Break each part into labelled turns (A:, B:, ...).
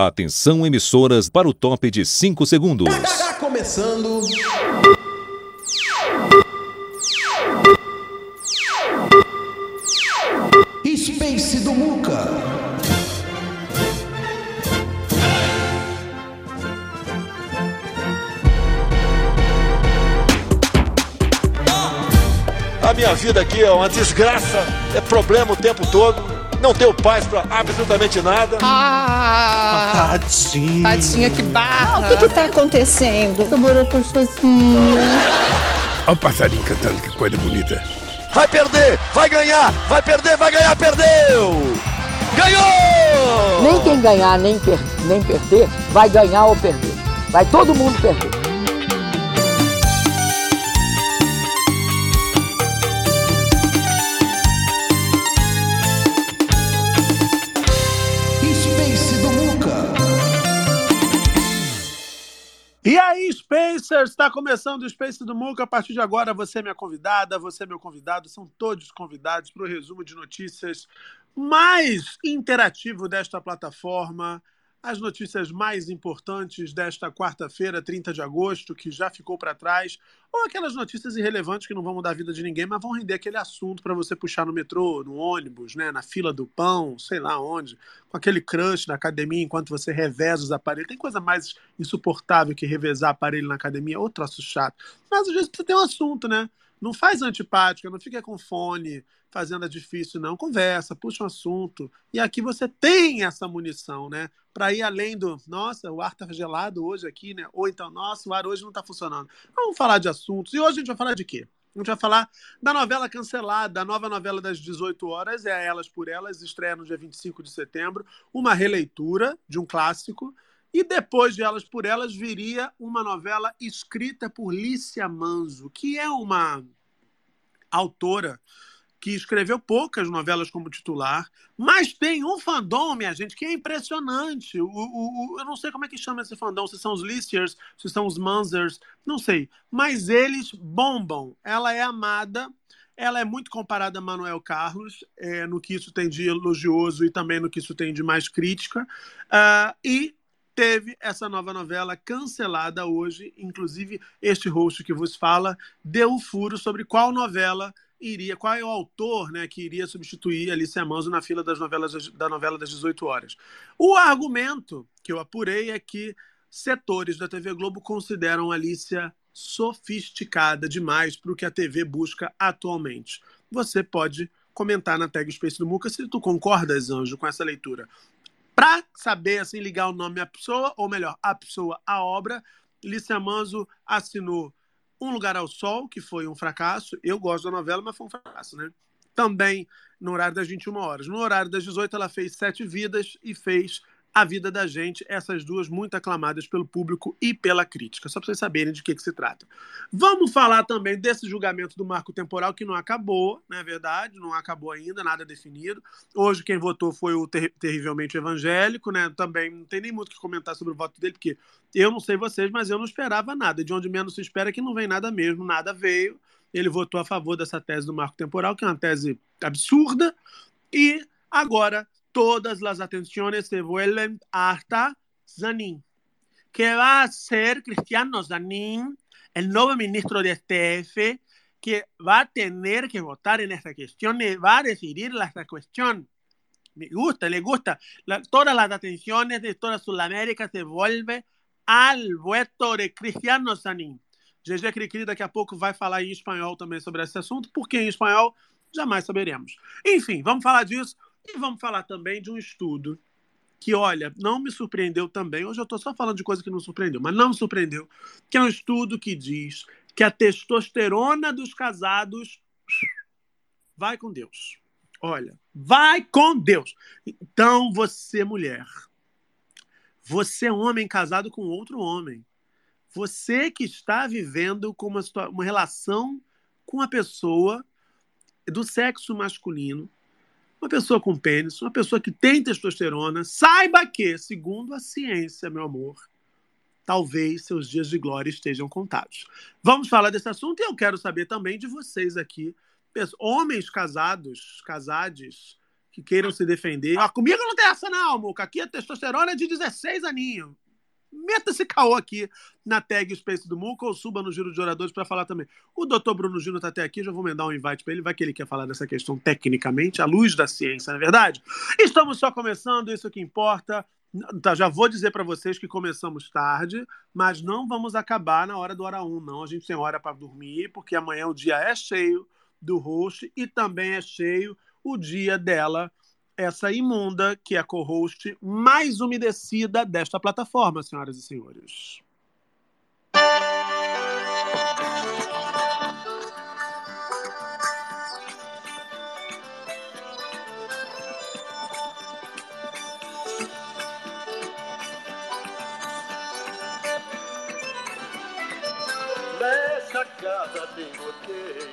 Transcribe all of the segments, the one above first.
A: Atenção emissoras para o top de 5 segundos.
B: Tá começando. Space do Muca.
C: A minha vida aqui é uma desgraça, é problema o tempo todo. Não tenho paz pra absolutamente nada.
D: Ah,
E: Tadinho.
D: tadinha, que barra.
F: O que que tá acontecendo? Namorou com sozinho.
E: Olha o passarinho cantando, que coisa bonita.
C: Vai perder, vai ganhar, vai perder, vai ganhar, perdeu! Ganhou!
G: Nem quem ganhar nem, per- nem perder vai ganhar ou perder. Vai todo mundo perder.
H: E aí, Spacers, está começando o Space do Muca. A partir de agora, você é minha convidada, você é meu convidado, são todos convidados para o resumo de notícias mais interativo desta plataforma. As notícias mais importantes desta quarta-feira, 30 de agosto, que já ficou para trás, ou aquelas notícias irrelevantes que não vão mudar a vida de ninguém, mas vão render aquele assunto para você puxar no metrô, no ônibus, né, na fila do pão, sei lá onde, com aquele crush na academia enquanto você reveza os aparelhos. Tem coisa mais insuportável que revezar aparelho na academia, ou troço chato. Mas às vezes precisa ter um assunto, né? Não faz antipática, não fica com fone fazendo a difícil, não. Conversa, puxa um assunto. E aqui você tem essa munição, né? Para ir além do, nossa, o ar tá gelado hoje aqui, né? Ou então, nossa, o ar hoje não tá funcionando. Vamos falar de assuntos. E hoje a gente vai falar de quê? A gente vai falar da novela cancelada, a nova novela das 18 horas, é Elas por Elas, estreia no dia 25 de setembro, uma releitura de um clássico. E depois de Elas por Elas viria uma novela escrita por Lícia Manzo, que é uma autora que escreveu poucas novelas como titular, mas tem um fandom, minha gente, que é impressionante. O, o- o- eu não sei como é que chama esse fandom, se são os Listiers, se são os Manzers, não sei. Mas eles bombam. Ela é amada, ela é muito comparada a Manuel Carlos, é, no que isso tem de elogioso e também no que isso tem de mais crítica. Ah, e teve essa nova novela cancelada hoje. Inclusive, este host que vos fala deu um furo sobre qual novela iria, qual é o autor né, que iria substituir Alice Manso na fila das novelas da novela das 18 horas. O argumento que eu apurei é que setores da TV Globo consideram Alicia sofisticada demais para o que a TV busca atualmente. Você pode comentar na tag Space do Muca se tu concordas, Anjo, com essa leitura. Para saber assim ligar o nome à pessoa, ou melhor, a pessoa à obra, Lícia Manzo assinou Um Lugar ao Sol, que foi um fracasso. Eu gosto da novela, mas foi um fracasso, né? Também no horário das 21 horas. No horário das 18, ela fez Sete Vidas e fez A Vida da Gente, essas duas muito aclamadas pelo público e pela crítica, só para vocês saberem de que, que se trata. Vamos falar também desse julgamento do marco temporal que não acabou, não é verdade? Não acabou ainda, nada definido. Hoje quem votou foi o ter terrivelmente evangélico, né? Também não tem nem muito o que comentar sobre o voto dele, porque eu não sei vocês, mas eu não esperava nada. De onde menos se espera é que não vem nada mesmo, nada veio. Ele votou a favor dessa tese do marco temporal, que é uma tese absurda. E agora todas as atenções se vuelven hasta Zanin, que va a ser Cristiano Zanin, el nuevo ministro de STF, que va a tener que votar en esta cuestión y va a decidir la- esta cuestión. Me gusta, le gusta. Todas las atenciones de toda Sudamérica se vuelve al voto de Cristiano Zanin. GG Cricri daqui a pouco vai falar em espanhol também sobre esse assunto, porque em espanhol jamais saberemos. Enfim, vamos falar disso e vamos falar também de um estudo que, olha, não me surpreendeu também. Hoje eu estou só falando de coisa que não surpreendeu, mas não me surpreendeu. Que é um estudo que diz que a testosterona dos casados vai com Deus. Olha, vai com Deus. Então, você, mulher, você é homem casado com outro homem. Você que está vivendo com uma, uma relação com uma pessoa do sexo masculino, uma pessoa com pênis, uma pessoa que tem testosterona, saiba que, segundo a ciência, meu amor, talvez seus dias de glória estejam contados. Vamos falar desse assunto e eu quero saber também de vocês aqui, homens casados, casades, que que queiram se defender. Ah, comigo não tem essa, não, Muca. Aqui a testosterona é de 16 aninhos. Meta esse caô aqui na tag Space do Muca ou suba no Giro de Oradores para falar também. O doutor Bruno Júnior tá até aqui, já vou mandar um invite para ele, vai que ele quer falar dessa questão tecnicamente, à luz da ciência, não é verdade? Estamos só começando, isso que importa. Tá, já vou dizer para vocês que começamos tarde, mas não vamos acabar na hora do hora 1, não. A gente tem hora para dormir, porque amanhã o dia é cheio do host e também é cheio o dia dela, essa imunda que é a co-host mais umedecida desta plataforma, senhoras e senhores.
C: Nessa casa tem goteira,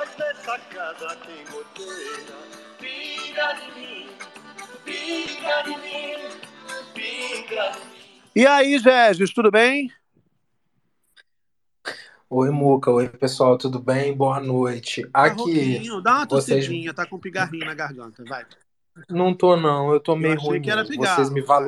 C: Mas nessa casa tem goteira, pinga em mim, pinga em mim, pinga em mim.
H: E aí, Regis, tudo bem?
I: Oi, Muca. Oi, pessoal, tudo bem? Boa noite.
H: Tá
I: Aqui,
H: dá uma
I: vocês-
H: tossidinha, tá com pigarrinho na garganta, vai.
I: não tô não, eu tô meio
H: achei
I: ruim
H: que era pigarro,
I: Vocês me
H: vai.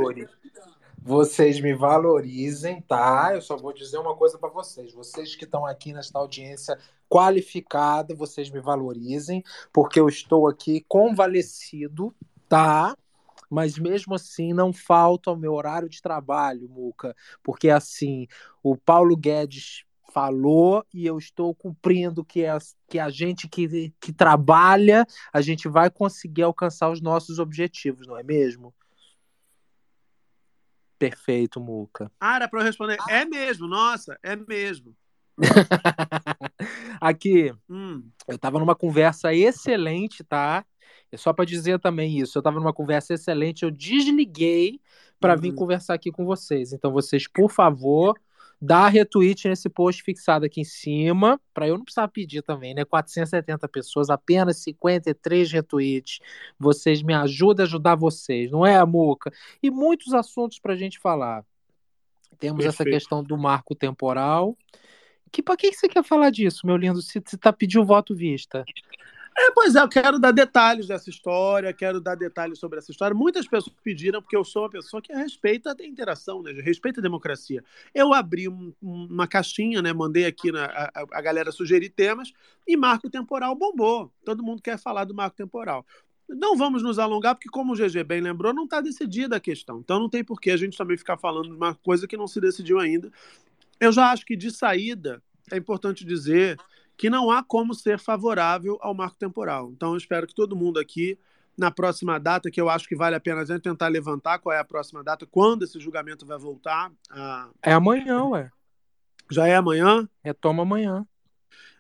I: Vocês me valorizem, tá? Eu só vou dizer uma coisa pra vocês. Vocês que estão aqui nesta audiência qualificada, vocês me valorizem, porque eu estou aqui convalescido, tá? Mas mesmo assim não falta ao meu horário de trabalho, Muca, porque assim, o Paulo Guedes falou e eu estou cumprindo que, é, que a gente que, que trabalha, a gente vai conseguir alcançar os nossos objetivos, não é mesmo? Perfeito, Muca.
H: Ah, era pra eu responder. É mesmo, nossa, é mesmo.
I: Aqui,
H: Hum,
I: eu tava numa conversa excelente, tá? É só para dizer também isso. Eu tava numa conversa excelente, eu desliguei para vir
H: Uhum.
I: conversar aqui com vocês. Então, vocês, por favor, dá retweet nesse post fixado aqui em cima, para eu não precisar pedir também, né? 470 pessoas, apenas 53 retweets. Vocês me ajudam a ajudar vocês, não é, Muca? E muitos assuntos pra gente falar. Temos essa
H: Perfeito.
I: questão do marco temporal. Que para que você quer falar disso, meu lindo? Se você tá pedindo voto vista.
H: É, pois é, eu quero dar detalhes dessa história, quero dar detalhes sobre essa história. Muitas pessoas pediram, porque eu sou uma pessoa que respeita a interação, né? Respeita a democracia. Eu abri um- uma caixinha, né? Mandei aqui na, a, a galera sugerir temas e marco temporal bombou. Todo mundo quer falar do marco temporal. Não vamos nos alongar, porque, como o GG bem lembrou, não está decidida a questão. Então não tem por que a gente também ficar falando de uma coisa que não se decidiu ainda. Eu já acho que de saída é importante dizer que não há como ser favorável ao marco temporal. Então, eu espero que todo mundo aqui, na próxima data, que eu acho que vale a pena a gente tentar levantar qual é a próxima data, quando esse julgamento vai voltar. a-
I: É amanhã, ué.
H: Já é amanhã?
I: Retoma amanhã.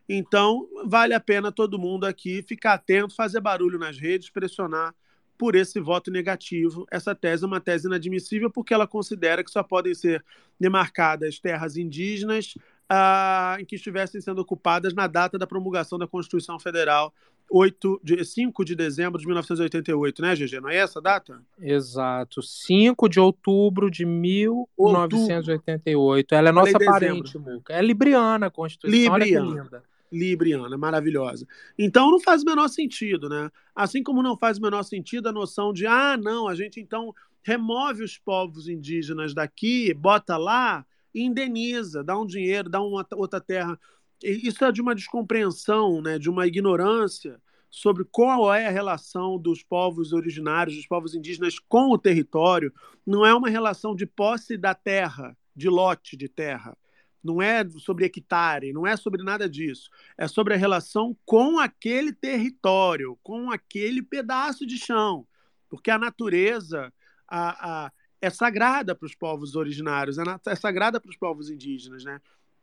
H: Então, vale a pena todo mundo aqui ficar atento, fazer barulho nas redes, pressionar por esse voto negativo. Essa tese é uma tese inadmissível porque ela considera que só podem ser demarcadas terras indígenas ah, em que estivessem sendo ocupadas na data da promulgação da Constituição Federal, 8 de, 5 de dezembro de 1988, né, GG? Não é essa a data?
I: Exato. 5 de outubro de 1988. Ela é nossa parente, Muca. É libriana a Constituição.
H: Libriana.
I: linda.
H: Libriana, maravilhosa. Então não faz o menor sentido, né? Assim como não faz o menor sentido a noção de, ah, não, a gente então remove os povos indígenas daqui, bota lá indeniza, dá um dinheiro, dá uma outra terra. Isso é de uma descompreensão, né, de uma ignorância sobre qual é a relação dos povos originários, dos povos indígenas com o território. Não é uma relação de posse da terra, de lote de terra não é sobre hectare, não é sobre nada disso. É sobre a relação com aquele território, com aquele pedaço de chão. Porque a natureza a, a, é sagrada para os povos originários, é, na- é sagrada para os povos indígenas. Né?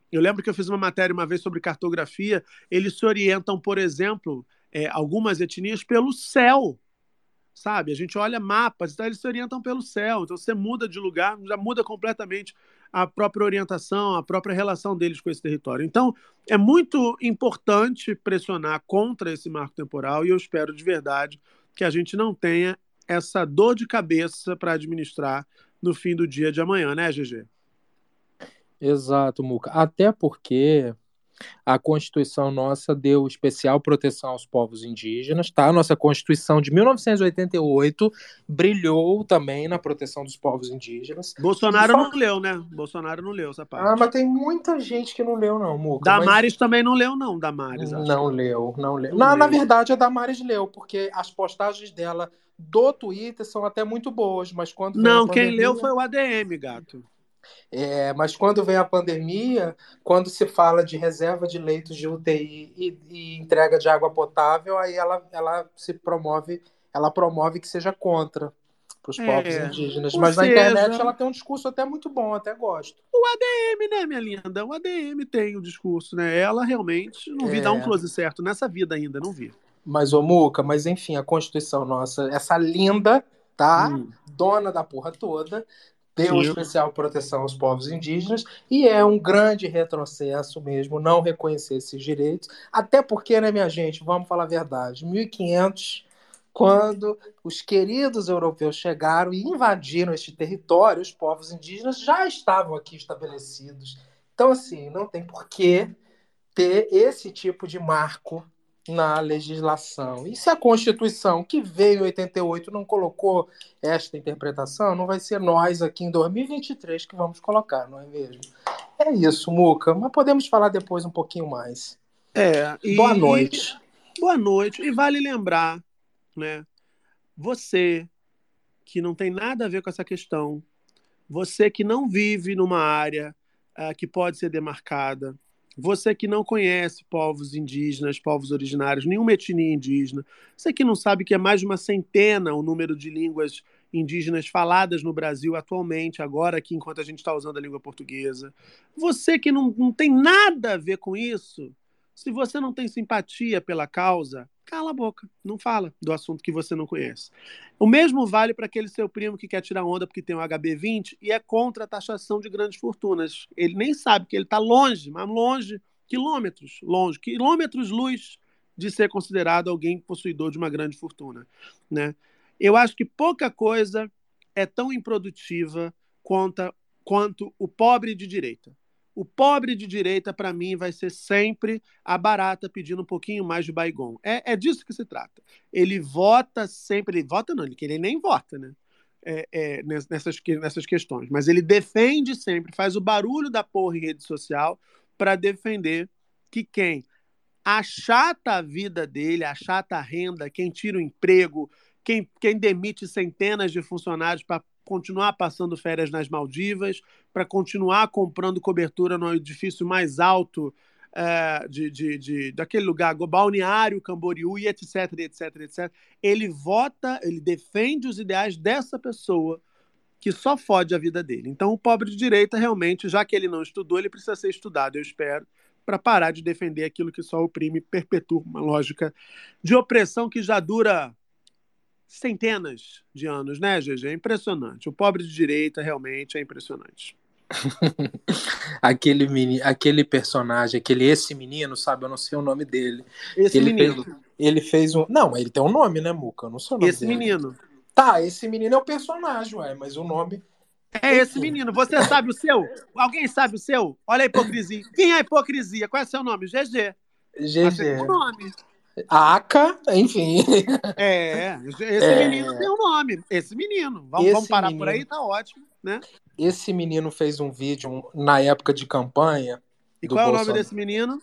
H: Eu lembro que eu fiz uma matéria uma vez sobre cartografia, eles se orientam, por exemplo, é, algumas etnias pelo céu. Sabe? A gente olha mapas, então eles se orientam pelo céu. Então você muda de lugar, já muda completamente a própria orientação, a própria relação deles com esse território. Então, é muito importante pressionar contra esse marco temporal e eu espero de verdade que a gente não tenha essa dor de cabeça para administrar no fim do dia de amanhã, né, GG?
I: Exato, Muca. Até porque A Constituição nossa deu especial proteção aos povos indígenas, tá? Nossa Constituição de 1988 brilhou também na proteção dos povos indígenas.
H: Bolsonaro não leu, né? Bolsonaro não leu essa parte.
I: Ah, mas tem muita gente que não leu, não, Muca.
H: Damares mas... também não leu, não, Damares.
I: Não leu, não leu. Não, na verdade, a Damares leu, porque as postagens dela do Twitter são até muito boas, mas quando.
H: Não, pandemia... quem leu foi o ADM, gato.
I: É, mas quando vem a pandemia, quando se fala de reserva de leitos de UTI e, e, entrega de água potável, aí ela, ela se promove, ela promove que seja contra para os é, povos indígenas. Mas seja, na internet ela tem um discurso até muito bom, até gosto.
H: O ADM, né, minha linda? O ADM tem o discurso, né? Ela realmente não vi é... dar um close certo nessa vida ainda, não vi.
I: Mas, ô Muca, mas enfim, a Constituição nossa, essa linda, tá? Hum. Dona da porra toda, deu Sim. especial proteção aos povos indígenas e é um grande retrocesso mesmo não reconhecer esses direitos, até porque, né, minha gente, vamos falar a verdade, 1500 quando os queridos europeus chegaram e invadiram este território, os povos indígenas já estavam aqui estabelecidos. Então, assim, não tem por que ter esse tipo de marco na legislação. E se a Constituição, que veio em 88, não colocou esta interpretação, não vai ser nós aqui em 2023 que vamos colocar, não é mesmo? É isso, Muca. Mas podemos falar depois um pouquinho mais.
H: É. E,
I: boa noite.
H: Boa noite. E vale lembrar, né? Você que não tem nada a ver com essa questão, você que não vive numa área uh, que pode ser demarcada, você que não conhece povos indígenas, povos originários, nenhuma etnia indígena, você que não sabe que é mais de uma centena o número de línguas indígenas faladas no Brasil atualmente, agora aqui, enquanto a gente está usando a língua portuguesa, você que não, não tem nada a ver com isso, se você não tem simpatia pela causa, cala a boca, não fala do assunto que você não conhece. O mesmo vale para aquele seu primo que quer tirar onda porque tem um HB20 e é contra a taxação de grandes fortunas. Ele nem sabe que ele está longe, mas longe, quilômetros, longe, quilômetros luz de ser considerado alguém possuidor de uma grande fortuna, né? Eu acho que pouca coisa é tão improdutiva quanto, quanto o pobre de direita. O pobre de direita, para mim, vai ser sempre a barata pedindo um pouquinho mais de baigon. É, é disso que se trata. Ele vota sempre, ele vota não, ele nem vota, né? É, é, nessas, nessas questões. Mas ele defende sempre, faz o barulho da porra em rede social para defender que quem achata a vida dele, achata a renda, quem tira o emprego, quem, quem demite centenas de funcionários para continuar passando férias nas Maldivas, para continuar comprando cobertura no edifício mais alto é, de, de, de, daquele lugar, Balneário, Camboriú e etc, etc, etc. Ele vota, ele defende os ideais dessa pessoa que só fode a vida dele. Então, o pobre de direita, realmente, já que ele não estudou, ele precisa ser estudado, eu espero, para parar de defender aquilo que só oprime perpetua uma lógica de opressão que já dura centenas de anos, né, GG? É impressionante. O pobre de direita realmente é impressionante.
I: aquele, meni, aquele personagem, aquele esse menino, sabe? Eu não sei o nome dele.
H: Esse
I: ele
H: menino.
I: Fez, ele fez um. Não, ele tem um nome, né, Muca? Eu não sei o nome
H: esse
I: dele.
H: menino.
I: Tá, esse menino é o personagem, ué, mas o nome.
H: É esse menino. Você sabe o seu? Alguém sabe o seu? Olha a hipocrisia. Quem é a hipocrisia? Qual é o seu nome? GG.
I: GG.
H: o nome.
I: Aca, enfim.
H: É, esse é... menino tem um nome. Esse menino. Vamos, esse vamos parar menino, por aí, tá ótimo, né?
I: Esse menino fez um vídeo na época de campanha.
H: E qual é o nome desse menino?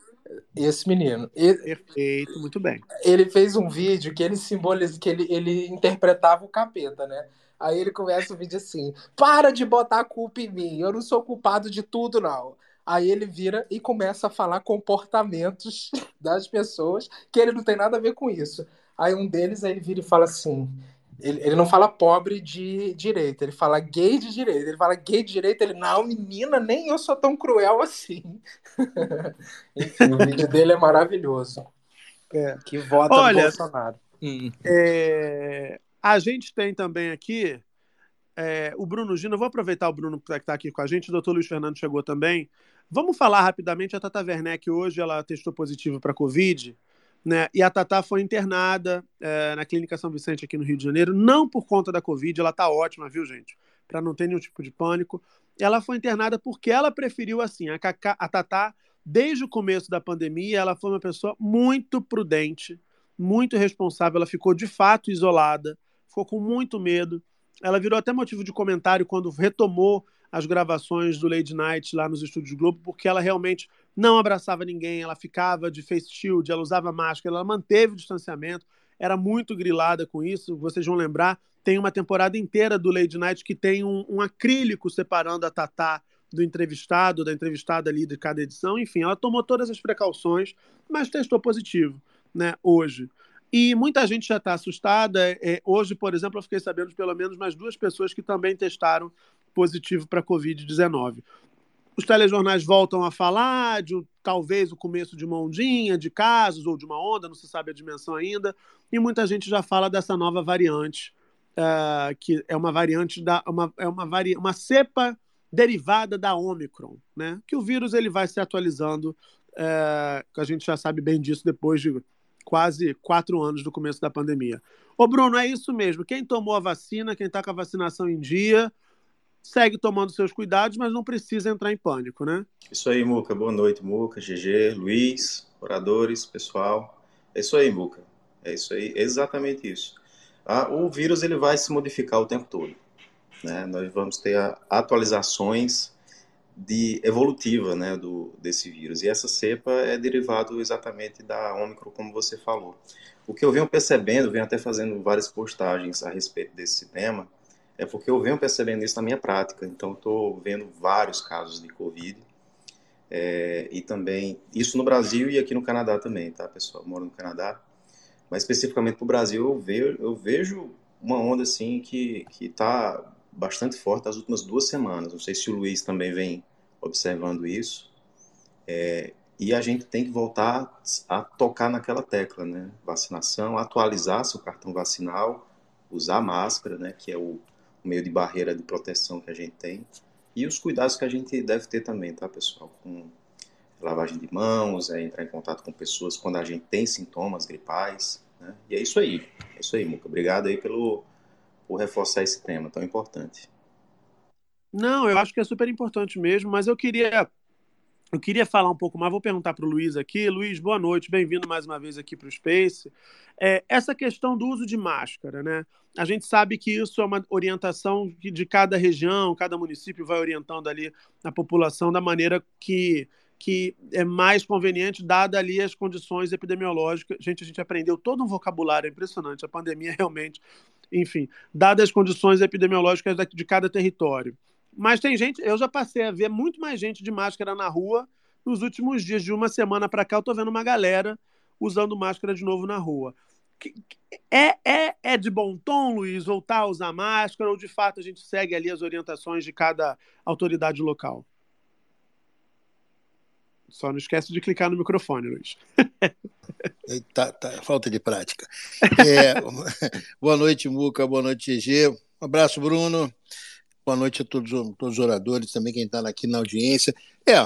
I: Esse menino. Ele,
H: Perfeito, muito bem.
I: Ele fez um vídeo que ele simboliza, que ele, ele interpretava o capeta, né? Aí ele começa o vídeo assim: para de botar a culpa em mim, eu não sou culpado de tudo, não. Aí ele vira e começa a falar comportamentos das pessoas que ele não tem nada a ver com isso. Aí um deles aí ele vira e fala assim: ele, ele não fala pobre de direita, ele fala gay de direita. Ele fala gay de direita, ele, não, menina, nem eu sou tão cruel assim. Enfim, o vídeo dele é maravilhoso.
H: É.
I: Que vota
H: Olha,
I: no Bolsonaro.
H: Hum. É, a gente tem também aqui é, o Bruno Gino. Eu vou aproveitar o Bruno que está aqui com a gente. O doutor Luiz Fernando chegou também. Vamos falar rapidamente. A Tata Werneck hoje ela testou positivo para Covid. Né? E a Tatá foi internada é, na Clínica São Vicente aqui no Rio de Janeiro, não por conta da Covid, ela tá ótima, viu, gente? Para não ter nenhum tipo de pânico. Ela foi internada porque ela preferiu assim. A, Cacá, a Tatá desde o começo da pandemia, ela foi uma pessoa muito prudente, muito responsável. Ela ficou de fato isolada, ficou com muito medo. Ela virou até motivo de comentário quando retomou as gravações do Lady Night lá nos estúdios Globo, porque ela realmente não abraçava ninguém, ela ficava de face shield, ela usava máscara, ela manteve o distanciamento, era muito grilada com isso. Vocês vão lembrar, tem uma temporada inteira do Lady Night que tem um, um acrílico separando a Tatá do entrevistado, da entrevistada ali de cada edição. Enfim, ela tomou todas as precauções, mas testou positivo, né, hoje. E muita gente já está assustada. É, hoje, por exemplo, eu fiquei sabendo de pelo menos mais duas pessoas que também testaram positivo para Covid-19. Os telejornais voltam a falar de talvez o começo de uma ondinha de casos ou de uma onda, não se sabe a dimensão ainda, e muita gente já fala dessa nova variante, uh, que é uma variante da uma, é uma, vari, uma cepa derivada da Omicron, né? Que o vírus ele vai se atualizando, é, a gente já sabe bem disso depois de quase quatro anos do começo da pandemia. Ô Bruno, é isso mesmo. Quem tomou a vacina, quem está com a vacinação em dia, segue tomando seus cuidados, mas não precisa entrar em pânico, né?
J: Isso aí, Muca. Boa noite, Muca, GG, Luiz, oradores, pessoal. É isso aí, Muca. É isso aí, exatamente isso. Ah, o vírus ele vai se modificar o tempo todo. Né? Nós vamos ter atualizações de evolutiva né, do, desse vírus. E essa cepa é derivado exatamente da Ômicron, como você falou. O que eu venho percebendo, venho até fazendo várias postagens a respeito desse tema, é porque eu venho percebendo isso na minha prática. Então, estou vendo vários casos de Covid. É, e também, isso no Brasil e aqui no Canadá também, tá, pessoal? Eu moro no Canadá. Mas especificamente para o Brasil, eu vejo, eu vejo uma onda assim que está bastante forte nas últimas duas semanas. Não sei se o Luiz também vem observando isso. É, e a gente tem que voltar a tocar naquela tecla, né? Vacinação, atualizar seu cartão vacinal, usar máscara, né? Que é o meio de barreira de proteção que a gente tem. E os cuidados que a gente deve ter também, tá, pessoal? Com lavagem de mãos, é entrar em contato com pessoas quando a gente tem sintomas gripais, né? E é isso aí. É isso aí, Muca. Obrigado aí pelo, por reforçar esse tema tão importante.
H: Não, eu acho que é super importante mesmo, mas eu queria eu queria falar um pouco mais, vou perguntar para o Luiz aqui. Luiz, boa noite, bem-vindo mais uma vez aqui para o Space. É, essa questão do uso de máscara, né? A gente sabe que isso é uma orientação de cada região, cada município vai orientando ali a população da maneira que, que é mais conveniente, dada ali as condições epidemiológicas. Gente, a gente aprendeu todo um vocabulário, é impressionante. A pandemia realmente, enfim, dadas as condições epidemiológicas de cada território. Mas tem gente, eu já passei a ver muito mais gente de máscara na rua nos últimos dias, de uma semana para cá, eu tô vendo uma galera usando máscara de novo na rua. É, é, é de bom tom, Luiz, voltar a usar máscara ou de fato a gente segue ali as orientações de cada autoridade local? Só não esquece de clicar no microfone, Luiz.
K: tá, tá, falta de prática. É, boa noite, Muca. Boa noite, GG. Um abraço, Bruno. Boa noite a todos, todos os oradores, também quem está aqui na audiência. É,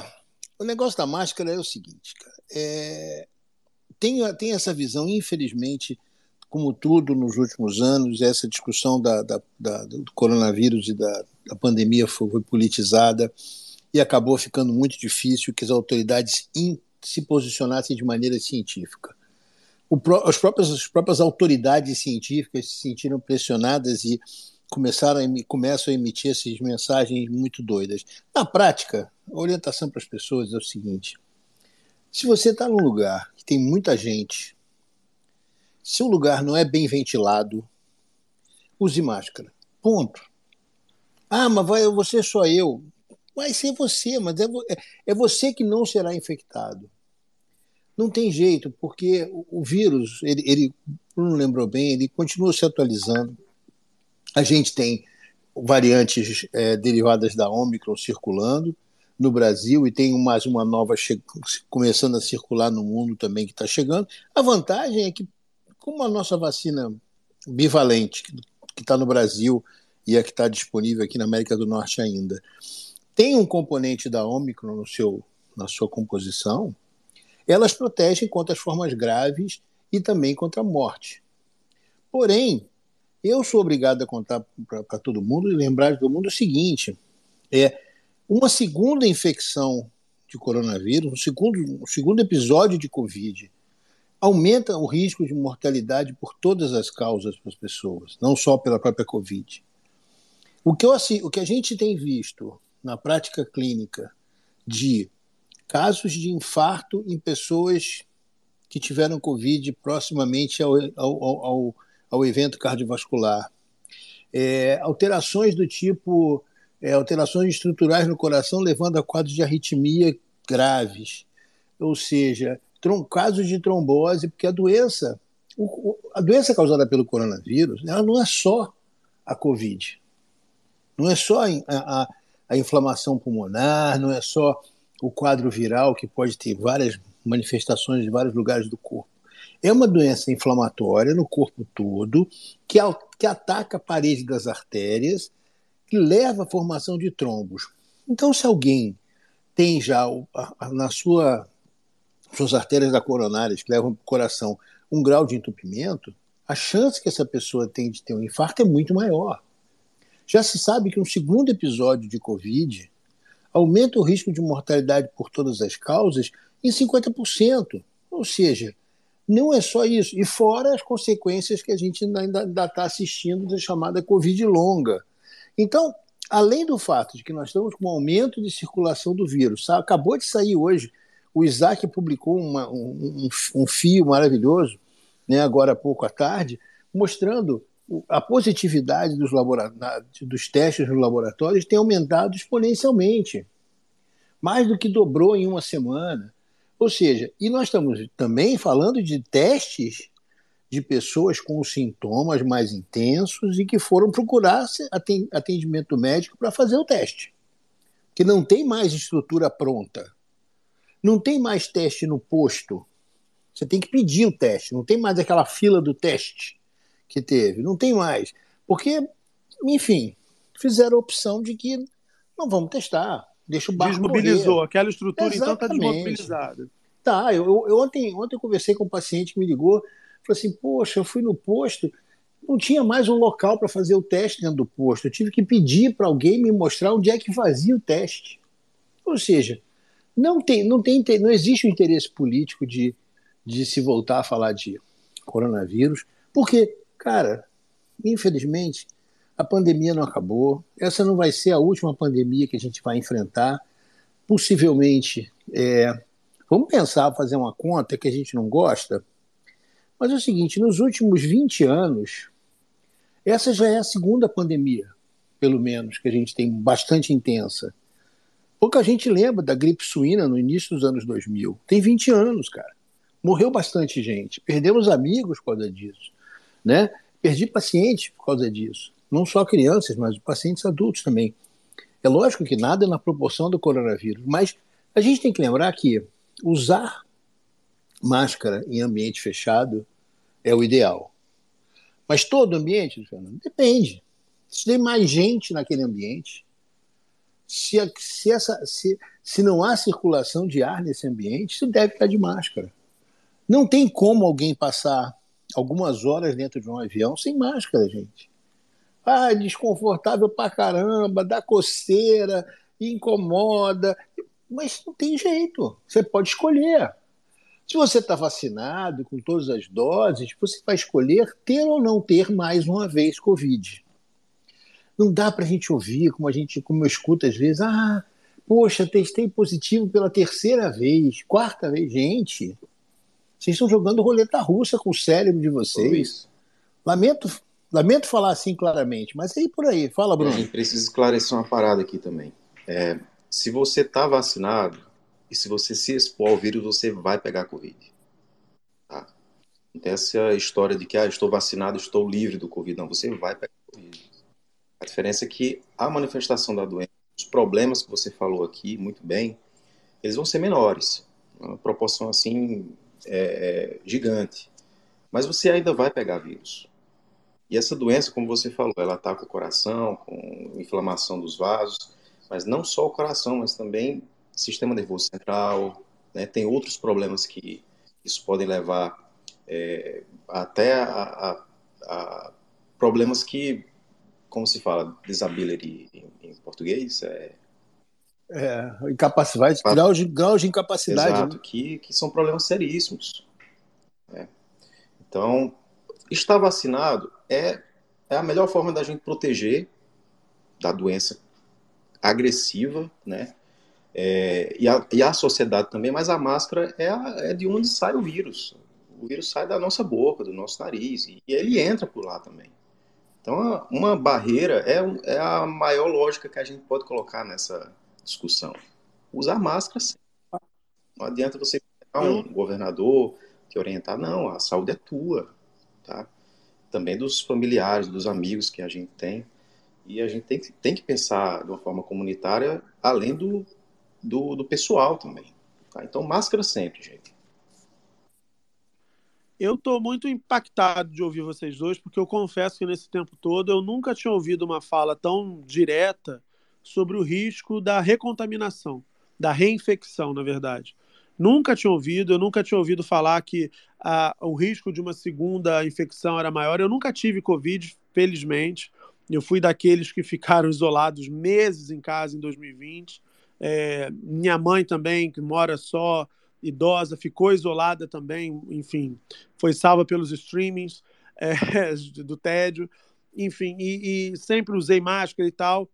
K: o negócio da máscara é o seguinte, cara. É, tem, tem essa visão, infelizmente, como tudo nos últimos anos, essa discussão da, da, da do coronavírus e da, pandemia foi, foi politizada e acabou ficando muito difícil que as autoridades in, se posicionassem de maneira científica. Pro, as, próprias, as próprias autoridades científicas se sentiram pressionadas e começaram a, começam a emitir essas mensagens muito doidas. Na prática, a orientação para as pessoas é o seguinte: se você está num lugar que tem muita gente, se o lugar não é bem ventilado, use máscara. Ponto. Ah, mas vai, você só eu vai ser você, mas é, é, é você que não será infectado. Não tem jeito, porque o, o vírus, ele, ele, não lembrou bem, ele continua se atualizando. A gente tem variantes é, derivadas da Omicron circulando no Brasil e tem mais uma nova começando a circular no mundo também que está chegando. A vantagem é que, como a nossa vacina bivalente, que está no Brasil e a que está disponível aqui na América do Norte ainda, tem um componente da Ômicron no seu, na sua composição, elas protegem contra as formas graves e também contra a morte. Porém, eu sou obrigado a contar para todo mundo e lembrar todo mundo o seguinte: é uma segunda infecção de coronavírus, o segundo, o segundo episódio de Covid, aumenta o risco de mortalidade por todas as causas para as pessoas, não só pela própria Covid. O que, eu, assim, o que a gente tem visto na prática clínica de casos de infarto em pessoas que tiveram Covid proximamente ao, ao, ao, ao evento cardiovascular, é, alterações do tipo é, alterações estruturais no coração levando a quadros de arritmia graves, ou seja, casos de trombose, porque a doença, a doença causada pelo coronavírus, ela não é só a Covid, não é só a, a, a inflamação pulmonar, não é só o quadro viral que pode ter várias manifestações em vários lugares do corpo. É uma doença inflamatória no corpo todo que, que ataca a parede das artérias, que leva à formação de trombos. Então, se alguém tem já na sua suas artérias da coronárias que levam para o coração um grau de entupimento, a chance que essa pessoa tem de ter um infarto é muito maior. Já se sabe que um segundo episódio de Covid aumenta o risco de mortalidade por todas as causas em 50%. Ou seja, não é só isso. E fora as consequências que a gente ainda está assistindo da chamada Covid longa. Então, além do fato de que nós estamos com um aumento de circulação do vírus, acabou de sair hoje, o Isaac publicou uma, um, um, um fio maravilhoso, né, agora há pouco à tarde, mostrando a positividade dos, dos testes nos laboratórios tem aumentado exponencialmente. Mais do que dobrou em uma semana. Ou seja, e nós estamos também falando de testes de pessoas com sintomas mais intensos e que foram procurar atendimento médico para fazer o teste. Que não tem mais estrutura pronta. Não tem mais teste no posto. Você tem que pedir o teste, não tem mais aquela fila do teste que teve. Não tem mais. Porque, enfim, fizeram a opção de que não vamos testar. Deixa o barco
H: Desmobilizou.
K: Correr.
H: Aquela estrutura, Exatamente. então, está desmobilizada.
K: Tá, eu, eu, ontem, ontem eu conversei com um paciente que me ligou, falou assim, poxa, eu fui no posto, não tinha mais um local para fazer o teste dentro do posto. Eu tive que pedir para alguém me mostrar onde é que fazia o teste. Ou seja, não tem, não tem, não existe um interesse político de, de se voltar a falar de coronavírus, porque Cara, infelizmente, a pandemia não acabou. Essa não vai ser a última pandemia que a gente vai enfrentar. Possivelmente, é, vamos pensar, fazer uma conta que a gente não gosta. Mas é o seguinte: nos últimos 20 anos, essa já é a segunda pandemia, pelo menos, que a gente tem bastante intensa. Pouca gente lembra da gripe suína no início dos anos 2000. Tem 20 anos, cara. Morreu bastante gente. Perdemos amigos por causa disso. Né? Perdi pacientes por causa disso. Não só crianças, mas pacientes adultos também. É lógico que nada é na proporção do coronavírus, mas a gente tem que lembrar que usar máscara em ambiente fechado é o ideal. Mas todo ambiente, Fernando, depende. Se tem mais gente naquele ambiente, se, se, essa, se, se não há circulação de ar nesse ambiente, você deve estar de máscara. Não tem como alguém passar algumas horas dentro de um avião sem máscara, gente. Ah, desconfortável pra caramba, dá coceira, incomoda. Mas não tem jeito. Você pode escolher. Se você está vacinado com todas as doses, você vai escolher ter ou não ter mais uma vez Covid. Não dá para a gente ouvir, como a gente, como eu escuto às vezes, ah, poxa, testei positivo pela terceira vez, quarta vez. Gente, vocês estão jogando roleta russa com o cérebro de vocês. Lamento, lamento falar assim claramente, mas aí por aí. Fala, Bruno. A
J: gente precisa esclarecer uma parada aqui também. É, se você está vacinado e se você se expor ao vírus, você vai pegar Covid. Tá? Não tem essa história de que ah, estou vacinado, estou livre do Covid. Não, você vai pegar Covid. A diferença é que a manifestação da doença, os problemas que você falou aqui, muito bem, eles vão ser menores. Uma proporção assim é, é, gigante. Mas você ainda vai pegar vírus. E essa doença, como você falou, ela ataca o coração, com inflamação dos vasos, mas não só o coração, mas também sistema nervoso central, né? tem outros problemas que isso podem levar é, até a, a, a, problemas que, como se fala, disability em, em português, é,
K: É, incapacidade, graus de, graus de incapacidade.
J: Exato,
K: né?
J: que, que são problemas seríssimos. né? Então, estar vacinado é, é a melhor forma da gente proteger da doença agressiva, né? É, e, a, e a sociedade também, mas a máscara é, a- é de onde sai o vírus. O vírus sai da nossa boca, do nosso nariz, e, e ele entra por lá também. Então, uma barreira é, é a maior lógica que a gente pode colocar nessa discussão. Usar máscara, sim. Não adianta você pegar um governador que orientar, não, a saúde é tua, tá? Também dos familiares, dos amigos que a gente tem. E a gente tem que, tem que pensar de uma forma comunitária, além do, do, do pessoal também. tá? Então, máscara sempre, gente.
H: Eu estou muito impactado de ouvir vocês dois, porque eu confesso que nesse tempo todo eu nunca tinha ouvido uma fala tão direta sobre o risco da recontaminação, da reinfecção, na verdade. Nunca tinha ouvido, eu nunca tinha ouvido falar que ah, o risco de uma segunda infecção era maior. Eu nunca tive Covid, felizmente. Eu fui daqueles que ficaram isolados meses em casa em 2020. É, minha mãe também, que mora só, idosa, ficou isolada também, enfim, foi salva pelos streamings é, do tédio, enfim, e, e sempre usei máscara e tal.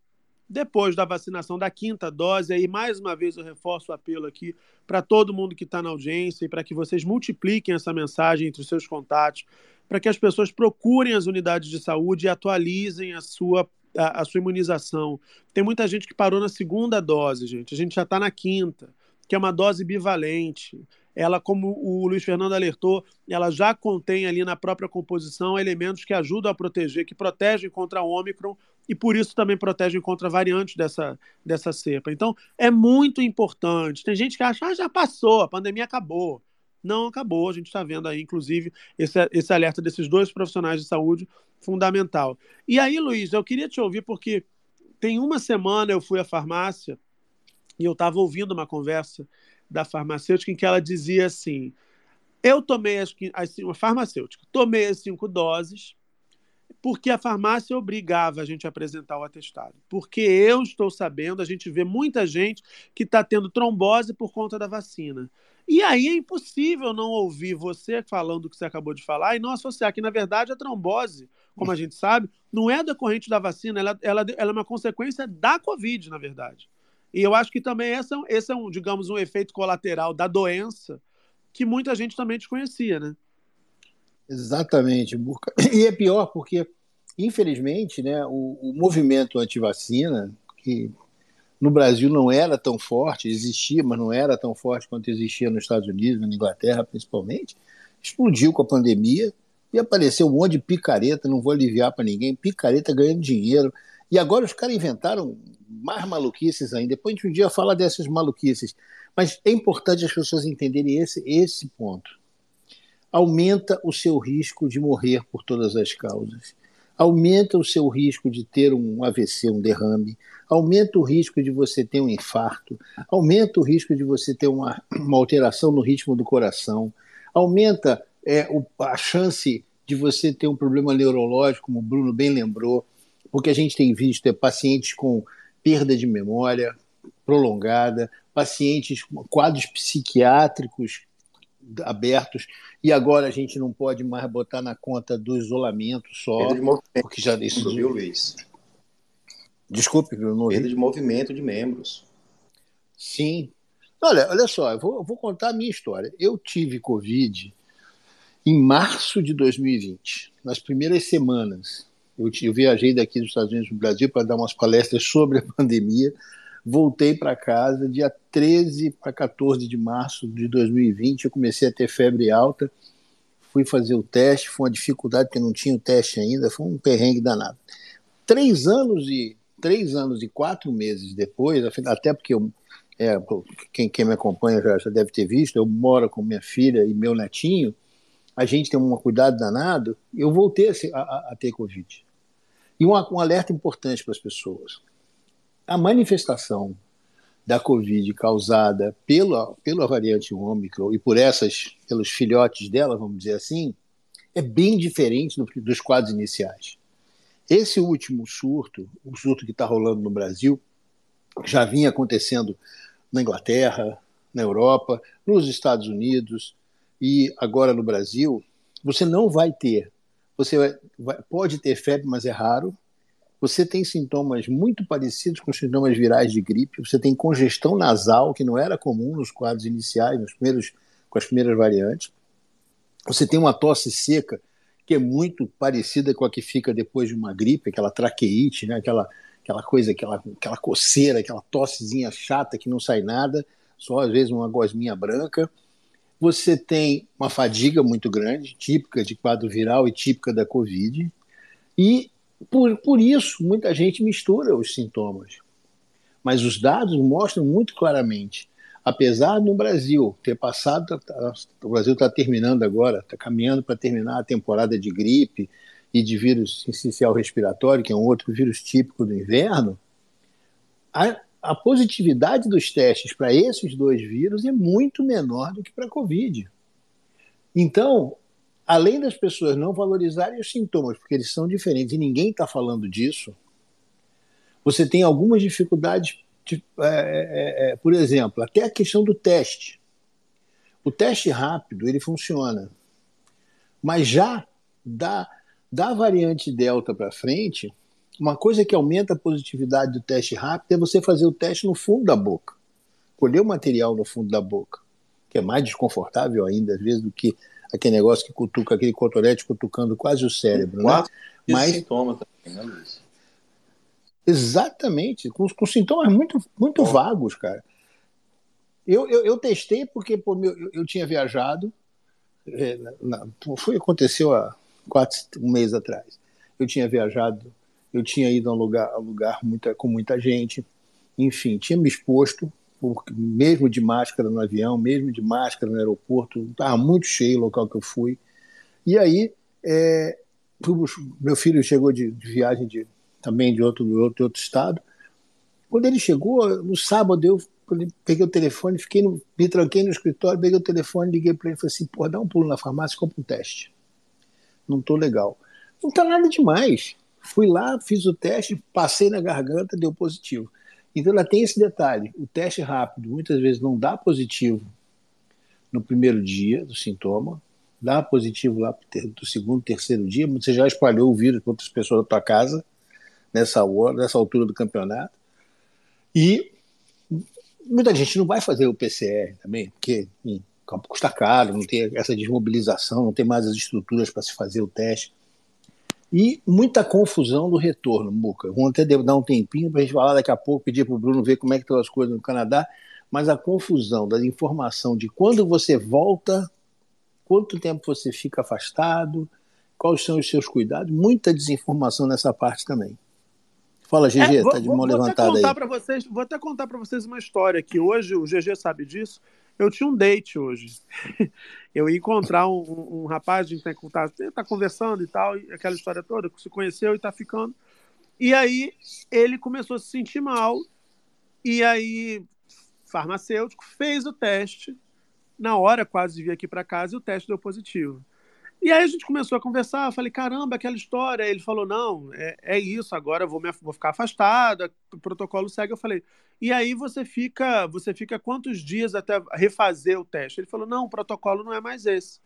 H: Depois da vacinação da quinta dose, aí mais uma vez eu reforço o apelo aqui para todo mundo que está na audiência e para que vocês multipliquem essa mensagem entre os seus contatos, para que as pessoas procurem as unidades de saúde e atualizem a sua, a, a sua imunização. Tem muita gente que parou na segunda dose, gente. A gente já está na quinta, que é uma dose bivalente. Ela, como o Luiz Fernando alertou, ela já contém ali na própria composição elementos que ajudam a proteger, que protegem contra a Ômicron e por isso também protegem contra variantes dessa, dessa cepa. Então, é muito importante. Tem gente que acha, ah, já passou, a pandemia acabou. Não acabou, a gente está vendo aí, inclusive, esse, esse alerta desses dois profissionais de saúde fundamental. E aí, Luiz, eu queria te ouvir, porque tem uma semana eu fui à farmácia e eu estava ouvindo uma conversa da farmacêutica em que ela dizia assim: eu tomei as, as uma farmacêutica, tomei as cinco doses porque a farmácia obrigava a gente a apresentar o atestado. Porque eu estou sabendo, a gente vê muita gente que está tendo trombose por conta da vacina. E aí é impossível não ouvir você falando o que você acabou de falar e não associar que, na verdade, a trombose, como a gente sabe, não é decorrente da vacina, ela, ela, ela é uma consequência da Covid, na verdade. E eu acho que também esse é, esse é um, digamos, um efeito colateral da doença que muita gente também desconhecia, né?
K: Exatamente, Burca. E é pior porque, infelizmente, né, o, o movimento anti-vacina, que no Brasil não era tão forte, existia, mas não era tão forte quanto existia nos Estados Unidos, na Inglaterra principalmente, explodiu com a pandemia e apareceu um monte de picareta, não vou aliviar para ninguém, picareta ganhando dinheiro. E agora os caras inventaram mais maluquices ainda. Depois a gente um dia fala dessas maluquices. Mas é importante as pessoas entenderem esse, esse ponto. Aumenta o seu risco de morrer por todas as causas. Aumenta o seu risco de ter um AVC, um derrame. Aumenta o risco de você ter um infarto. Aumenta o risco de você ter uma, uma alteração no ritmo do coração. Aumenta é, o, a chance de você ter um problema neurológico, como o Bruno bem lembrou, porque a gente tem visto é, pacientes com perda de memória prolongada, pacientes com quadros psiquiátricos abertos, e agora a gente não pode mais botar na conta do isolamento só,
J: Perda de movimento,
K: porque já isso
J: viu, Luiz?
K: Desculpe, eu não
J: Perda de movimento de membros.
K: Sim. Olha, olha só, eu vou, eu vou contar a minha história. Eu tive Covid em março de 2020, nas primeiras semanas. Eu, eu viajei daqui dos Estados Unidos para o Brasil para dar umas palestras sobre a pandemia. Voltei para casa dia 13 para 14 de março de 2020. Eu comecei a ter febre alta. Fui fazer o teste. Foi uma dificuldade porque não tinha o teste ainda. Foi um perrengue danado. Três anos e três anos e quatro meses depois, até porque eu, é, quem, quem me acompanha já, já deve ter visto, eu moro com minha filha e meu netinho. A gente tem um cuidado danado. Eu voltei a, a, a ter Covid. E um, um alerta importante para as pessoas a manifestação da Covid causada pela, pela variante Ômicron e por essas, pelos filhotes dela, vamos dizer assim, é bem diferente do, dos quadros iniciais. Esse último surto, o surto que está rolando no Brasil, já vinha acontecendo na Inglaterra, na Europa, nos Estados Unidos e agora no Brasil, você não vai ter. Você vai, pode ter febre, mas é raro. Você tem sintomas muito parecidos com sintomas virais de gripe. Você tem congestão nasal, que não era comum nos quadros iniciais, nos primeiros, com as primeiras variantes. Você tem uma tosse seca, que é muito parecida com a que fica depois de uma gripe, aquela traqueite, né? aquela, aquela coisa, aquela, aquela coceira, aquela tossezinha chata que não sai nada, só às vezes uma gosminha branca. Você tem uma fadiga muito grande, típica de quadro viral e típica da Covid. E por, por isso muita gente mistura os sintomas. Mas os dados mostram muito claramente apesar no Brasil ter passado, tá, tá, o Brasil está terminando agora, está caminhando para terminar a temporada de gripe e de vírus essencial respiratório, que é um outro vírus típico do inverno, a, a positividade dos testes para esses dois vírus é muito menor do que para a Covid. Então, além das pessoas não valorizarem os sintomas, porque eles são diferentes e ninguém está falando disso, você tem algumas dificuldades de, é, é, é, por exemplo, até a questão do teste. O teste rápido ele funciona, mas já da, da variante Delta para frente, uma coisa que aumenta a positividade do teste rápido é você fazer o teste no fundo da boca, colher o material no fundo da boca, que é mais desconfortável ainda, às vezes, do que aquele negócio que cutuca, aquele cotonete cutucando quase o cérebro. Né?
J: Mas, sintoma também, né, Luiz?
K: Exatamente, com, com sintomas muito, muito vagos, cara. Eu, eu, eu, testei porque pô, eu, eu tinha viajado, é, na, foi, aconteceu há quatro, um mês atrás. Eu tinha viajado, eu tinha ido a um lugar, a lugar muita, com muita gente, enfim, tinha me exposto, porque, mesmo de máscara no avião, mesmo de máscara no aeroporto, estava muito cheio o local que eu fui. E aí, é, meu filho chegou de, de viagem de também de outro, de outro, de outro estado. Quando ele chegou, no sábado, eu peguei o telefone, fiquei no, me tranquei no escritório, peguei o telefone, liguei para ele e falei assim: pô, dá um pulo na farmácia e compra um teste. Não tô legal. Não tá nada demais. Fui lá, fiz o teste, passei na garganta, deu positivo. Então ela tem esse detalhe: o teste rápido muitas vezes não dá positivo no primeiro dia do sintoma, dá positivo lá do segundo, terceiro dia, você já espalhou o vírus para outras pessoas da tua casa nessa hora, nessa altura do campeonato. E muita gente não vai fazer o PCR também, porque custa caro, não tem essa desmobilização, não tem mais as estruturas para se fazer o teste. E muita confusão do retorno, Muca. Vamos até dar um tempinho para a gente falar daqui a pouco, pedir para o Bruno ver como é que estão as coisas no Canadá, mas a confusão da informação de quando você volta, quanto tempo você fica afastado, quais são os seus cuidados, muita desinformação nessa parte também. Fala, GG, é, tá de mão levantada aí.
H: Vocês, vou até contar para vocês uma história que hoje, o GG sabe disso, eu tinha um date hoje. eu ia encontrar um, um, rapaz, a gente tá, tá conversando e tal, e aquela história toda, que se conheceu e tá ficando. E aí ele começou a se sentir mal, e aí farmacêutico fez o teste, na hora quase vir aqui para casa, e o teste deu positivo. E aí a gente começou a conversar, eu falei, caramba, aquela história. Ele falou, não, é, é isso, agora eu vou, me, vou ficar afastado, o protocolo segue. Eu falei, e aí você fica, você fica quantos dias até refazer o teste? Ele falou, não, o protocolo não é mais esse.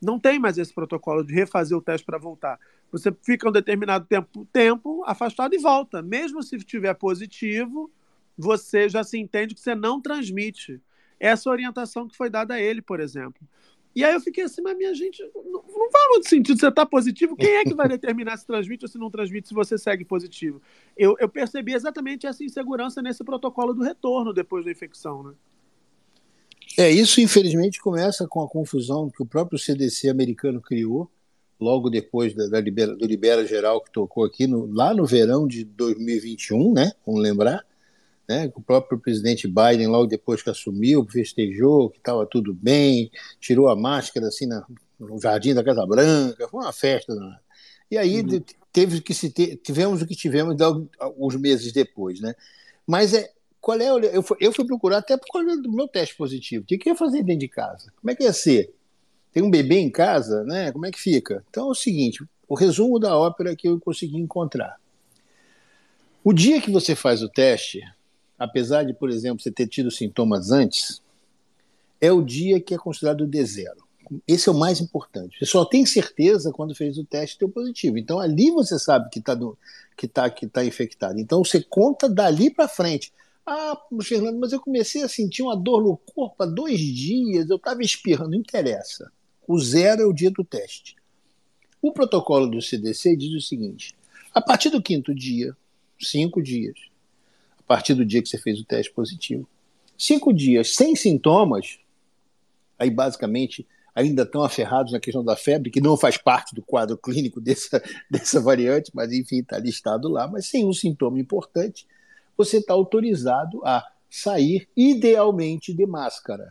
H: Não tem mais esse protocolo de refazer o teste para voltar. Você fica um determinado tempo, tempo afastado e volta. Mesmo se estiver positivo, você já se entende que você não transmite. Essa orientação que foi dada a ele, por exemplo. E aí eu fiquei assim, mas minha gente, não, não faz muito sentido você estar tá positivo. Quem é que vai determinar se transmite ou se não transmite se você segue positivo? Eu, eu percebi exatamente essa insegurança nesse protocolo do retorno depois da infecção, né?
K: É, isso infelizmente começa com a confusão que o próprio CDC americano criou logo depois da, da libera, do Libera Geral que tocou aqui no, lá no verão de 2021, né? Vamos lembrar né? O próprio presidente Biden, logo depois que assumiu, festejou que estava tudo bem, tirou a máscara assim na, no jardim da Casa Branca, foi uma festa. Né? E aí uhum. teve que se ter, tivemos o que tivemos alguns meses depois, né? Mas é qual é eu fui, eu fui procurar até por causa do meu teste positivo. O que, que ia fazer dentro de casa? Como é que ia ser? Tem um bebê em casa, né? Como é que fica? Então é o seguinte, o resumo da ópera que eu consegui encontrar. O dia que você faz o teste, apesar de, por exemplo, você ter tido sintomas antes, é o dia que é considerado D zero. Esse é o mais importante. Você só tem certeza quando fez o teste deu positivo. Então ali você sabe que está que tá, que tá infectado. Então você conta dali para frente. Ah, Fernando, mas eu comecei a sentir uma dor no corpo há dois dias, eu estava espirrando. Não interessa. O zero é o dia do teste. O protocolo do CDC diz o seguinte: a partir do quinto dia, cinco dias, partir do dia que você fez o teste positivo, cinco dias sem sintomas, aí basicamente ainda estão aferrados na questão da febre, que não faz parte do quadro clínico dessa, dessa variante, mas enfim, está listado lá, mas sem um sintoma importante, você está autorizado a sair, idealmente, de máscara.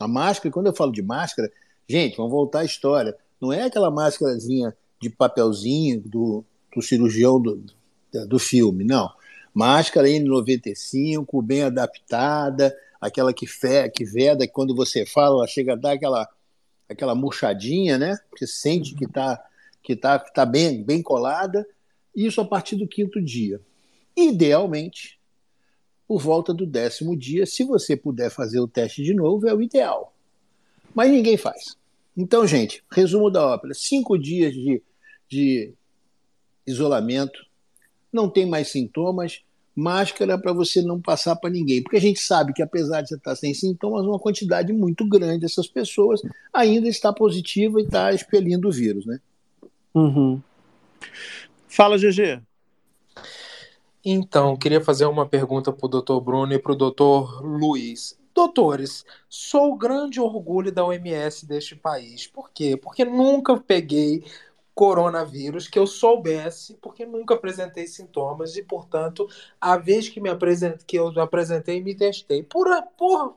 K: A máscara, quando eu falo de máscara, gente, vamos voltar à história. Não é aquela máscarazinha de papelzinho do, do cirurgião do, do filme, não. Máscara N95, bem adaptada, aquela que, fe, que veda, que quando você fala, ela chega a dar aquela, aquela murchadinha, né? Você sente que está que tá, que tá bem, bem colada. Isso a partir do quinto dia. Idealmente, por volta do décimo dia, se você puder fazer o teste de novo, é o ideal. Mas ninguém faz. Então, gente, resumo da ópera: cinco dias de, de isolamento, não tem mais sintomas, máscara para você não passar para ninguém. Porque a gente sabe que, apesar de você estar sem sintomas, uma quantidade muito grande dessas pessoas ainda está positiva e está expelindo o vírus, né?
H: Uhum. Fala, GG.
I: Então, queria fazer uma pergunta para o doutor Bruno e para o doutor Luiz. Doutores, sou o grande orgulho da OMS deste país. Por quê? Porque nunca peguei coronavírus que eu soubesse, porque nunca apresentei sintomas e, portanto, a vez que me apresentei, que eu apresentei, me testei. Por, por,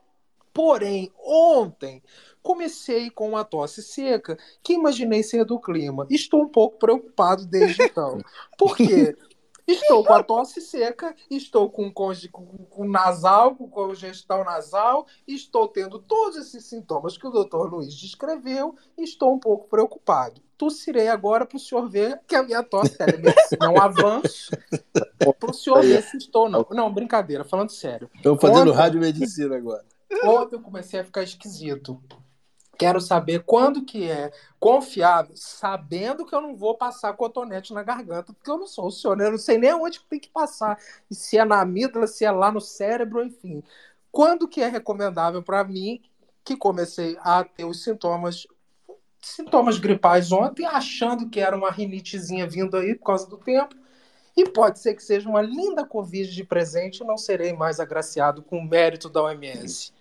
I: porém, ontem comecei com uma tosse seca que imaginei ser do clima. Estou um pouco preocupado desde então. Por quê? Estou com a tosse seca, estou com, com, com nasal, com congestão nasal, estou tendo todos esses sintomas que o doutor Luiz descreveu e estou um pouco preocupado. Tossirei agora para o senhor ver que a minha tosse é um avanço. Para o senhor ver se estou não. Não, brincadeira, falando sério.
K: Estou fazendo ontem, radiomedicina agora.
I: Ontem eu comecei a ficar esquisito. Quero saber quando que é confiável, sabendo que eu não vou passar cotonete na garganta, porque eu não sou o senhor, né? eu não sei nem onde tem que passar, se é na amígdala, se é lá no cérebro, enfim. Quando que é recomendável para mim, que comecei a ter os sintomas sintomas gripais ontem, achando que era uma rinitezinha vindo aí por causa do tempo, e pode ser que seja uma linda Covid de presente, não serei mais agraciado com o mérito da OMS.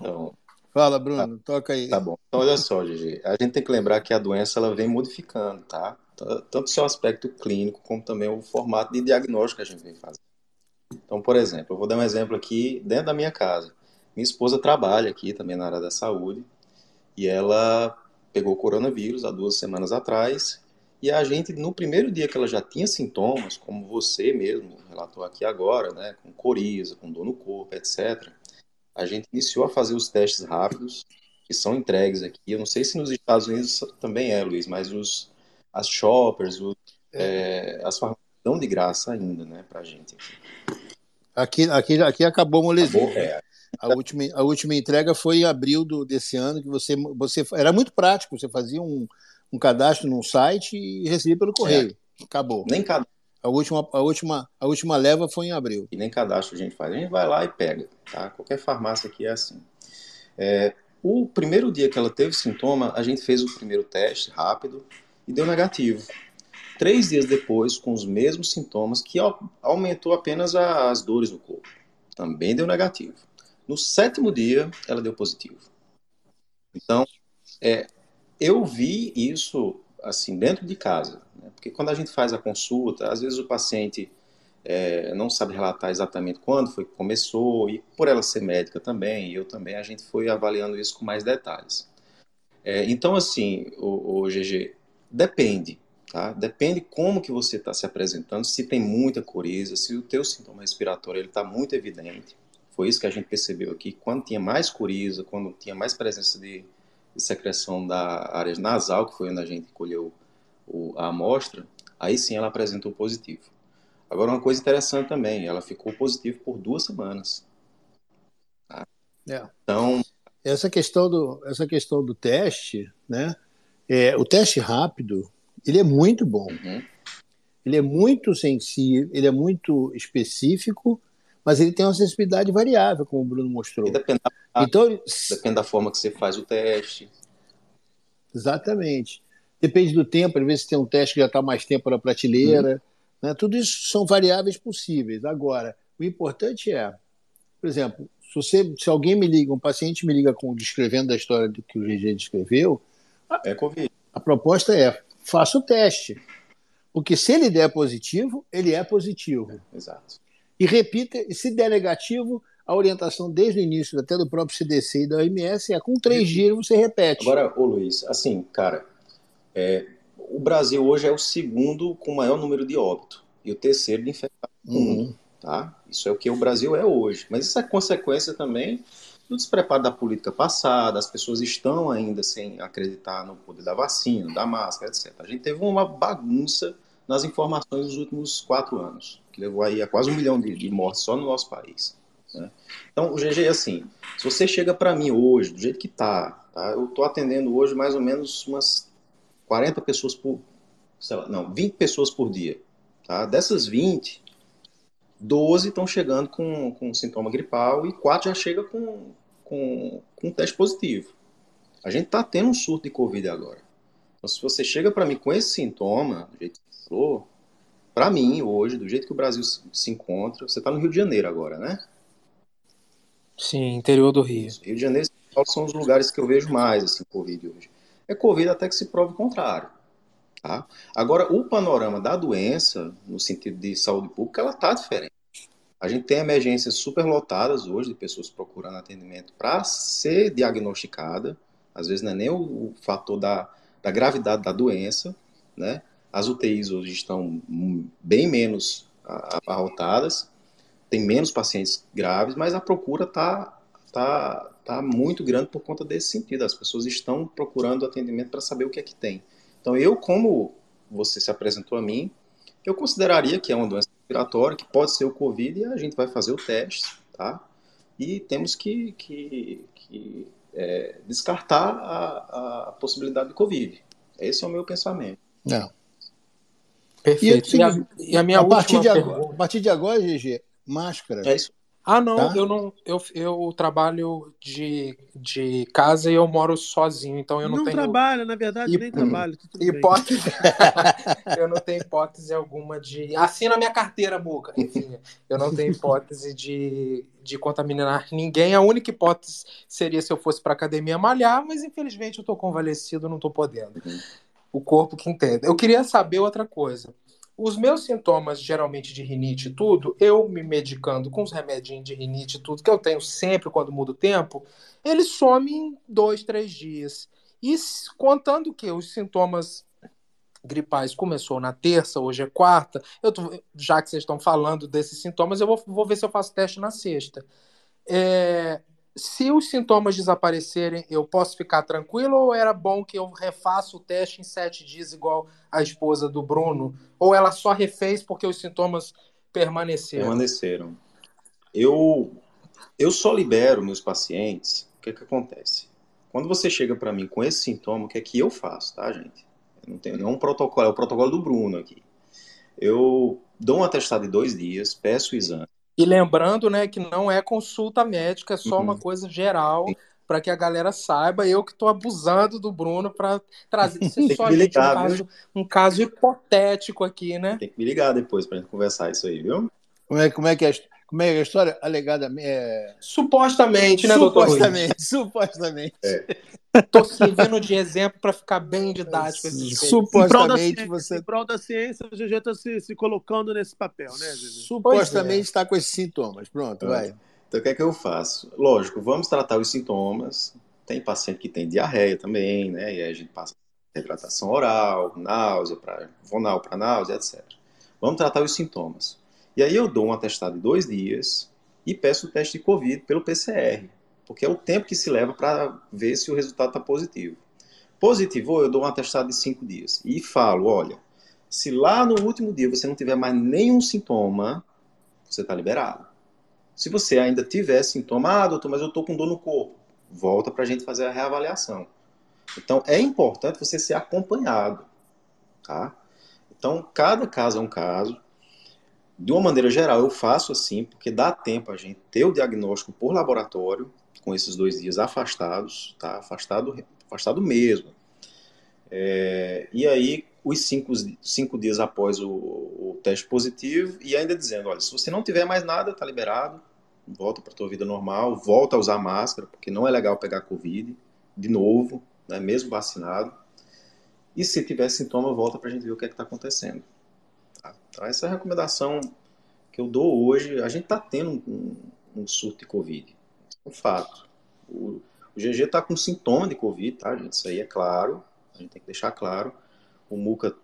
K: Então, Fala, Bruno, tá, toca aí.
J: Tá bom. Então, olha só, Gigi. A gente tem que lembrar que a doença ela vem modificando, tá? Tanto o seu aspecto clínico, como também o formato de diagnóstico que a gente vem fazendo. Então, por exemplo, eu vou dar um exemplo aqui dentro da minha casa. Minha esposa trabalha aqui também na área da saúde e ela pegou coronavírus há duas semanas atrás e a gente, no primeiro dia que ela já tinha sintomas, como você mesmo relatou aqui agora, né, com coriza, com dor no corpo, etc., a gente iniciou a fazer os testes rápidos, que são entregues aqui. Eu não sei se nos Estados Unidos também é, Luiz, mas os, as shoppers, os, é, as farmácias dão de graça ainda, né, pra gente
K: aqui. Aqui, aqui, acabou a molezinha. É. A última, a última entrega foi em abril do, desse ano, que você, você era muito prático, você fazia um, um cadastro num site e recebia pelo correio. É. Acabou.
J: Nem cadastro
K: a última, a, última, a última leva foi em abril.
J: E nem cadastro a gente faz. A gente vai lá e pega. Tá? Qualquer farmácia aqui é assim. É, o primeiro dia que ela teve sintoma, a gente fez o primeiro teste rápido e deu negativo. Três dias depois, com os mesmos sintomas, que aumentou apenas as dores no corpo. Também deu negativo. No sétimo dia, ela deu positivo. Então, é, eu vi isso assim dentro de casa. Né? Porque quando a gente faz a consulta, às vezes o paciente é, não sabe relatar exatamente quando foi que começou, e por ela ser médica também, eu também, a gente foi avaliando isso com mais detalhes. É, então, assim, o, o GG, depende, tá? Depende como que você está se apresentando, se tem muita coriza, se o teu sintoma respiratório está muito evidente. Foi isso que a gente percebeu aqui. Quando tinha mais coriza, quando tinha mais presença de, de secreção da área nasal, que foi onde a gente colheu o, a amostra, aí sim ela apresentou positivo. Agora, uma coisa interessante também, ela ficou positiva por duas semanas. Tá?
K: É.
J: Então,
K: essa questão do, essa questão do teste, né? É, o teste rápido, ele é muito bom.
J: Uhum.
K: Ele é muito sensível, ele é muito específico, mas ele tem uma sensibilidade variável, como o Bruno mostrou.
J: depende da,
K: Então,
J: depende da forma que você faz o teste.
K: Exatamente. Depende do tempo, às vezes tem um teste que já está mais tempo na prateleira. Né? Tudo isso são variáveis possíveis. Agora, o importante é, por exemplo, se, você, se alguém me liga, um paciente me liga com descrevendo a história do que o GG descreveu,
J: É Covid.
K: a proposta é faça o teste. Porque se ele der positivo, ele é positivo.
J: Exato.
K: E repita, e se der negativo, a orientação desde o início, até do próprio CDC e da OMS, é com três dias você repete.
J: Agora, ô Luiz, assim, cara, é, o Brasil hoje é o segundo com o maior número de óbito e o terceiro de infectados no
K: Uhum.
J: mundo, tá? Isso é o que o Brasil é hoje. Mas isso é consequência também do despreparo da política passada, as pessoas estão ainda sem acreditar no poder da vacina, da máscara, etc. A gente teve uma bagunça nas informações nos últimos quatro anos, que levou aí a quase um milhão de, de mortes só no nosso país. né? Então, o GG, assim, se você chega para mim hoje, do jeito que tá, tá? eu tô atendendo hoje mais ou menos umas 40 pessoas por, sei lá, não, 20 pessoas por dia, tá? Dessas 20, 12 estão chegando com, com sintoma gripal e 4 já chegam com, com, com teste positivo. A gente tá tendo um surto de Covid agora. Então, se você chega para mim com esse sintoma, do jeito que você falou, para mim, hoje, do jeito que o Brasil se encontra, você tá no Rio de Janeiro agora, né?
I: Sim, interior do Rio.
J: Rio de Janeiro são os lugares que eu vejo mais, assim, Covid hoje. É Covid até que se prove o contrário. Tá? Agora, o panorama da doença, no sentido de saúde pública, ela está diferente. A gente tem emergências superlotadas hoje de pessoas procurando atendimento para ser diagnosticada. Às vezes não é nem o, o fator da, da gravidade da doença, né? As UTIs hoje estão bem menos abarrotadas, tem menos pacientes graves, mas a procura está tá, tá muito grande por conta desse sentido. As pessoas estão procurando atendimento para saber o que é que tem. Então, eu, como você se apresentou a mim, eu consideraria que é uma doença respiratória, que pode ser o Covid, e a gente vai fazer o teste, tá? E temos que, que, que, é, descartar a, a possibilidade de Covid. Esse é o meu pensamento.
K: Não.
I: Perfeito.
K: E,
I: E a, e a minha
K: a partir,
I: última
K: de agora,
I: pergunta.
K: a partir de agora, GG, máscara.
J: É isso.
I: Ah, não,
K: Tá?
I: eu não, eu, eu trabalho de, de casa e eu moro sozinho, então eu não,
H: não
I: tenho
H: trabalha, na verdade,
I: Hip-
H: nem bem.
I: hipótese. eu não tenho hipótese alguma de. Assina minha carteira, Buca. Enfim, eu não tenho hipótese de, de contaminar ninguém. A única hipótese seria se eu fosse para academia malhar, mas infelizmente eu estou convalescido, não estou podendo. O corpo que entende. Eu queria saber outra coisa. Os meus sintomas, geralmente de rinite e tudo, eu me medicando com os remedinhos de rinite e tudo, que eu tenho sempre quando muda o tempo, eles somem em dois, três dias. E contando que os sintomas gripais começou na terça, hoje é quarta, eu tô- já que vocês estão falando desses sintomas, eu vou, vou ver se eu faço teste na sexta. É, se os sintomas desaparecerem, eu posso ficar tranquilo ou era bom que eu refaça o teste em sete dias, igual a esposa do Bruno? Ou ela só refez porque os sintomas permaneceram?
J: Permaneceram. Eu, eu só libero meus pacientes. O que, que acontece? Quando você chega para mim com esse sintoma, o que é que eu faço, tá, gente? Eu não tenho nenhum protocolo, é o protocolo do Bruno aqui. Eu dou um atestado de dois dias, peço o exame.
I: E lembrando, né, que não é consulta médica, é só
J: Uhum.
I: uma coisa geral para que a galera saiba. Eu que estou abusando do Bruno para trazer isso
J: Tem
I: é
J: que
I: só
J: me
I: gente, um
J: ligar,
I: caso, um caso hipotético aqui, né?
J: Tem que me ligar depois pra gente conversar isso aí, viu?
K: Como é, como é que é, como é é a história? Alegadamente. É...
I: Supostamente, né, doutor Rui?
K: Supostamente, supostamente.
I: Tô servindo de exemplo para ficar bem didático
K: Supostamente
H: ciência,
K: você.
H: em prol da ciência, o GG está se, se colocando nesse papel, né, GG?
K: Supostamente está com esses sintomas. Pronto, vai.
J: Então, o que é que eu faço? Lógico, vamos tratar os sintomas. Tem paciente que tem diarreia também, né? E aí a gente passa hidratação oral, náusea, para vonal para náusea, etc. Vamos tratar os sintomas. E aí eu dou um atestado de dois dias e peço o teste de Covid pelo PCR, porque é o tempo que se leva para ver se o resultado está positivo. Positivou, eu dou um atestado de cinco dias e falo, olha, Se lá no último dia você não tiver mais nenhum sintoma, você está liberado. Se você ainda tiver sintoma, ah, doutor, mas eu estou com dor no corpo, volta para a gente fazer a reavaliação. Então, é importante você ser acompanhado, tá? Então, cada caso é um caso. De uma maneira geral, eu faço assim, porque dá tempo a gente ter o diagnóstico por laboratório, com esses dois dias afastados, tá? Afastado, afastado mesmo. É, e aí, os cinco, cinco dias após o, o, teste positivo, e ainda dizendo: olha, se você não tiver mais nada, está liberado, volta para tua vida normal, volta a usar máscara, porque não é legal pegar Covid, de novo, né, mesmo vacinado. E se tiver sintoma, volta para a gente ver o que é está acontecendo. Tá? Então, essa é a recomendação que eu dou hoje. A gente está tendo um, um, surto de Covid. Um fato. O, o GG está com sintoma de Covid, tá, gente? Isso aí é claro. A gente tem que deixar claro. O Muca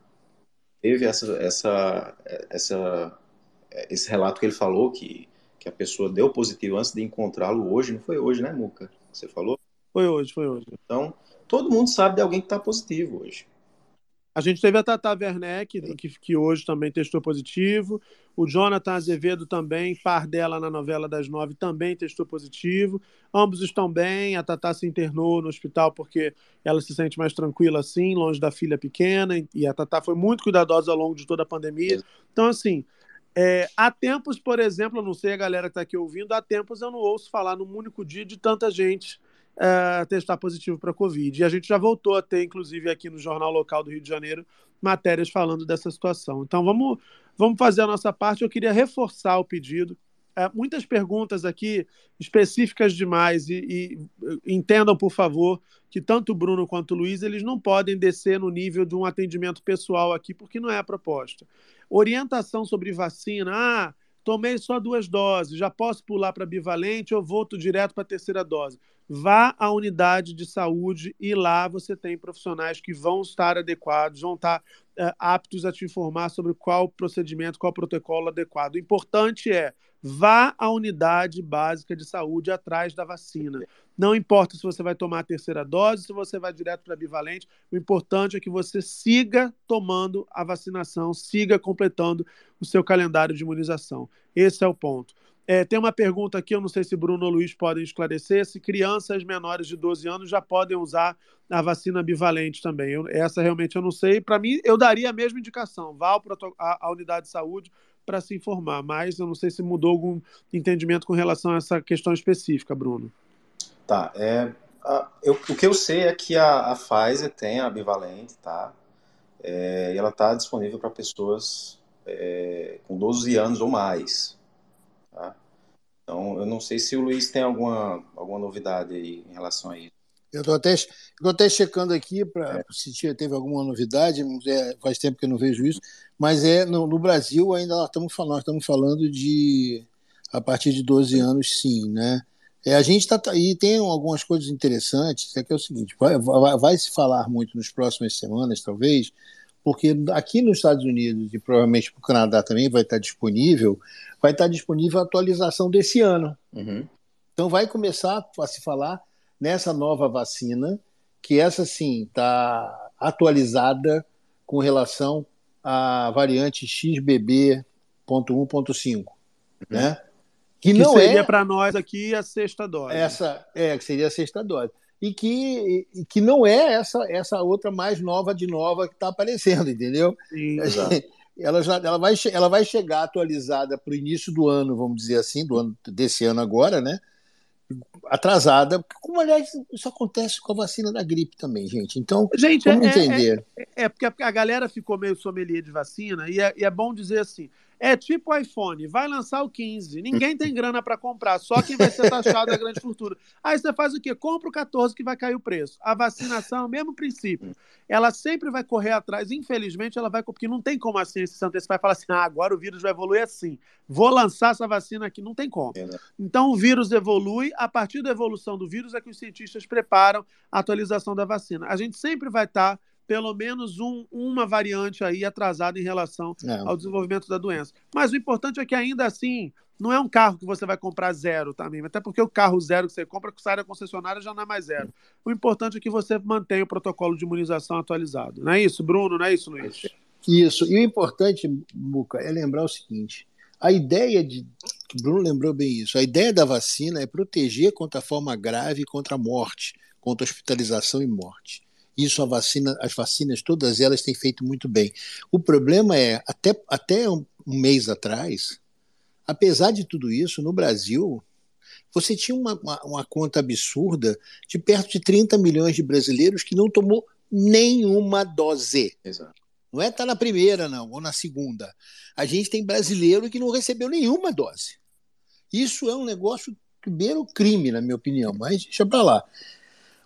J: teve essa, essa, essa, esse relato que ele falou, que, que a pessoa deu positivo antes de encontrá-lo hoje. Não foi hoje, né, Muca? Você falou?
H: Foi hoje, foi hoje.
J: Então, todo mundo sabe de alguém que está positivo hoje.
H: A gente teve a Tata Werneck, que, que hoje também testou positivo. O Jonathan Azevedo também, par dela na novela das nove, também testou positivo. Ambos estão bem. A Tata se internou no hospital porque ela se sente mais tranquila assim, longe da filha pequena. E a Tata foi muito cuidadosa ao longo de toda a pandemia. Então, assim, é, há tempos, por exemplo, eu não sei a galera que está aqui ouvindo, há tempos eu não ouço falar num único dia de tanta gente é, testar positivo para Covid. E a gente já voltou a ter, inclusive, aqui no Jornal Local do Rio de Janeiro, matérias falando dessa situação. Então, vamos, vamos fazer a nossa parte. Eu queria reforçar o pedido. É, muitas perguntas aqui específicas demais e, e, entendam, por favor, que tanto o Bruno quanto o Luiz eles não podem descer no nível de um atendimento pessoal aqui, porque não é a proposta. Orientação sobre vacina, ah, tomei só duas doses, já posso pular para bivalente ou volto direto para a terceira dose vá à unidade de saúde e lá você tem profissionais que vão estar adequados, vão estar é, aptos a te informar sobre qual procedimento, qual protocolo adequado. O importante é vá à unidade básica de saúde atrás da vacina. Não importa se você vai tomar a terceira dose, se você vai direto para a bivalente, o importante é que você siga tomando a vacinação, siga completando o seu calendário de imunização. Esse é o ponto. É, tem uma pergunta aqui, eu não sei se Bruno ou Luiz podem esclarecer, se crianças menores de 12 anos já podem usar a vacina bivalente também. Eu, essa realmente eu não sei. Para mim, eu daria a mesma indicação. Vá à unidade de saúde para se informar, mas eu não sei se mudou algum entendimento com relação a essa questão específica, Bruno.
J: Tá, é, a, eu, o que eu sei é que a, a Pfizer tem a bivalente, tá? É, e ela está disponível para pessoas é, com 12 anos ou mais. Tá? Então, eu não sei se o Luiz tem alguma, alguma novidade aí em relação a isso.
K: Eu estou até, até checando aqui para é. se teve alguma novidade, é, faz tempo que eu não vejo isso, mas é no, no Brasil ainda estamos, falando, estamos falando de a partir de 12 anos, sim, né? É, a gente está e tem algumas coisas interessantes, é que é o seguinte, vai, vai, vai, se falar muito nas próximas semanas, talvez, porque aqui nos Estados Unidos e provavelmente para o Canadá também vai estar disponível vai estar disponível a atualização desse ano.
J: Uhum.
K: Então vai começar a se falar nessa nova vacina, que essa sim está atualizada com relação à variante XBB.1.5, uhum. né?
H: Que, que não seria é para nós aqui a sexta dose.
K: Essa é que seria a sexta dose e que, e que não é essa essa outra mais nova de nova que está aparecendo, entendeu?
H: Sim,
K: ela já ela vai, ela vai chegar atualizada para o início do ano, vamos dizer assim, do ano desse ano agora, né? Atrasada, como aliás isso acontece com a vacina da gripe também, gente. Então,
H: gente,
K: vamos
H: é,
K: entender.
H: É, é, é, porque a galera ficou meio sommelier de vacina e é, e é bom dizer assim: é tipo o iPhone, vai lançar o 15, ninguém tem grana para comprar, só quem vai ser taxado é a grande fortuna. Aí você faz o quê? Compra o 14 que vai cair o preço. A vacinação é o mesmo princípio. Ela sempre vai correr atrás, infelizmente ela vai, porque não tem como a ciência se antecipar e falar assim, ah, agora o vírus vai evoluir assim, vou lançar essa vacina aqui, não tem como. Então o vírus evolui, a partir da evolução do vírus é que os cientistas preparam a atualização da vacina. A gente sempre vai estar tá pelo menos um, uma variante aí atrasada em relação é. ao desenvolvimento da doença. Mas o importante é que ainda assim não é um carro que você vai comprar zero também, até porque o carro zero que você compra, que sai da concessionária, já não é mais zero. O importante é que você mantenha o protocolo de imunização atualizado. Não é isso, Bruno? Não é isso, Luiz?
K: Isso. E o importante, Muca, é lembrar o seguinte: a ideia de. O Bruno lembrou bem isso. A ideia da vacina é proteger contra a forma grave e contra a morte, contra a hospitalização e morte. Isso vacina, as vacinas, todas elas têm feito muito bem. O problema é, até, até um mês atrás, apesar de tudo isso, no Brasil, você tinha uma, uma, uma, conta absurda de perto de 30 milhões de brasileiros que não tomou nenhuma dose.
J: Exato.
K: Não é estar tá na primeira, não, ou na segunda. A gente tem brasileiro que não recebeu nenhuma dose. Isso é um negócio que beira o crime, na minha opinião, mas deixa para lá.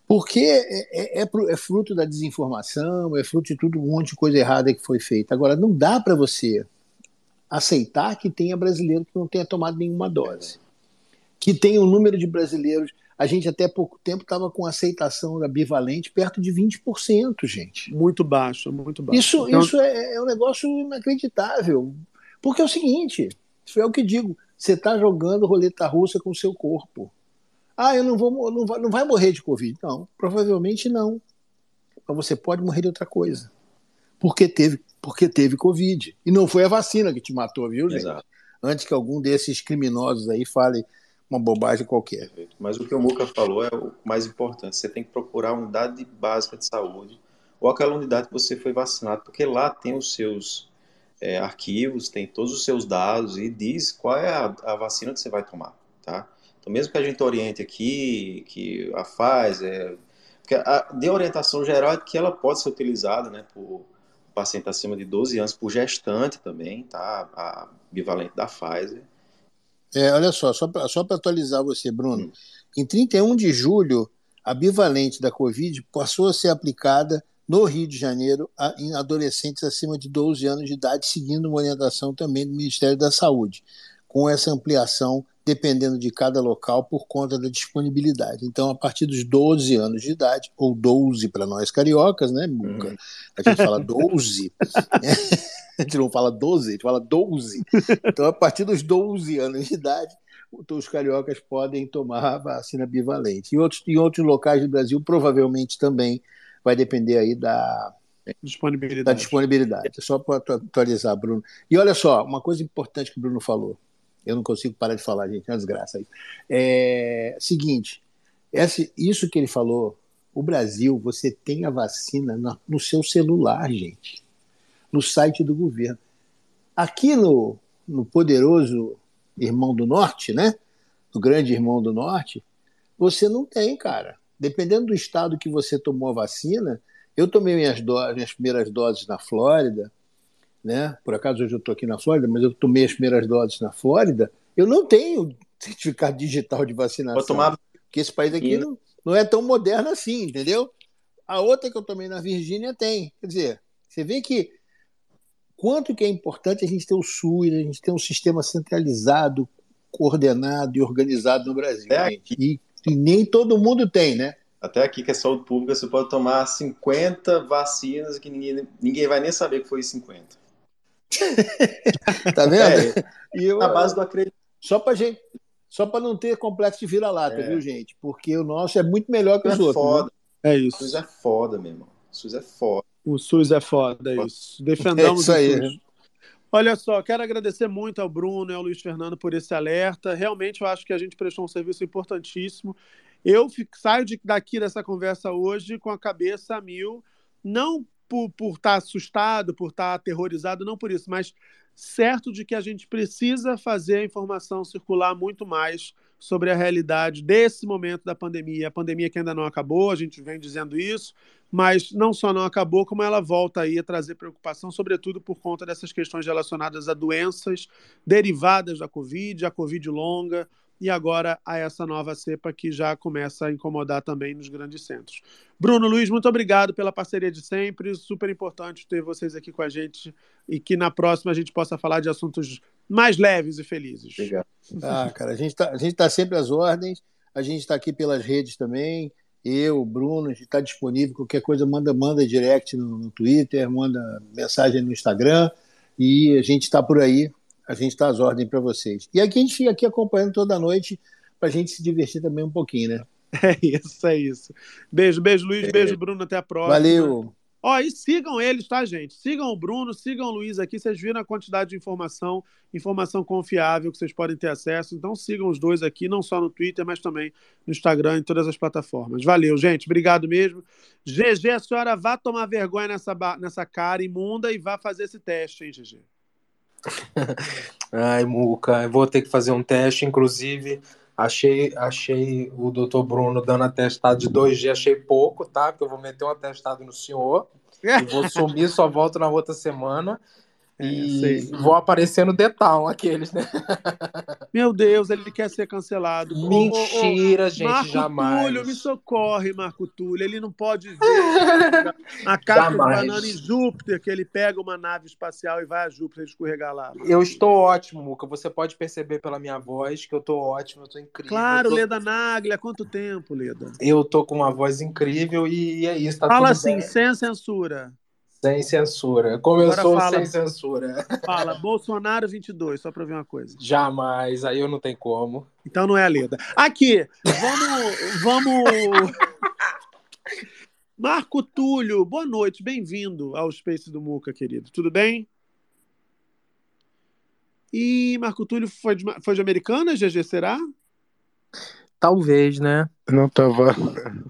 K: Porque é, é, é, é, fruto da desinformação, é fruto de tudo, um monte de coisa errada que foi feita. Agora, não dá para você aceitar que tenha brasileiro que não tenha tomado nenhuma dose. Que tenha um número de brasileiros a gente até pouco tempo estava com aceitação da bivalente perto de 20%, gente.
H: Muito baixo, muito baixo.
K: Isso, então... isso é, é, um negócio inacreditável. Porque é o seguinte, isso é o que digo, você está jogando roleta russa com o seu corpo. Ah, eu não vou, não vai, não vai morrer de Covid. Não, provavelmente não. Mas você pode morrer de outra coisa. Porque teve, porque teve Covid. E não foi a vacina que te matou, viu, gente? Exato. Antes que algum desses criminosos aí fale uma bobagem qualquer.
J: Mas o que o Muca falou é o mais importante. Você tem que procurar a unidade básica de saúde ou aquela unidade que você foi vacinado, porque lá tem os seus é, arquivos, tem todos os seus dados e diz qual é a, a, vacina que você vai tomar, tá? Então, mesmo que a gente oriente aqui, que a Pfizer, porque a, de orientação geral é que ela pode ser utilizada, né, por paciente acima de 12 anos, por gestante também, tá? A bivalente da Pfizer.
K: É, olha só, só para só atualizar você, Bruno. Em 31 de julho, a bivalente da Covid passou a ser aplicada no Rio de Janeiro a, em adolescentes acima de 12 anos de idade, seguindo uma orientação também do Ministério da Saúde, com essa ampliação dependendo de cada local por conta da disponibilidade. Então, a partir dos 12 anos de idade, ou 12 para nós cariocas, né, Muca? Uhum. A gente fala 12. a gente não fala 12, a gente fala 12. Então, a partir dos 12 anos de idade, os cariocas podem tomar a vacina bivalente. Em outros, em outros locais do Brasil, provavelmente também vai depender aí da
H: disponibilidade.
K: Da disponibilidade. Só para atualizar, Bruno. E olha só, uma coisa importante que o Bruno falou. Eu não consigo parar de falar, gente, é uma desgraça aí. É seguinte, esse, isso que ele falou, o Brasil, você tem a vacina no, no seu celular, gente no site do governo. Aqui no, no poderoso Irmão do Norte, né? No grande Irmão do Norte, você não tem, cara. Dependendo do estado que você tomou a vacina, eu tomei minhas, minhas primeiras doses na Flórida, né? Por acaso hoje eu estou aqui na Flórida, mas eu tomei as primeiras doses na Flórida. Eu não tenho certificado digital de vacinação. Vou tomar... Porque esse país aqui não, não é tão moderno assim, entendeu? A outra que eu tomei na Virgínia tem. Quer dizer, você vê que quanto que é importante a gente ter o SUS, a gente ter um sistema centralizado, coordenado e organizado no Brasil. E, e, nem todo mundo tem, né?
J: Até aqui que é saúde pública, você pode tomar 50 vacinas que ninguém, ninguém vai nem saber que foi 50.
K: Tá vendo?
J: É, e eu, base do acredito.
K: Só para gente, só para não ter complexo de vira-lata, é. viu, gente? Porque o nosso é muito melhor que os é outros.
J: Foda.
H: Né? É isso.
J: O SUS é foda, meu irmão. O SUS é foda.
H: O SUS é foda, é isso. Defendamos é isso aí. o SUS. Olha só, quero agradecer muito ao Bruno e ao Luiz Fernando por esse alerta. Realmente eu acho que a gente prestou um serviço importantíssimo. Eu fico, saio de, daqui dessa conversa hoje com a cabeça a mil, não por, por estar assustado, por estar aterrorizado, não por isso, mas certo de que a gente precisa fazer a informação circular muito mais sobre a realidade desse momento da pandemia. A pandemia que ainda não acabou, a gente vem dizendo isso, mas não só não acabou, como ela volta aí a trazer preocupação, sobretudo por conta dessas questões relacionadas a doenças derivadas da Covid, a Covid longa, e agora a essa nova cepa que já começa a incomodar também nos grandes centros. Bruno Luiz, muito obrigado pela parceria de sempre. Super importante ter vocês aqui com a gente e que na próxima a gente possa falar de assuntos mais leves e felizes.
K: Obrigado. Ah, cara, a gente está tá sempre às ordens, a gente está aqui pelas redes também. Eu, Bruno, a gente está disponível. Qualquer coisa, manda, manda direct no, no Twitter, manda mensagem no Instagram e a gente está por aí a gente está às ordens para vocês. E aqui a gente fica aqui acompanhando toda noite para a gente se divertir também um pouquinho, né?
H: É isso, é isso. Beijo, beijo, Luiz, beijo, Bruno, até a próxima.
K: Valeu.
H: Ó, e sigam eles, tá, gente? Sigam o Bruno, sigam o Luiz aqui. Vocês viram a quantidade de informação, informação confiável que vocês podem ter acesso. Então sigam os dois aqui, não só no Twitter, mas também no Instagram, em todas as plataformas. Valeu, gente. Obrigado mesmo. GG, a senhora vá tomar vergonha nessa, nessa cara imunda e vá fazer esse teste, hein, GG?
L: Ai, Muca, eu vou ter que fazer um teste, inclusive. Achei, achei o doutor Bruno dando atestado de dois dias, achei pouco, tá? Porque eu vou meter um atestado no senhor e vou sumir, só volto na outra semana.
H: É,
L: E vou aparecer no detal aqueles, né?
H: Meu Deus, ele quer ser cancelado. Ô, ô, ô,
L: Mentira, gente,
H: Marco
L: jamais.
H: Túlio, me socorre, Marco Túlio. Ele não pode ver a de
L: Jamais.
H: banana em Júpiter, que ele pega uma nave espacial e vai a Júpiter escorregar lá.
L: Eu estou ótimo, Muca. Você pode perceber pela minha voz que eu tô ótimo, eu tô incrível.
H: Claro,
L: tô...
H: Leda Naglia, há quanto tempo, Leda?
L: Eu tô com uma voz incrível e é isso, tá
H: Fala
L: tudo
H: assim,
L: bem.
H: sem censura.
L: Sem censura. Começou
H: fala.
L: sem censura.
H: Fala, Bolsonaro 22, só pra ver uma coisa.
L: Jamais, aí eu não tenho como.
H: Então não é a Leda. Aqui, vamos. vamos... Marco Túlio, boa noite, bem-vindo ao Space do Muca, querido. Tudo bem? E Marco Túlio foi de, foi de Americana, GG, será?
M: Talvez, né?
N: Não tava.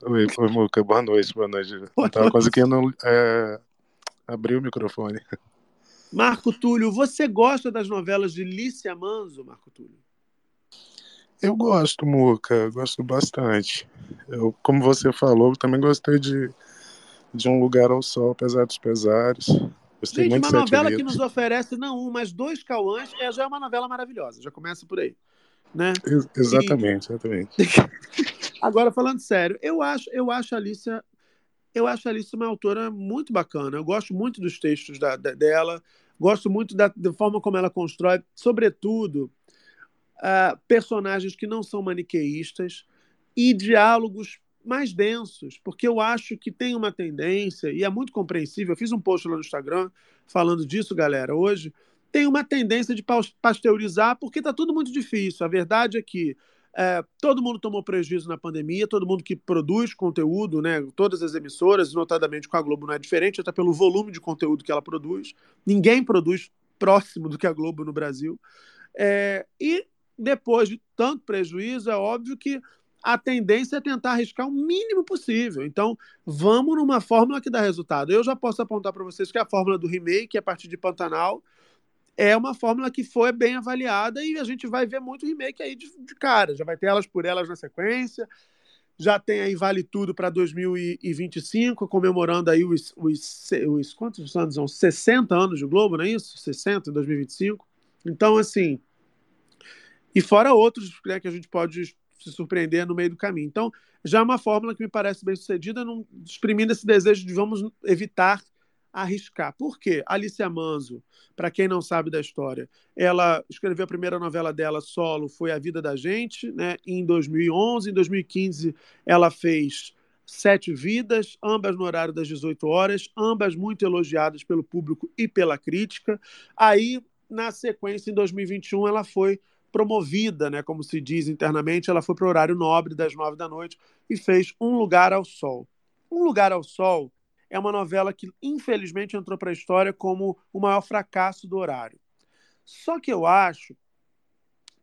N: Oi, Muca, boa noite, boa noite. Não tava conseguindo é, abrir o microfone.
H: Marco Túlio, você gosta das novelas de Lícia Manzo, Marco Túlio?
N: Eu gosto, Muca, gosto bastante. Eu, como você falou, também gostei de, de Um Lugar ao Sol, apesar dos pesares. Gostei
H: Gente,
N: muito
H: uma novela que nos oferece não um, mas dois Cauãs, é, já é uma novela maravilhosa, já começa por aí. Né?
N: Ex- Exatamente, exatamente.
H: Agora, falando sério, eu acho, eu acho a Alicia, eu acho a Alicia uma autora muito bacana. Eu gosto muito dos textos da- da- dela, gosto muito da, da forma como ela constrói, sobretudo, ah, personagens que não são maniqueístas e diálogos mais densos, porque eu acho que tem uma tendência, e é muito compreensível. Eu fiz um post lá no Instagram falando disso, galera, hoje. Tem uma tendência de pasteurizar, porque está tudo muito difícil. A verdade é que é, todo mundo tomou prejuízo na pandemia, todo mundo que produz conteúdo, né, todas as emissoras, notadamente com a Globo não é diferente, até pelo volume de conteúdo que ela produz. Ninguém produz próximo do que a Globo no Brasil. É, e depois de tanto prejuízo, é óbvio que a tendência é tentar arriscar o mínimo possível. Então, vamos numa fórmula que dá resultado. Eu já posso apontar para vocês que a fórmula do remake, a partir de Pantanal, é uma fórmula que foi bem avaliada e a gente vai ver muito remake aí de, de cara. Já vai ter elas por elas na sequência. Já tem aí Vale Tudo para 2025, comemorando aí os, os, os quantos anos são? 60 anos de Globo, não é isso? 60 em 2025. Então, assim, e fora outros né, que a gente pode se surpreender no meio do caminho. Então, já é uma fórmula que me parece bem sucedida, não, exprimindo esse desejo de vamos evitar arriscar. Por quê? Alicia Manzo, para quem não sabe da história, ela escreveu a primeira novela dela solo, foi A Vida da Gente, né, em 2011. Em 2015, ela fez Sete Vidas, ambas no horário das 18 horas, ambas muito elogiadas pelo público e pela crítica. Aí, na sequência, em 2021, ela foi promovida, né, como se diz internamente, ela foi para o horário nobre das nove da noite e fez Um Lugar ao Sol. Um Lugar ao Sol é uma novela que, infelizmente, entrou para a história como o maior fracasso do horário. Só que eu acho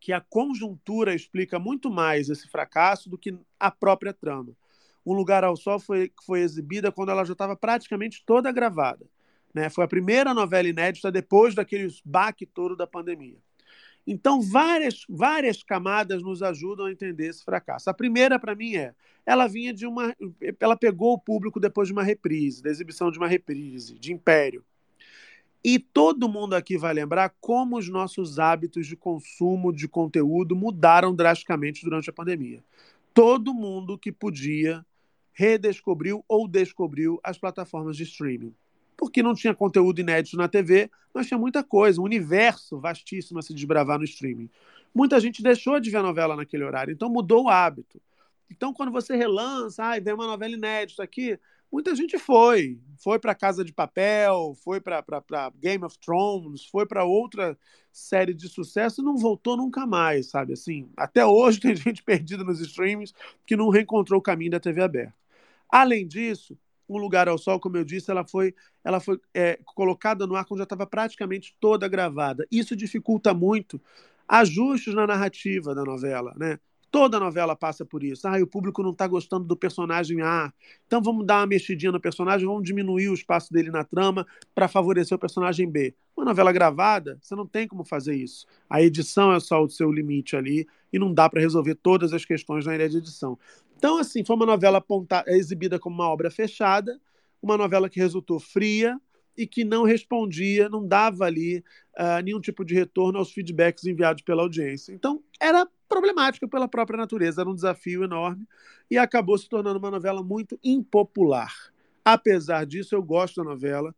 H: que a conjuntura explica muito mais esse fracasso do que a própria trama. Um Lugar ao Sol foi, foi exibida quando ela já estava praticamente toda gravada. Né? Foi a primeira novela inédita depois daquele baque todo da pandemia. Então, várias, várias camadas nos ajudam a entender esse fracasso. A primeira, para mim, é ela vinha de uma. Ela pegou o público depois de uma reprise, da exibição de uma reprise, de Império. E todo mundo aqui vai lembrar como os nossos hábitos de consumo de conteúdo mudaram drasticamente durante a pandemia. Todo mundo que podia redescobriu ou descobriu as plataformas de streaming porque não tinha conteúdo inédito na TV, mas tinha muita coisa, um universo vastíssimo a se desbravar no streaming. Muita gente deixou de ver a novela naquele horário, então mudou o hábito. Então, quando você relança, ah, vem uma novela inédita aqui, muita gente foi. Foi para Casa de Papel, foi para Game of Thrones, foi para outra série de sucesso e não voltou nunca mais, sabe? Assim, até hoje tem gente perdida nos streamings que não reencontrou o caminho da TV aberta. Além disso, Um Lugar ao Sol, como eu disse, ela foi, ela foi é, colocada no ar quando já estava praticamente toda gravada. Isso dificulta muito ajustes na narrativa da novela, né? Toda novela passa por isso. Ah, o público não está gostando do personagem A. Então vamos dar uma mexidinha no personagem, vamos diminuir o espaço dele na trama para favorecer o personagem B. Uma novela gravada, você não tem como fazer isso. A edição é só o seu limite ali e não dá para resolver todas as questões na ilha de edição. Então, assim, foi uma novela apontada, exibida como uma obra fechada, uma novela que resultou fria, e que não respondia, não dava ali uh, nenhum tipo de retorno aos feedbacks enviados pela audiência. Então, era problemática pela própria natureza, era um desafio enorme e acabou se tornando uma novela muito impopular. Apesar disso, eu gosto da novela.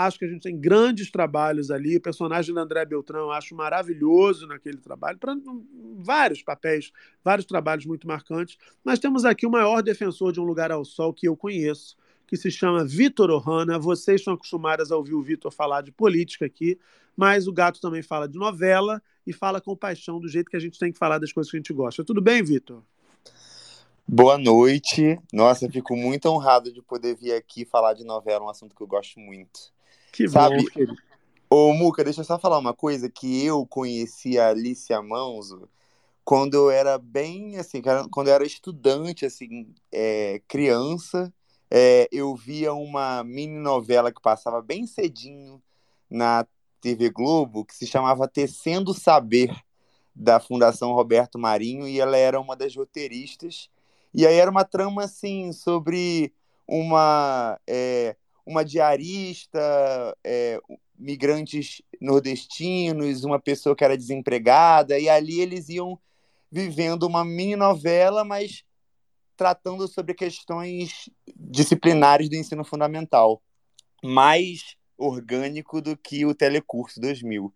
H: Acho que a gente tem grandes trabalhos ali. O personagem da André Beltrão acho maravilhoso naquele trabalho, para vários papéis, vários trabalhos muito marcantes. Mas temos aqui o maior defensor de Um Lugar ao Sol que eu conheço, que se chama Vitor Ohana. Vocês estão acostumados a ouvir o Vitor falar de política aqui, mas o gato também fala de novela e fala com paixão do jeito que a gente tem que falar das coisas que a gente gosta. Tudo bem, Vitor?
O: Boa noite. Nossa, fico muito honrado de poder vir aqui falar de novela, um assunto que eu gosto muito.
H: Que
O: Sabe?
H: bom, querido.
O: Ô, Muca, deixa eu só falar uma coisa que eu conheci a Alicia Manso quando eu era bem, assim, quando eu era estudante, assim, é, criança, é, eu via uma mini novela que passava bem cedinho na TV Globo, que se chamava Tecendo Saber, da Fundação Roberto Marinho, e ela era uma das roteiristas. E aí era uma trama, assim, sobre uma, é, uma diarista, é, migrantes nordestinos, uma pessoa que era desempregada, e ali eles iam vivendo uma mini novela, mas tratando sobre questões disciplinares do ensino fundamental, mais orgânico do que o Telecurso 2000.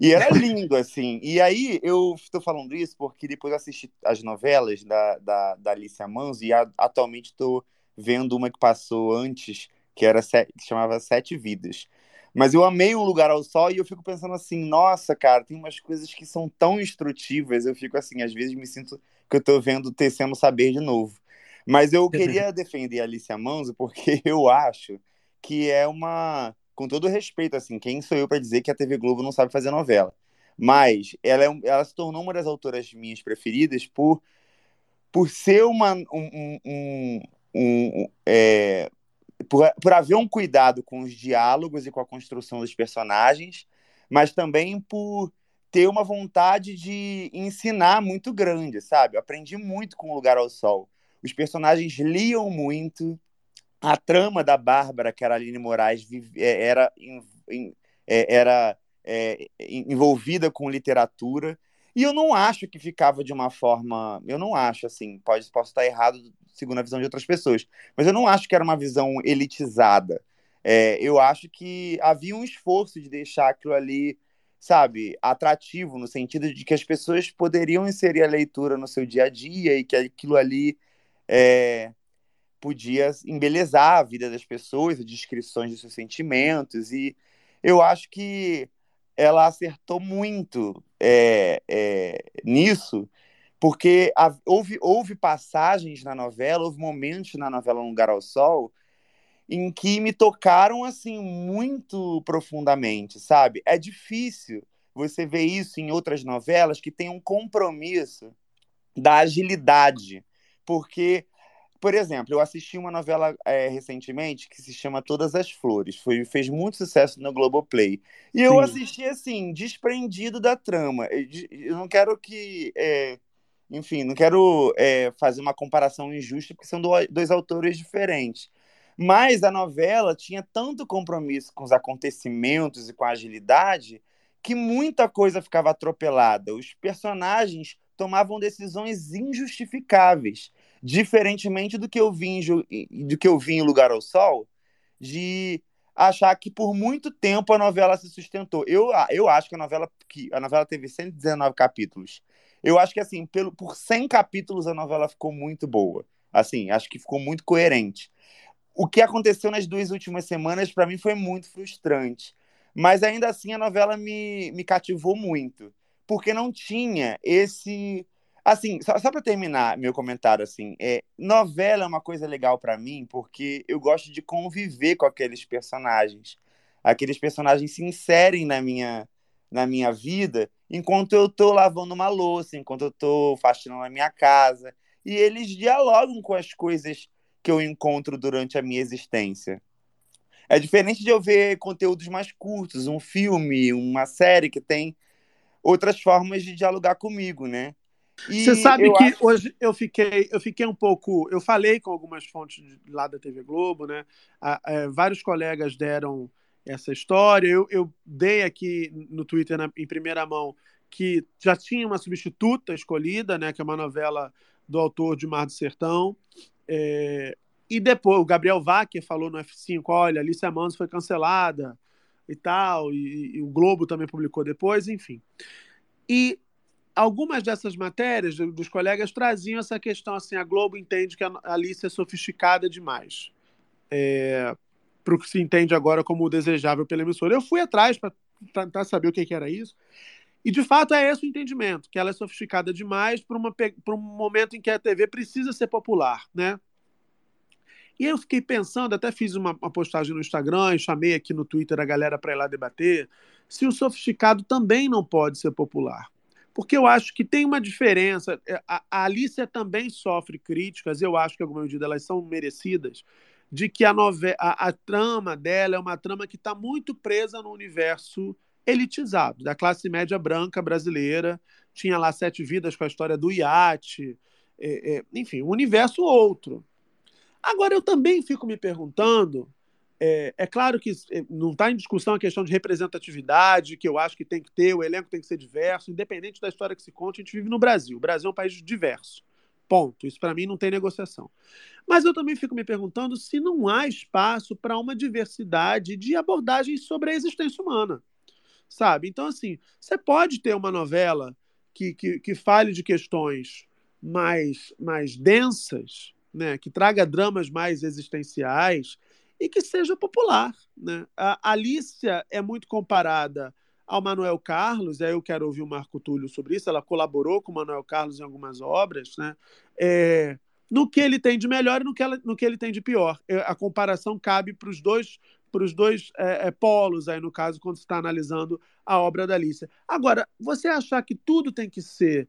O: E era lindo, assim. E aí, eu estou falando isso porque depois eu assisti as novelas da, da, da Alicia Manso e a, atualmente estou vendo uma que passou antes, que, era que chamava Sete Vidas. Mas eu amei Um Lugar ao Sol e eu fico pensando assim, nossa, cara, tem umas coisas que são tão instrutivas. Eu fico assim, às vezes me sinto que eu estou vendo Tecendo Saber de novo. Mas eu queria defender a Alicia Manso porque eu acho que é uma, com todo respeito, assim, quem sou eu para dizer que a TV Globo não sabe fazer novela? Mas ela, é, ela se tornou uma das autoras minhas preferidas por, por ser uma. Um, um, um, é, por, por haver um cuidado com os diálogos e com a construção dos personagens, mas também por ter uma vontade de ensinar muito grande, sabe? Eu aprendi muito com o Lugar ao Sol os personagens liam muito, a trama da Bárbara, que era a Aline Moraes, é, era, é, era é, envolvida com literatura. E eu não acho que ficava de uma forma. Eu não acho, assim, pode, posso estar errado segundo a visão de outras pessoas, mas eu não acho que era uma visão elitizada. É, eu acho que havia um esforço de deixar aquilo ali, sabe, atrativo, no sentido de que as pessoas poderiam inserir a leitura no seu dia a dia e que aquilo ali é, podia embelezar a vida das pessoas, as descrições de seus sentimentos, e eu acho que ela acertou muito é, é, nisso, porque a, houve, houve passagens na novela, houve momentos na novela Um Lugar ao Sol, em que me tocaram assim muito profundamente, sabe? É difícil você ver isso em outras novelas que tem um compromisso da agilidade porque, por exemplo, eu assisti uma novela é, recentemente que se chama Todas as Flores. Foi, fez muito sucesso no Globoplay. E Sim. eu assisti, assim, desprendido da trama. Eu não quero que. É, enfim, não quero é, fazer uma comparação injusta, porque são dois autores diferentes. Mas a novela tinha tanto compromisso com os acontecimentos e com a agilidade que muita coisa ficava atropelada. Os personagens tomavam decisões injustificáveis, diferentemente do que eu vi em, do que eu vi em Lugar ao Sol, de achar que por muito tempo a novela se sustentou. Eu, eu acho que a novela que a novela teve 119 capítulos. Eu acho que assim, pelo por 100 capítulos a novela ficou muito boa. Assim, acho que ficou muito coerente. O que aconteceu nas duas últimas semanas para mim foi muito frustrante. Mas ainda assim a novela me, me cativou muito porque não tinha esse Assim, só, só para terminar meu comentário, assim, é, novela é uma coisa legal para mim porque eu gosto de conviver com aqueles personagens. Aqueles personagens se inserem na minha, na minha vida enquanto eu tô lavando uma louça, enquanto eu tô faxinando a minha casa. E eles dialogam com as coisas que eu encontro durante a minha existência. É diferente de eu ver conteúdos mais curtos, um filme, uma série que tem outras formas de dialogar comigo, né? E
H: Você sabe que
O: acho-
H: hoje eu fiquei, eu fiquei um pouco. Eu falei com algumas fontes lá da TV Globo, né? É, vários colegas deram essa história. Eu, eu dei aqui no Twitter na- em primeira mão que já tinha uma substituta escolhida, né? Que é uma novela do autor de Mar do Sertão. É, e depois o Gabriel Wacker falou no F5, olha, Alicia Manso foi cancelada e tal, e, e o Globo também publicou depois, enfim. E algumas dessas matérias do- dos colegas traziam essa questão assim, a Globo entende que a Alice é sofisticada demais. É, para o que se entende agora como desejável pela emissora. Eu fui atrás para tentar saber o que, que era isso. E de fato é esse o entendimento, que ela é sofisticada demais para um momento em que a TV precisa ser popular, né? E eu fiquei pensando, até fiz uma, uma postagem no Instagram chamei aqui no Twitter a galera para ir lá debater, se o sofisticado também não pode ser popular. Porque eu acho que tem uma diferença. é, A, a Alicia também sofre críticas, eu acho que, em alguma medida, elas são merecidas, de que a, a, a trama dela é uma trama que está muito presa no universo elitizado, da classe média branca brasileira. Tinha lá Sete Vidas com a história do iate, é, é, enfim, um universo outro. Agora, eu também fico me perguntando. É, é claro que é, não está em discussão a questão de representatividade, que eu acho que tem que ter, o elenco tem que ser diverso, independente da história que se conte, a gente vive no Brasil. O Brasil é um país diverso. Ponto. Isso para mim não tem negociação. Mas eu também fico me perguntando se não há espaço para uma diversidade de abordagens sobre a existência humana. Sabe? Então, assim, você pode ter uma novela que, que, que fale de questões mais, mais densas, né? que traga dramas mais existenciais e que seja popular. Né? A Alicia é muito comparada ao Manuel Carlos, aí eu quero ouvir o Marco Túlio sobre isso, ela colaborou com o Manuel Carlos em algumas obras, né? É, no que ele tem de melhor e no que, ela, no que ele tem de pior. A comparação cabe para os dois, pros dois é, é, polos, aí no caso, quando está analisando a obra da Alicia. Agora, você achar que tudo tem que ser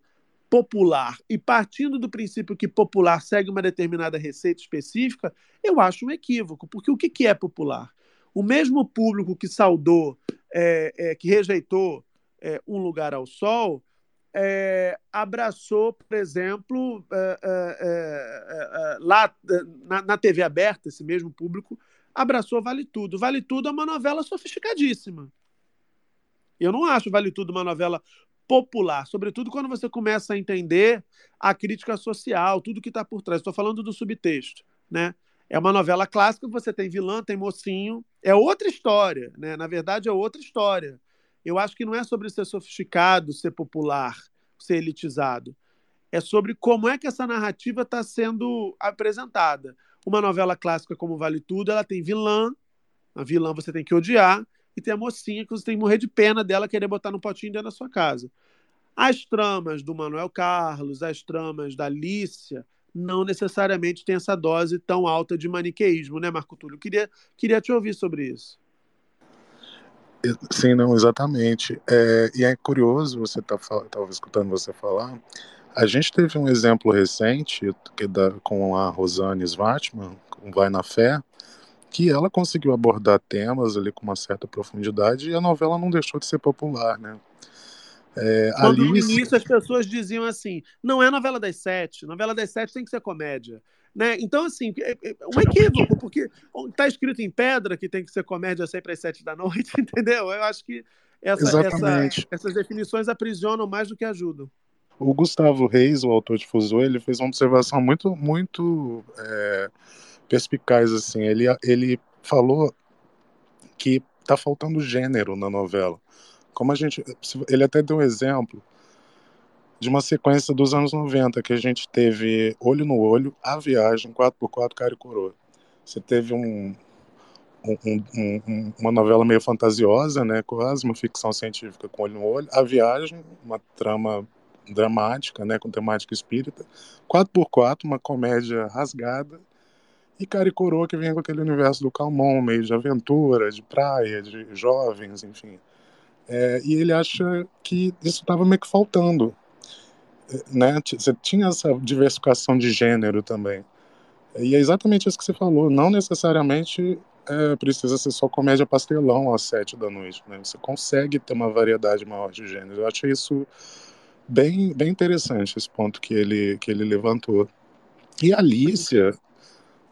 H: popular e partindo do princípio que popular segue uma determinada receita específica, eu acho um equívoco, porque o que, que é popular? O mesmo público que saudou, é, é, que rejeitou é, Um Lugar ao Sol, é, abraçou, por exemplo, é, é, lá na, na, TV aberta, esse mesmo público, abraçou Vale Tudo. Vale Tudo é uma novela sofisticadíssima. Eu não acho Vale Tudo uma novela popular, sobretudo quando você começa a entender a crítica social, tudo que está por trás. Estou falando do subtexto, né? É uma novela clássica, você tem vilã, tem mocinho, é outra história, né? Na verdade, é outra história. Eu acho que não é sobre ser sofisticado, ser popular, ser elitizado. É sobre como é que essa narrativa está sendo apresentada. Uma novela clássica como Vale Tudo, ela tem vilã, a vilã você tem que odiar, e tem a mocinha que você tem que morrer de pena dela querer botar no potinho dentro da sua casa. As tramas do Manuel Carlos, as tramas da Alicia, não necessariamente tem essa dose tão alta de maniqueísmo, né, Marco Túlio? Queria, queria te ouvir sobre isso.
N: Sim, não, exatamente. É, e é curioso, você tá estava escutando você falar. A gente teve um exemplo recente que da, com a Rosane Svartman, com Vai na Fé, que ela conseguiu abordar temas ali com uma certa profundidade e a novela não deixou de ser popular, né?
H: É, Quando Alice... no início as pessoas diziam assim, não é novela das sete, novela das sete tem que ser comédia. Né? Então, assim, é um equívoco, porque está escrito em pedra que tem que ser comédia sempre às sete da noite, entendeu? Eu acho que essa, essa, essas definições aprisionam mais do que ajudam.
N: O Gustavo Reis, o autor de Fusô, ele fez uma observação muito, muito é, perspicaz, assim. Ele, ele falou que está faltando gênero na novela. Como a gente, ele até deu um exemplo de uma sequência dos anos 90 que a gente teve Olho no Olho, A Viagem, 4x4, Cara e Coroa. Você teve um, um, um, uma novela meio fantasiosa, né, quase uma ficção científica com Olho no Olho, A Viagem, uma trama dramática, né, com temática espírita. 4x4, uma comédia rasgada. E Cara Coroa, que vem com aquele universo do Calmon, meio de aventura, de praia, de jovens, enfim. É, e ele acha que isso estava meio que faltando. É, né? Você tinha essa diversificação de gênero também. E é exatamente isso que você falou. Não necessariamente é, precisa ser só comédia pastelão às sete da noite. Né? Você consegue ter uma variedade maior de gêneros. Eu acho isso bem, bem interessante, esse ponto que ele, que ele levantou. E a Alicia,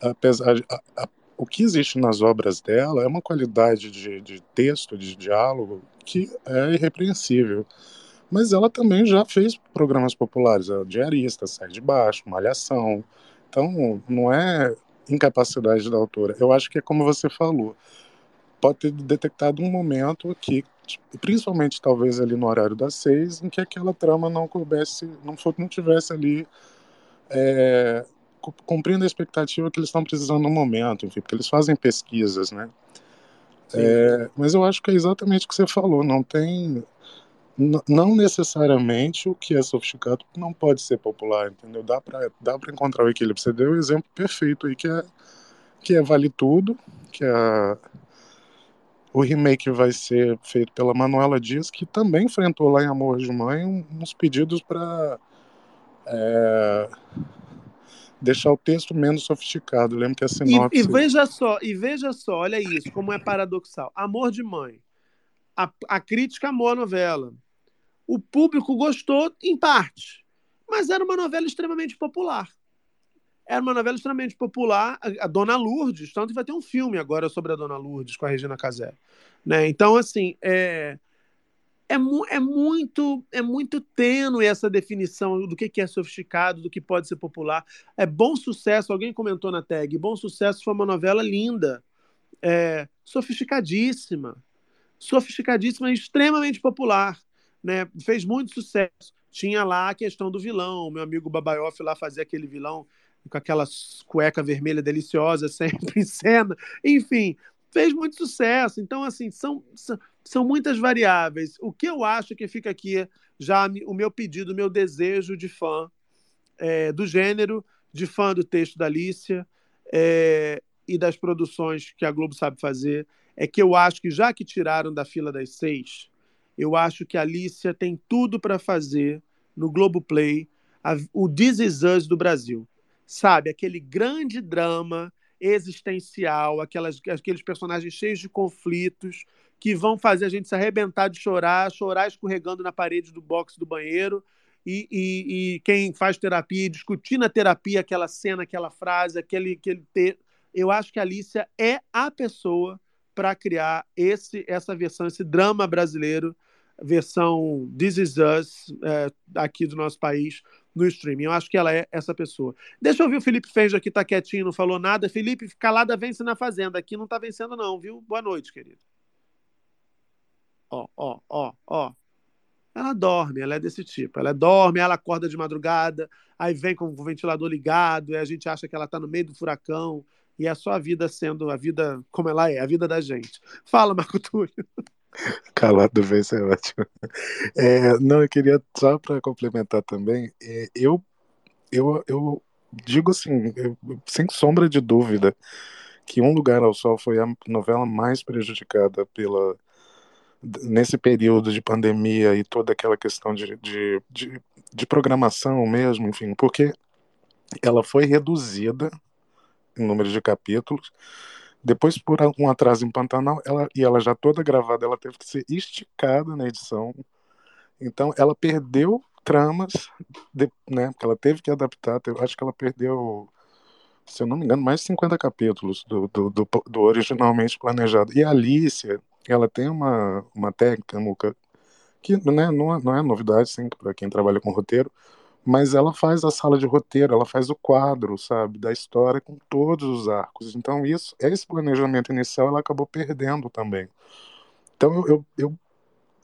N: apesar de, a, a, o que existe nas obras dela é uma qualidade de, de texto, de diálogo, que é irrepreensível. Mas ela também já fez programas populares, Diarista, Sai de Baixo, Malhação. Então, não é incapacidade da autora. Eu acho que é como você falou. Pode ter detectado um momento que, principalmente talvez ali no horário das seis, em que aquela trama não coubesse, não, for, não tivesse ali é, cumprindo a expectativa que eles estão precisando no momento, enfim, porque eles fazem pesquisas, né? É, mas eu acho que é exatamente o que você falou, não tem não necessariamente o que é sofisticado não pode ser popular, entendeu? Dá para dá para encontrar o equilíbrio. Você deu o um exemplo perfeito aí que é que é Vale Tudo, que é o remake vai ser feito pela Manuela Dias, que também enfrentou lá em Amor de Mãe uns pedidos para é, deixar o texto menos sofisticado. Lembro que a sinopse...
H: E, e, veja só, e veja só, olha isso, como é paradoxal. Amor de Mãe. A, a crítica amou a novela. O público gostou em parte, mas era uma novela extremamente popular. Era uma novela extremamente popular. A, a Dona Lourdes, tanto que vai ter um filme agora sobre a Dona Lourdes com a Regina Casé. Né? Então, assim, é, é, mu é, muito é muito tênue essa definição do que, que é sofisticado, do que pode ser popular. É Bom Sucesso, alguém comentou na tag, Bom Sucesso foi uma novela linda, é, sofisticadíssima, sofisticadíssima e extremamente popular né, fez muito sucesso. Tinha lá a questão do vilão, meu amigo Babaioff lá fazia aquele vilão com aquela cueca vermelha deliciosa sempre em cena. Enfim, fez muito sucesso. Então, assim, são, são muitas variáveis. O que eu acho que fica aqui já o meu pedido, o meu desejo de fã é, do gênero, de fã do texto da Alicia é, e das produções que a Globo sabe fazer, é que eu acho que já que tiraram da fila das seis, eu acho que a Alicia tem tudo para fazer no Globoplay a, o This Is Us do Brasil. Sabe, aquele grande drama existencial, aquelas, aqueles personagens cheios de conflitos que vão fazer a gente se arrebentar de chorar, chorar escorregando na parede do box do banheiro. E, e, e quem faz terapia, discutir na terapia aquela cena, aquela frase, aquele, aquele. Eu acho que a Alicia é a pessoa para criar esse, essa versão, esse drama brasileiro, versão This Is Us, é, aqui do nosso país, no streaming. Eu acho que ela é essa pessoa. Deixa eu ver o Felipe Fenja aqui, tá quietinho, não falou nada. Felipe, calada vence na Fazenda. Aqui não tá vencendo, não, viu? Boa noite, querido. Ó, ó, ó, ó. Ela dorme, ela é desse tipo. Ela dorme, ela acorda de madrugada, aí vem com o ventilador ligado, e a gente acha que ela tá no meio do furacão e é só a vida sendo a vida como ela é, a vida da gente. Fala, Marco Túlio.
N: Calado vem é ótimo. É, não, eu queria só para complementar também, é, eu, eu, eu digo assim, eu, sem sombra de dúvida, que Um Lugar ao Sol foi a novela mais prejudicada pela nesse período de pandemia e toda aquela questão de, de, de, de programação mesmo, enfim, porque ela foi reduzida em número de capítulos. Depois, por um atraso em Pantanal, ela, e ela já toda gravada, ela teve que ser esticada na edição. Então, ela perdeu tramas, de, né? Porque ela teve que adaptar. acho que ela perdeu, se eu não me engano, mais de 50 capítulos do, do, do, do originalmente planejado. E a Alicia, ela tem uma, uma técnica, que né, não, é, não é novidade, sim, para quem trabalha com roteiro, mas ela faz a sala de roteiro, ela faz o quadro, sabe, da história com todos os arcos. Então isso, esse planejamento inicial ela acabou perdendo também. Então eu, eu, eu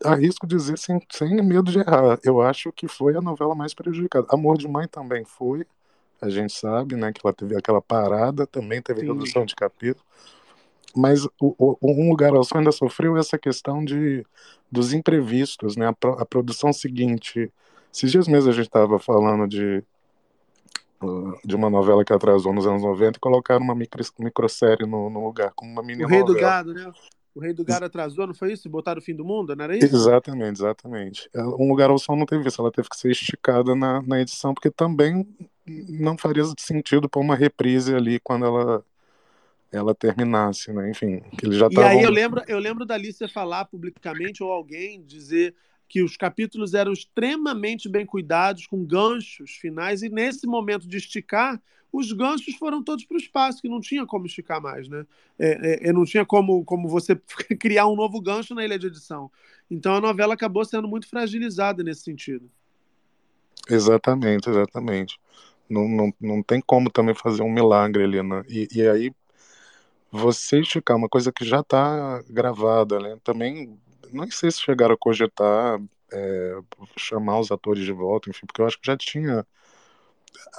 N: arrisco dizer sem, sem medo de errar, eu acho que foi a novela mais prejudicada. Amor de Mãe também foi, a gente sabe, né, que ela teve aquela parada, também teve Sim. redução de capítulo. Mas o, o, Um Lugar ao Sol ainda sofreu essa questão de, dos imprevistos, né? A, pro, a produção seguinte Esses dias mesmo a gente estava falando de, uh, de uma novela que atrasou nos anos 90 e colocaram uma micro, microsérie no, no lugar, como uma mini
H: O Rei do. Gado, né? O Rei do Gado atrasou, não foi isso? Botaram o fim do mundo, não era isso?
N: Exatamente, exatamente. Ela- Um Lugar ao Sol não teve isso, ela teve que ser esticada na, na edição, porque também não faria sentido pôr uma reprise ali quando ela, ela terminasse, né? Enfim, que eles já
H: E aí eu lembro, eu lembro da Alicia falar publicamente, ou alguém dizer que os capítulos eram extremamente bem cuidados, com ganchos finais, e nesse momento de esticar, os ganchos foram todos para o espaço, que não tinha como esticar mais, né? É, é, é, não tinha como, como você criar um novo gancho na ilha de edição. Então a novela acabou sendo muito fragilizada nesse sentido.
N: Exatamente, exatamente. Não, não, não tem como também fazer um milagre ali, né? E, e aí, você esticar uma coisa que já está gravada, né? Também, não sei se chegaram a cogitar é, chamar os atores de volta, enfim, porque eu acho que já tinha.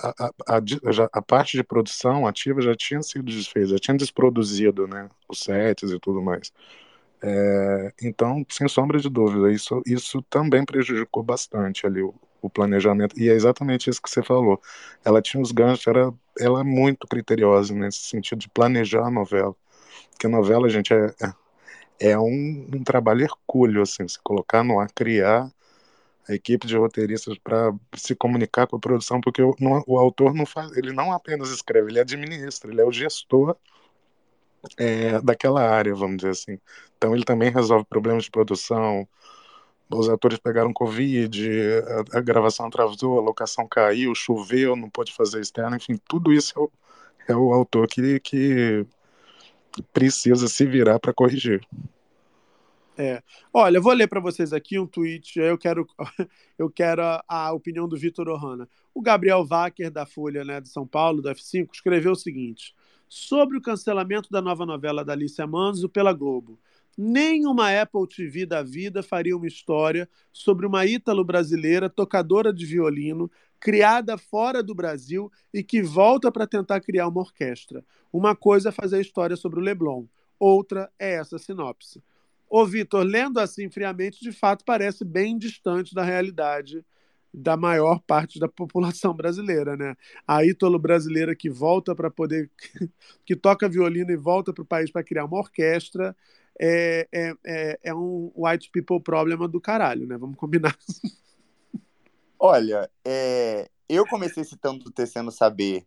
N: A, a, a, a parte de produção ativa já tinha sido desfeita, já tinha desproduzido, né? Os sets e tudo mais. É, então, sem sombra de dúvida, isso, isso também prejudicou bastante ali o, o planejamento. E é exatamente isso que você falou. Ela tinha os ganchos, era, ela é muito criteriosa nesse sentido de planejar a novela. Porque a novela, gente, é, é é um, um trabalho hercúleo, assim, se colocar no ar, criar a equipe de roteiristas para se comunicar com a produção, porque o, não- o autor não faz, ele não apenas escreve, ele administra, ele é o gestor é, daquela área, vamos dizer assim. Então ele também resolve problemas de produção. Os atores pegaram Covid, a, a gravação atrasou, a locação caiu, choveu, não pôde fazer externo, enfim, tudo isso é o, é o autor que, que precisa se virar para corrigir.
H: É. Olha, eu vou ler para vocês aqui um tweet. Eu quero, eu quero a, a opinião do Vitor Ohana. O Gabriel Wacker, da Folha né, de São Paulo, do F5, escreveu o seguinte: sobre o cancelamento da nova novela da Alicia Manso pela Globo. Nenhuma Apple TV da vida faria uma história sobre uma ítalo-brasileira tocadora de violino, criada fora do Brasil e que volta para tentar criar uma orquestra. Uma coisa é fazer história sobre o Leblon, outra é essa sinopse. Ô, Vitor, lendo assim friamente, de fato parece bem distante da realidade da maior parte da população brasileira, né? A ítalo brasileira que volta para poder. que toca violino e volta para o país para criar uma orquestra é, é, é, é um white people problema do caralho, né? Vamos combinar.
O: Olha, é, eu comecei citando o Tecendo Saber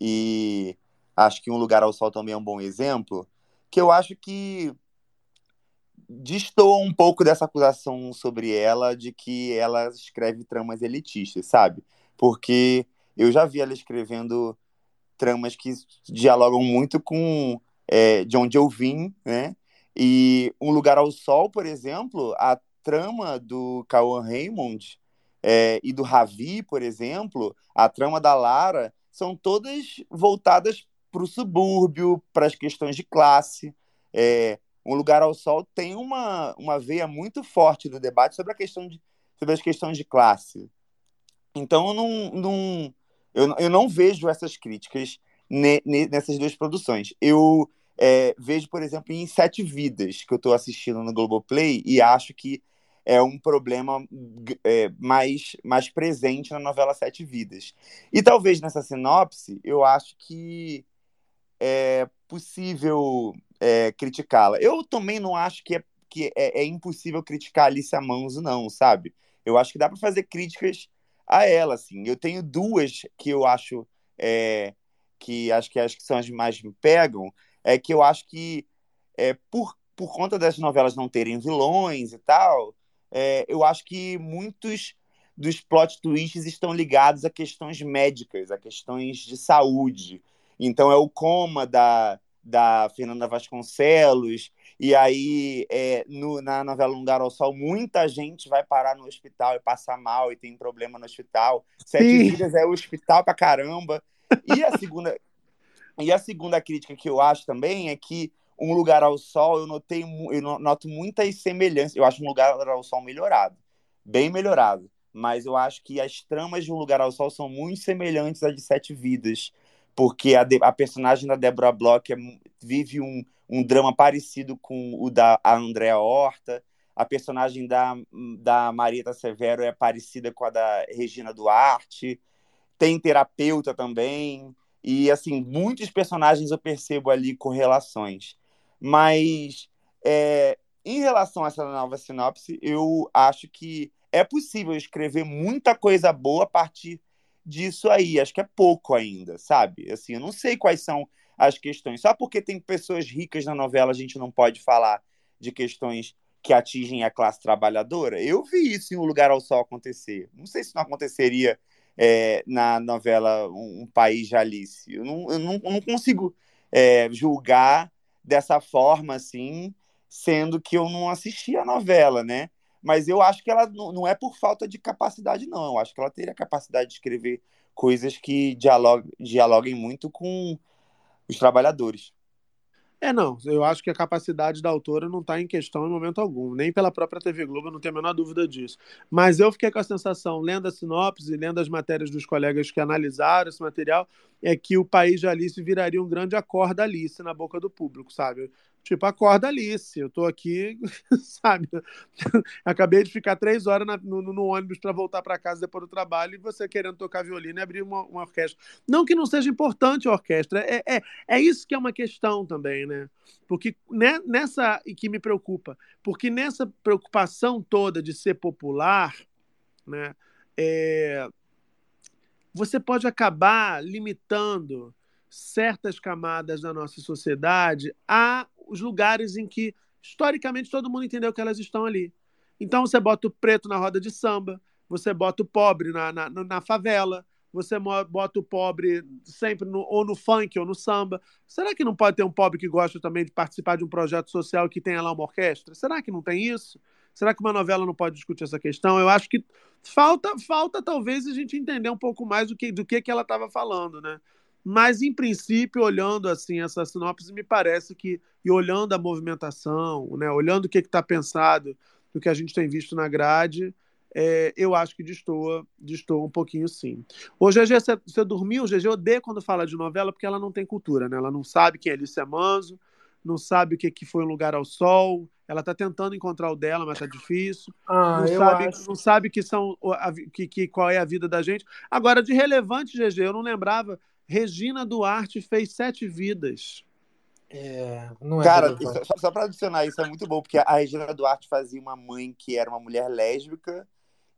O: e acho que Um Lugar ao Sol também é um bom exemplo, que eu acho que destoa um pouco dessa acusação sobre ela de que ela escreve tramas elitistas, sabe? Porque eu já vi ela escrevendo tramas que dialogam muito com é, de onde eu vim, né? E Um Lugar ao Sol, por exemplo, a trama do Cauã Raymond é, e do Ravi, por exemplo, a trama da Lara, são todas voltadas para o subúrbio, para as questões de classe. É, um Lugar ao Sol tem uma, uma veia muito forte do debate sobre, a questão de, sobre as questões de classe. Então, eu não, não, eu, eu não vejo essas críticas ne, ne, nessas duas produções. Eu é, vejo, por exemplo, em Sete Vidas, que eu estou assistindo no Globoplay, e acho que é um problema é, mais, mais presente na novela Sete Vidas. E talvez nessa sinopse, eu acho que é possível é, criticá-la. Eu também não acho que, é, que é, é, impossível criticar a Alicia Manso, não, sabe? Eu acho que dá para fazer críticas a ela, assim. Eu tenho duas que eu acho é, que acho que acho que são as que mais me pegam, é que eu acho que é, por, por conta das novelas não terem vilões e tal, é, eu acho que muitos dos plot twists estão ligados a questões médicas, a questões de saúde. Então é o coma da, da Fernanda Vasconcelos, e aí é, no, na novela Um Lugar ao Sol, muita gente vai parar no hospital e passar mal e tem problema no hospital. Sete
H: Sim.
O: Vidas é o hospital pra caramba. E a segunda, e a segunda crítica que eu acho também é que Um Lugar ao Sol, eu notei, eu no- noto muitas semelhanças. Eu acho Um Lugar ao Sol melhorado, bem melhorado. Mas eu acho que as tramas de Um Lugar ao Sol são muito semelhantes à de Sete Vidas, porque a, de- a personagem da Deborah Bloch é vive um, um drama parecido com o da Andrea Horta. a personagem da, da Marieta Severo é parecida com a da Regina Duarte. Tem terapeuta também. E, assim, muitos personagens eu percebo ali correlações. Mas, é, em relação a essa nova sinopse, eu acho que é possível escrever muita coisa boa a partir disso aí. Acho que é pouco ainda, sabe? Assim, eu não sei quais são as questões. Só porque tem pessoas ricas na novela, a gente não pode falar de questões que atingem a classe trabalhadora. Eu vi isso em Um Lugar ao Sol acontecer. Não sei se não aconteceria é, na novela Um, um País de Alice. Eu não, eu não, não consigo é, julgar dessa forma, assim, sendo que eu não assisti a novela, né? Mas eu acho que ela não é por falta de capacidade, não. Eu acho que ela teria capacidade de escrever coisas que dialoguem, dialoguem muito com os trabalhadores.
H: É, não. Eu acho que a capacidade da autora não está em questão em momento algum. Nem pela própria TV Globo, eu não tenho a menor dúvida disso. Mas eu fiquei com a sensação, lendo a sinopse, lendo as matérias dos colegas que analisaram esse material, é que o país de Alice viraria um grande acorda Alice na boca do público, sabe? Tipo, acorda Alice, eu tô aqui, sabe? Acabei de ficar três horas na, no, no, ônibus para voltar para casa depois do trabalho e você querendo tocar violino e abrir uma, uma orquestra. Não que não seja importante a orquestra, é, é, é isso que é uma questão também, né? Porque né, nessa, e que me preocupa, porque nessa preocupação toda de ser popular, né? É, você pode acabar limitando certas camadas da nossa sociedade a os lugares em que, historicamente, todo mundo entendeu que elas estão ali. Então, você bota o preto na roda de samba, você bota o pobre na, na, na favela, você bota o pobre sempre no, ou no funk ou no samba. Será que não pode ter um pobre que gosta também de participar de um projeto social que tenha lá uma orquestra? Será que não tem isso? Será que uma novela não pode discutir essa questão? Eu acho que falta, falta talvez a gente entender um pouco mais do que, do que, que ela estava falando, né? Mas, em princípio, olhando assim essa sinopse, me parece que, e olhando a movimentação, né, olhando o que está pensado, do que a gente tem visto na grade, é, eu acho que destoa, destoa um pouquinho sim. Ô, GG, você, você dormiu? O GG odeia quando fala de novela porque ela não tem cultura, né? Ela não sabe quem é Alice Manzo, não sabe o que, que foi Um Lugar ao Sol, ela está tentando encontrar o dela, mas está difícil. Ah, não, sabe, acho. não sabe que são, que, que, qual é a vida da gente. Agora, de relevante, GG, eu não lembrava Regina Duarte fez sete vidas.
O: É, não é Cara, só, só para adicionar isso, é muito bom, porque a Regina Duarte fazia uma mãe que era uma mulher lésbica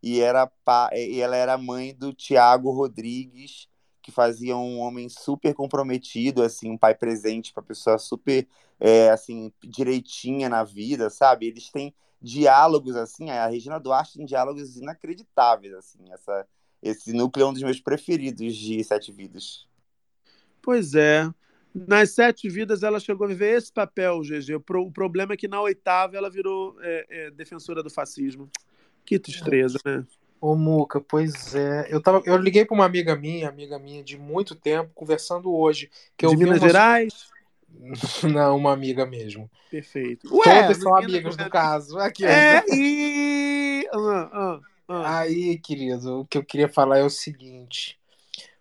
O: e, era pa... e ela era mãe do Tiago Rodrigues, que fazia um homem super comprometido, assim, um pai presente para pessoa super, é, assim, direitinha na vida, sabe? Eles têm diálogos, assim, a Regina Duarte tem diálogos inacreditáveis, assim, essa, esse núcleo é um dos meus preferidos de Sete Vidas.
H: Pois é. Nas sete vidas ela chegou a viver esse papel, GG. O, problema é que na oitava ela virou é, é, defensora do fascismo. Que tristeza, né?
I: Ô, Muca, pois é. Eu, tava, eu liguei para uma amiga minha, amiga minha de muito tempo, conversando hoje. Que
H: de Minas Gerais?
I: Não, uma amiga mesmo.
H: Perfeito.
I: Ué, Todas são amigas, no caso.
H: Aqui, é, e... Uh, uh,
I: uh. Aí, querido, o que eu queria falar é o seguinte.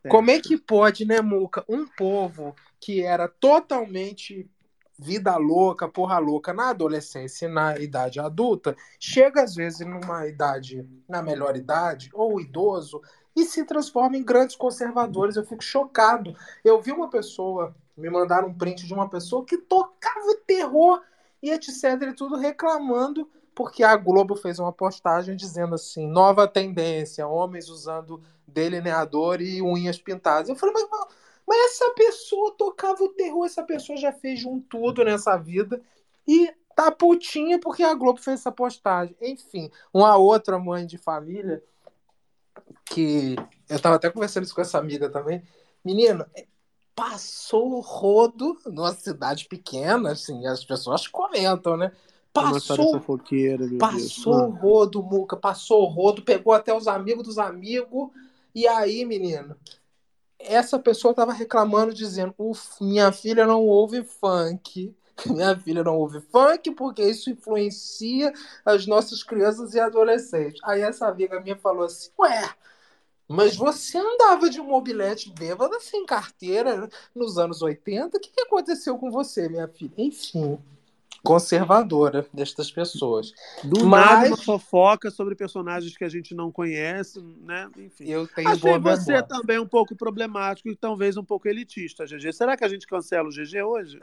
I: Como é que pode, né, Muca, um povo que era totalmente vida louca, porra louca na adolescência e na idade adulta, chega às vezes numa idade, na melhor idade, ou idoso, e se transforma em grandes conservadores. Eu fico chocado. Eu vi uma pessoa, me mandaram um print de uma pessoa que tocava terror e etc. e tudo reclamando porque a Globo fez uma postagem dizendo assim: nova tendência, homens usando delineador e unhas pintadas. Eu falei, mas, mas essa pessoa tocava o terror, essa pessoa já fez um tudo nessa vida e tá putinha porque a Globo fez essa postagem. Enfim, uma outra mãe de família que eu tava até conversando isso com essa amiga também. Menino, passou o rodo numa cidade pequena, assim, as pessoas comentam, né? Passou, passou o rodo, Muca, passou o rodo, pegou até os amigos dos amigos. E aí, menino, essa pessoa tava reclamando, dizendo: minha filha não ouve funk. Minha filha não ouve funk porque isso influencia as nossas crianças e adolescentes. Aí essa amiga minha falou assim: Ué, mas você andava de mobilete bêbada sem carteira nos anos 80? O que, que aconteceu com você, minha filha? Enfim, conservadora destas pessoas.
H: Do
I: Mas-
H: nada uma fofoca sobre personagens que a gente não conhece, né? Enfim.
I: Eu tenho
H: Achei
I: boa
H: você
I: memória.
H: também um pouco problemático e talvez um pouco elitista, GG. Será que a gente cancela o GG hoje?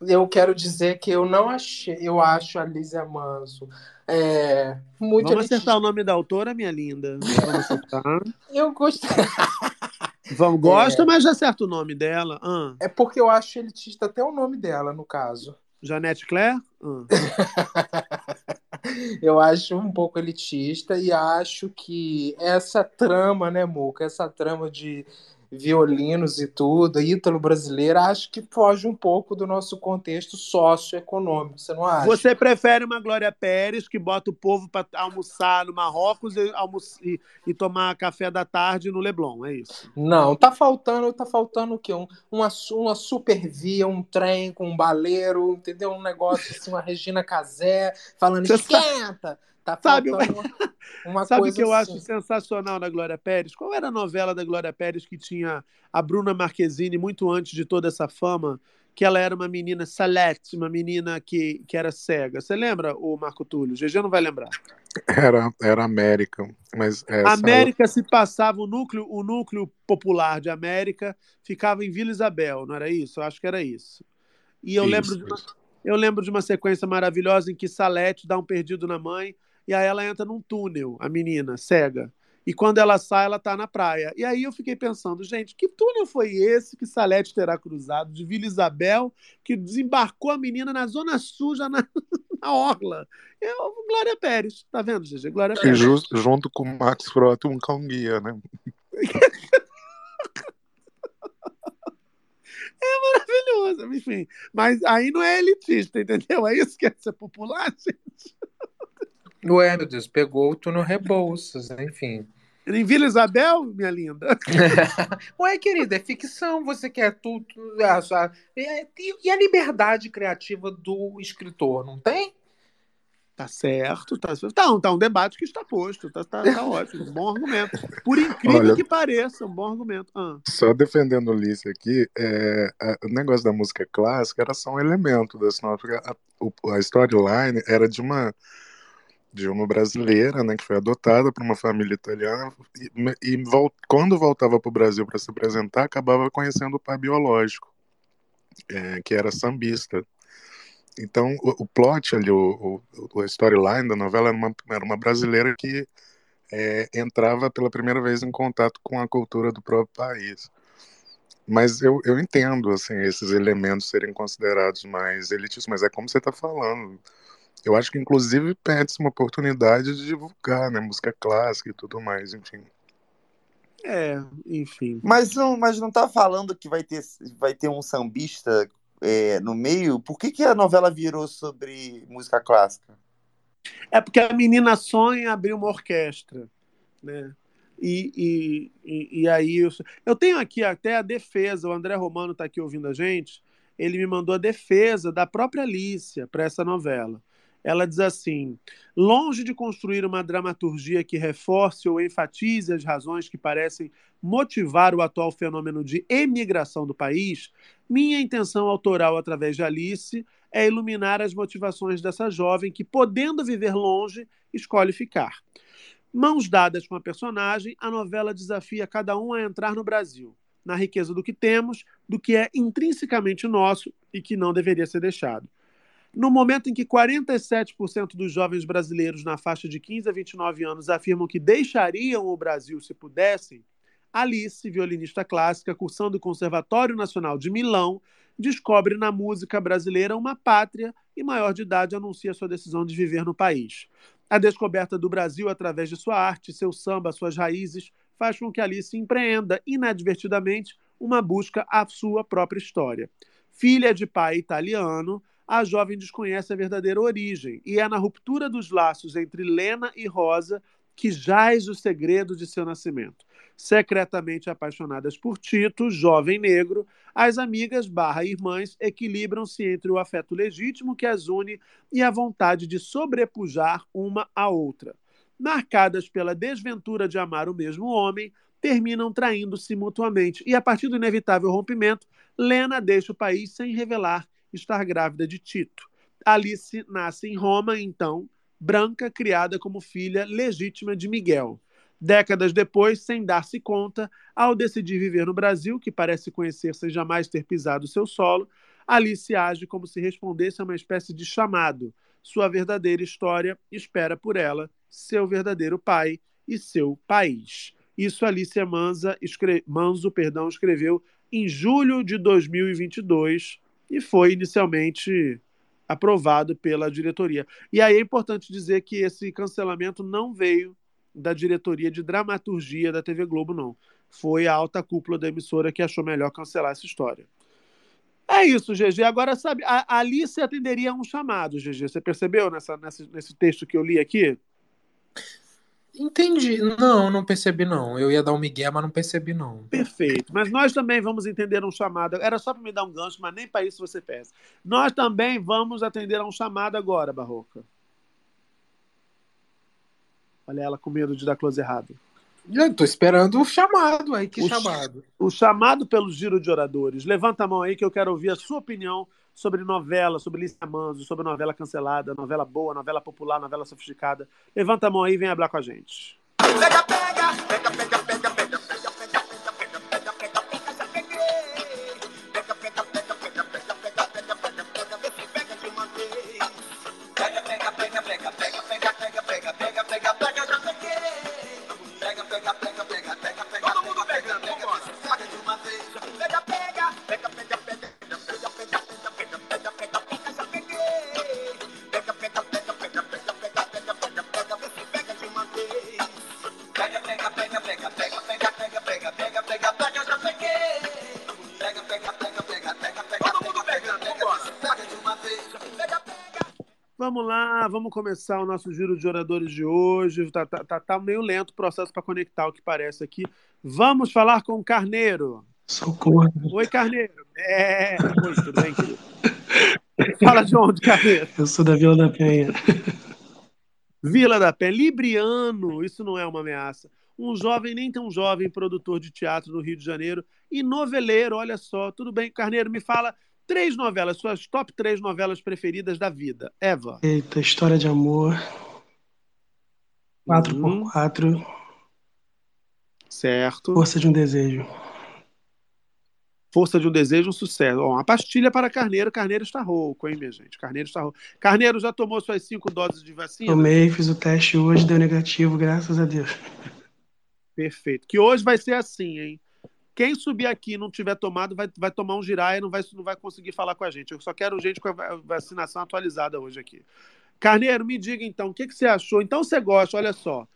I: Eu quero dizer que eu não achei, eu acho a Lízia Manso é, muito
H: Vamos
I: elitista.
H: acertar o nome da autora, minha linda. Vamos acertar.
I: Eu gostei.
H: Vamos, gosta, mas já acerta o nome dela. Ah,
I: É porque eu acho elitista até o nome dela, no caso.
H: Janete Claire? Ah.
I: Eu acho um pouco elitista e acho que essa trama, né, Muca? Essa trama de violinos e tudo, ítalo brasileiro, acho que foge um pouco do nosso contexto socioeconômico, você não acha?
H: Você prefere uma Glória Pérez que bota o povo para almoçar no Marrocos e, e- e tomar café da tarde no Leblon, é isso?
I: Não, tá faltando, tá faltando o quê? Um, uma, uma supervia, um trem com um baleiro, entendeu? Um negócio assim, uma Regina Casé falando esquenta. Tá
H: Sabe-
I: uma, uma
H: Sabe o
I: coisa
H: que eu
I: assim.
H: acho sensacional na Glória Pérez? Qual era a novela da Glória Pérez que tinha a Bruna Marquezine muito antes de toda essa fama? Que ela era uma menina Salete, uma menina que, que era cega. Você lembra, o Marco Túlio? GG não vai lembrar.
N: Era, era América, mas essa
H: América se passava o núcleo, o núcleo popular de América ficava em Vila Isabel, não era isso? Eu acho que era isso. E eu
N: Isso,
H: lembro de uma, eu lembro de uma sequência maravilhosa em que Salete dá um perdido na mãe e aí ela entra num túnel, a menina cega. E quando ela sai, ela tá na praia. E aí eu fiquei pensando, gente, que túnel foi esse que Salete terá cruzado de Vila Isabel, que desembarcou a menina na Zona Sul, já na, na Orla? Eu, Glória Pérez, tá vendo, GG? Glória Pérez.
N: ju- junto com o Max Frota, um cão guia, né?
H: É maravilhoso, enfim. Mas aí não é elitista, entendeu? É isso que é ser popular, gente.
I: Ué, meu Deus, pegou tu no Rebouças, enfim.
H: Em Vila Isabel, minha linda.
I: Ué, querida, é ficção, você quer tudo. ah, só- E e a liberdade criativa do escritor, não tem?
H: Tá certo, tá certo. Tá, um- tá um debate que está posto, tá, tá, tá ótimo, um bom argumento. Por incrível
N: Olha-
H: que pareça, um bom argumento. Ah.
N: Só defendendo o Ulisses aqui, é, a- o negócio da música clássica era só um elemento da sinopse. A, o- a storyline era de uma de uma brasileira, né, que foi adotada por uma família italiana e, e vol- quando voltava para o Brasil para se apresentar, acabava conhecendo o pai biológico, é, que era sambista. Então, o, o plot ali, o, o, storyline da novela era uma, era uma brasileira que é, entrava pela primeira vez em contato com a cultura do próprio país. Mas eu, eu entendo, assim, esses elementos serem considerados mais elitistas, mas é como você está falando. Eu acho que, inclusive, perde-se uma oportunidade de divulgar, né, música clássica e tudo mais, enfim.
H: É, enfim.
O: Mas não, mas não tá falando que vai ter, vai ter um sambista é, no meio? Por que, que a novela virou sobre música clássica?
H: É porque a menina sonha abrir uma orquestra, né? E, e, e, e aí eu, eu tenho aqui até a defesa, o André Romano está aqui ouvindo a gente, ele me mandou a defesa da própria Alicia para essa novela. Ela diz assim: longe de construir uma dramaturgia que reforce ou enfatize as razões que parecem motivar o atual fenômeno de emigração do país, minha intenção autoral através de Alice é iluminar as motivações dessa jovem que, podendo viver longe, escolhe ficar. Mãos dadas com a personagem, a novela desafia cada um a entrar no Brasil, na riqueza do que temos, do que é intrinsecamente nosso e que não deveria ser deixado. No momento em que 47% dos jovens brasileiros na faixa de 15 a 29 anos afirmam que deixariam o Brasil se pudessem, Alice, violinista clássica, cursando o Conservatório Nacional de Milão, descobre na música brasileira uma pátria e, maior de idade, anuncia sua decisão de viver no país. A descoberta do Brasil através de sua arte, seu samba, suas raízes, faz com que Alice empreenda, inadvertidamente, uma busca à sua própria história. Filha de pai italiano, a jovem desconhece a verdadeira origem e é na ruptura dos laços entre Lena e Rosa que jaz o segredo de seu nascimento. Secretamente apaixonadas por Tito, jovem negro, as amigas barra irmãs equilibram-se entre o afeto legítimo que as une e a vontade de sobrepujar uma à outra. Marcadas pela desventura de amar o mesmo homem, terminam traindo-se mutuamente e, a partir do inevitável rompimento, Lena deixa o país sem revelar estar grávida de Tito. Alice nasce em Roma, então, branca, criada como filha legítima de Miguel. Décadas depois, sem dar-se conta, ao decidir viver no Brasil, que parece conhecer sem jamais ter pisado seu solo, Alice age como se respondesse a uma espécie de chamado. Sua verdadeira história espera por ela seu verdadeiro pai e seu país. Isso Alicia Manza, escre... Manzo perdão, escreveu em julho de 2022 e foi inicialmente aprovado pela diretoria. E aí é importante dizer que esse cancelamento não veio da diretoria de dramaturgia da TV Globo, não. Foi a alta cúpula da emissora que achou melhor cancelar essa história. É isso, GG. Agora, sabe, a Alice atenderia a um chamado, GG. Você percebeu nessa, nessa, nesse texto que eu li aqui?
L: Entendi. Não, não percebi, não. Eu ia dar um migué, mas não percebi, não.
H: Perfeito. Mas nós também vamos entender um chamado. Era só para me dar um gancho, mas nem para isso você peça. Nós também vamos atender a um chamado agora, Barroca. Olha ela com medo de dar close errado.
L: Eu tô esperando o chamado aí. Que
H: o
L: chamado?
H: O chamado pelo giro de oradores. Levanta a mão aí que eu quero ouvir a sua opinião sobre novela, sobre Lícia Manzo, sobre novela cancelada, novela boa, novela popular, novela sofisticada. Levanta a mão aí e vem hablar com a gente.
C: Pega, pega, pega, pega,
H: Vamos começar o nosso giro de oradores de hoje. Tá, tá, tá, tá meio lento o processo para conectar o que parece aqui. Vamos falar com o Carneiro.
P: Socorro.
H: Oi, Carneiro. É... Oi, tudo bem, querido? Fala de onde, Carneiro?
P: Eu sou da Vila da Penha.
H: Vila da Penha. Libriano, isso não é uma ameaça. Um jovem, nem tão jovem, produtor de teatro no Rio de Janeiro e noveleiro, olha só. Tudo bem, Carneiro, me fala três novelas, suas top três novelas preferidas da vida. Eva.
P: Eita, História de Amor. 4x4.
H: Uhum. Certo.
P: Força de um Desejo.
H: Força de um Desejo, um sucesso. Ó, uma pastilha para Carneiro. Carneiro está rouco, hein, minha gente? Carneiro está rouco. Carneiro já tomou suas cinco doses de vacina?
P: Tomei, fiz o teste hoje, deu negativo, graças a Deus.
H: Perfeito. Que hoje vai ser assim, hein? Quem subir aqui e não tiver tomado vai, vai tomar um giraia e não vai, não vai conseguir falar com a gente. Eu só quero gente com a vacinação atualizada hoje aqui. Carneiro, me diga então, o que, que você achou? Então você gosta, olha só.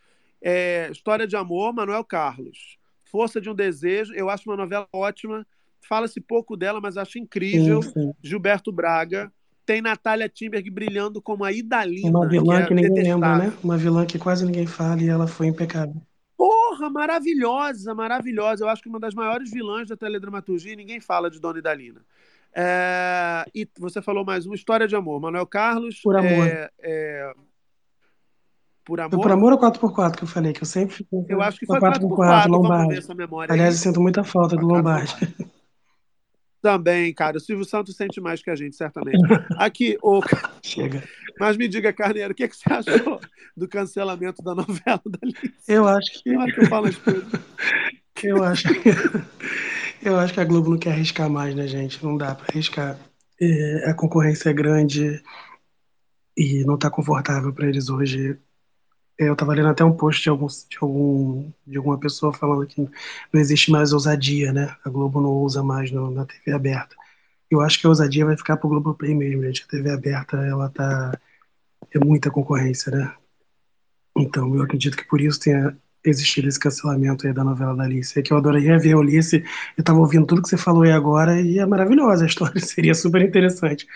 H: É, História de Amor, Manuel Carlos. Força de um Desejo, eu acho uma novela ótima. Fala-se pouco dela, mas acho incrível.
P: Sim, sim.
H: Gilberto Braga. Tem Natália Timberg brilhando como a Idalina.
P: Uma vilã
H: que,
P: que,
H: é
P: ninguém lembra,
H: detestável.
P: né? Uma vilã que quase ninguém fala e ela foi impecável.
H: Porra, maravilhosa, maravilhosa. Eu acho que uma das maiores vilãs da teledramaturgia e ninguém fala de Dona Idalina. É, e você falou mais uma história de amor. Manuel Carlos.
P: Por amor.
H: é, é, por
P: Foi
H: amor.
P: por amor ou 4x4 que eu falei? Que eu sempre fico
H: Eu acho que foi
P: 4x4,
H: 4x4. Vamos ver
P: Lombardi.
H: essa memória
P: Aliás, eu sinto muita falta do Lombardi.
H: Também, cara. O Silvio Santos sente mais que a gente, certamente. Aqui, ô.
P: Chega.
H: Mas me diga, Carneiro, o que, que você achou do cancelamento da novela da Alice?
P: Eu acho que.
H: Eu acho que eu falo as coisas.
P: Eu acho que. Eu acho que a Globo não quer arriscar mais, né, gente? Não dá pra arriscar. É, a concorrência é grande e não tá confortável para eles hoje. É, Eu estava lendo até um post de, algum, de, algum, de alguma pessoa falando que não existe mais ousadia, né? A Globo não usa mais no, na TV aberta. Eu acho que a ousadia vai ficar pro Globo Play mesmo, gente. A TV aberta, ela tá... É muita concorrência, né? Então, eu acredito que por isso tenha existido esse cancelamento aí da novela da Alice. É que eu adoraria ver a Alice. Eu estava ouvindo tudo que você falou aí agora e é maravilhosa a história. Seria super interessante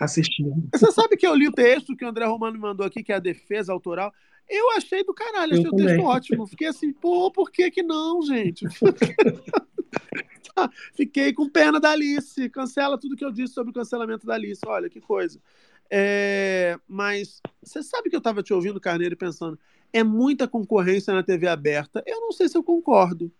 P: assistir.
H: Você sabe que eu li o texto que o André Romano me mandou aqui, que é a defesa autoral. Eu achei do caralho,
P: Eu
H: achei o texto
P: também.
H: ótimo. Fiquei assim, pô, por que que não, gente? Fiquei com pena da Alice. Cancela tudo que eu disse sobre o cancelamento da Alice. Olha que coisa. É, mas você sabe que eu estava te ouvindo, Carneiro, e pensando, é muita concorrência na TV aberta. Eu não sei se eu concordo.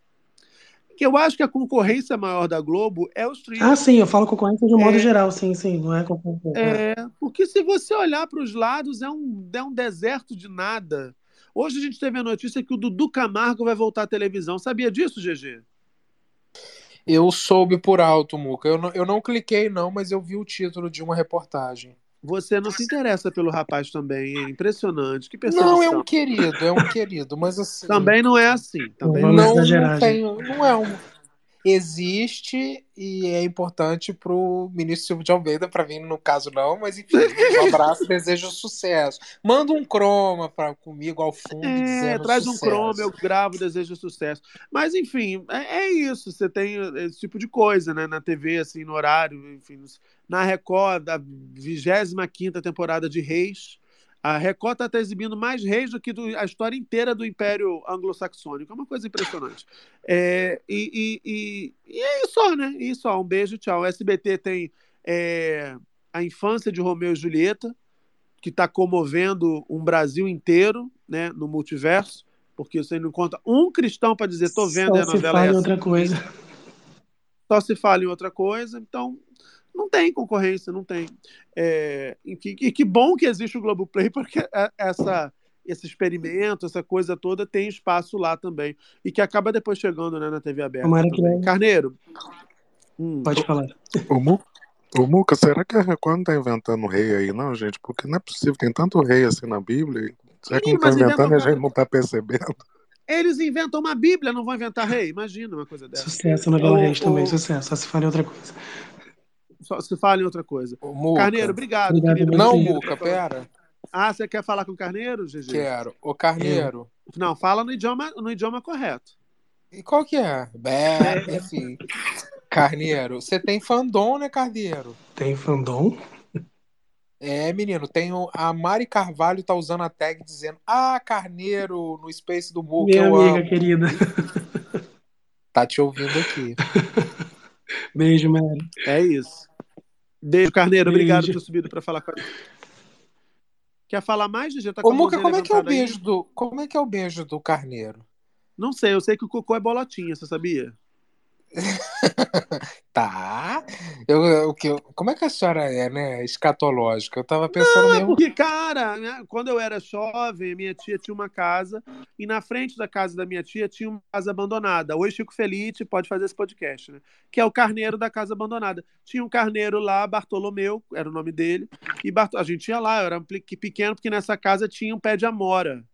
H: Que eu acho que a concorrência maior da Globo é o streaming.
P: Ah, sim, eu falo concorrência de um modo
H: É.
P: geral, sim, sim, não é concorrência.
H: É, porque se você olhar para os lados, é um, é um deserto de nada. Hoje a gente teve a notícia que o Dudu Camargo vai voltar à televisão. Sabia disso, GG?
I: Eu soube por alto, Muca. Eu não, eu não cliquei, não, mas eu vi o título de uma reportagem.
H: Você não se interessa pelo rapaz também, é impressionante. Que percepção.
I: Não, é um querido, é um querido, mas assim.
H: Também não é assim. Também não,
I: não,
P: exagerar,
I: não, tem, não é um. Existe e é importante pro ministro Silvio de Almeida, para mim, no caso, não, mas enfim, um abraço, desejo sucesso. Manda um croma pra, comigo ao fundo
H: É,
I: dizendo
H: traz um
I: sucesso.
H: chrome, eu gravo, desejo sucesso. Mas, enfim, é, é isso. Você tem esse tipo de coisa, né? Na TV, assim, no horário, enfim. nos- Na Record, da 25 temporada de Reis, a Record está exibindo mais Reis do que do- a história inteira do Império Anglo-Saxônico. É uma coisa impressionante. É, e, e, e, e é isso só, né? Isso só. Um beijo, tchau. O SBT tem é, a infância de Romeu e Julieta, que está comovendo um Brasil inteiro, né, no multiverso, porque você não encontra um cristão para dizer tô vendo e a
P: Só se
H: novela
P: fala
H: é
P: em outra coisa.
H: Só se fala em outra coisa, então não tem concorrência, não tem. É, e, que, e que bom que existe o Globoplay, porque é- essa, esse experimento, essa coisa toda tem espaço lá também. E que acaba depois chegando né, na TV aberta.
P: Que.
H: Carneiro. hum,
P: Pode falar.
N: O, Mu... o Muca, será que a Record não tá inventando rei aí, não, gente? Porque não é possível, tem tanto rei assim na Bíblia. Será que
H: Menino,
N: não tá inventando e a gente não tá percebendo?
H: Eles inventam uma Bíblia, não vão inventar rei? Imagina uma coisa dessa.
P: Sucesso, novela Reis também, sucesso. Só se fala outra coisa.
H: Só se fala em outra coisa.
I: Ô.
H: Carneiro, obrigado,
P: Obrigado. Não,
I: Muca, pera.
H: Ah, você quer falar com o Carneiro, GG?
I: Quero. Ô, Carneiro.
H: Não, fala no idioma, no idioma correto.
I: E qual que é? É, enfim. Carneiro, você tem fandom, né, Carneiro?
P: Tem fandom?
I: É, menino, tem o- a Mari Carvalho tá usando a tag dizendo: Ah, Carneiro, no Space do Muca,
P: Minha
I: eu
P: amiga
I: amo.
P: querida.
I: Tá te ouvindo aqui.
P: Beijo, Mary.
H: É isso. Beijo, Carneiro.
P: Beijo.
H: Obrigado por ter subido para falar com a gente. Quer falar mais, GG? Tá com
I: Ô,
H: a
I: Muca, como é que é o
H: levantada aí?
I: beijo do. Como é que é o beijo do Carneiro?
H: Não sei, eu sei que o cocô é bolotinha, você sabia?
I: Tá. Eu, eu, eu- como é que a senhora é, né? Escatológica. Eu tava pensando
H: Não, é
I: mesmo.
H: porque, cara, né, quando eu era jovem, minha tia tinha uma casa e na frente da casa da minha tia tinha uma casa abandonada. Hoje Chico Felite pode fazer esse podcast, né? Que é o carneiro da casa abandonada. Tinha um carneiro lá, Bartolomeu, era o nome dele, e Bart... a gente ia lá, eu era um pequeno porque nessa casa tinha um pé de amora.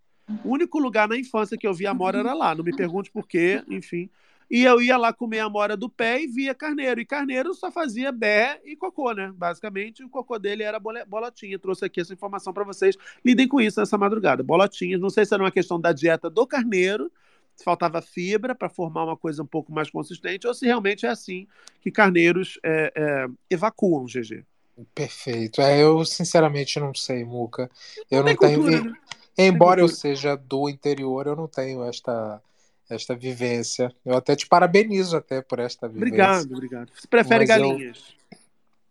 H: O único lugar na infância que eu via amora era lá, não me pergunte por quê, enfim. E eu ia lá comer a amora do pé e via carneiro. E carneiro só fazia bé e cocô, né? Basicamente, o cocô dele era bolotinha. Trouxe aqui essa informação para vocês. Lidem com isso nessa madrugada. Bolotinhas. Não sei se era uma questão da dieta do carneiro, se faltava fibra para formar uma coisa um pouco mais consistente, ou se realmente é assim que carneiros é, é, evacuam, GG.
I: Perfeito. É, eu sinceramente não sei, Muca. Eu
H: Não
I: tenho.
H: cultura, né?
I: Embora eu seja do interior, eu não tenho esta, esta vivência. Eu até te parabenizo até por esta vivência.
H: Obrigado, obrigado. Você prefere
I: Mas eu-
H: galinhas?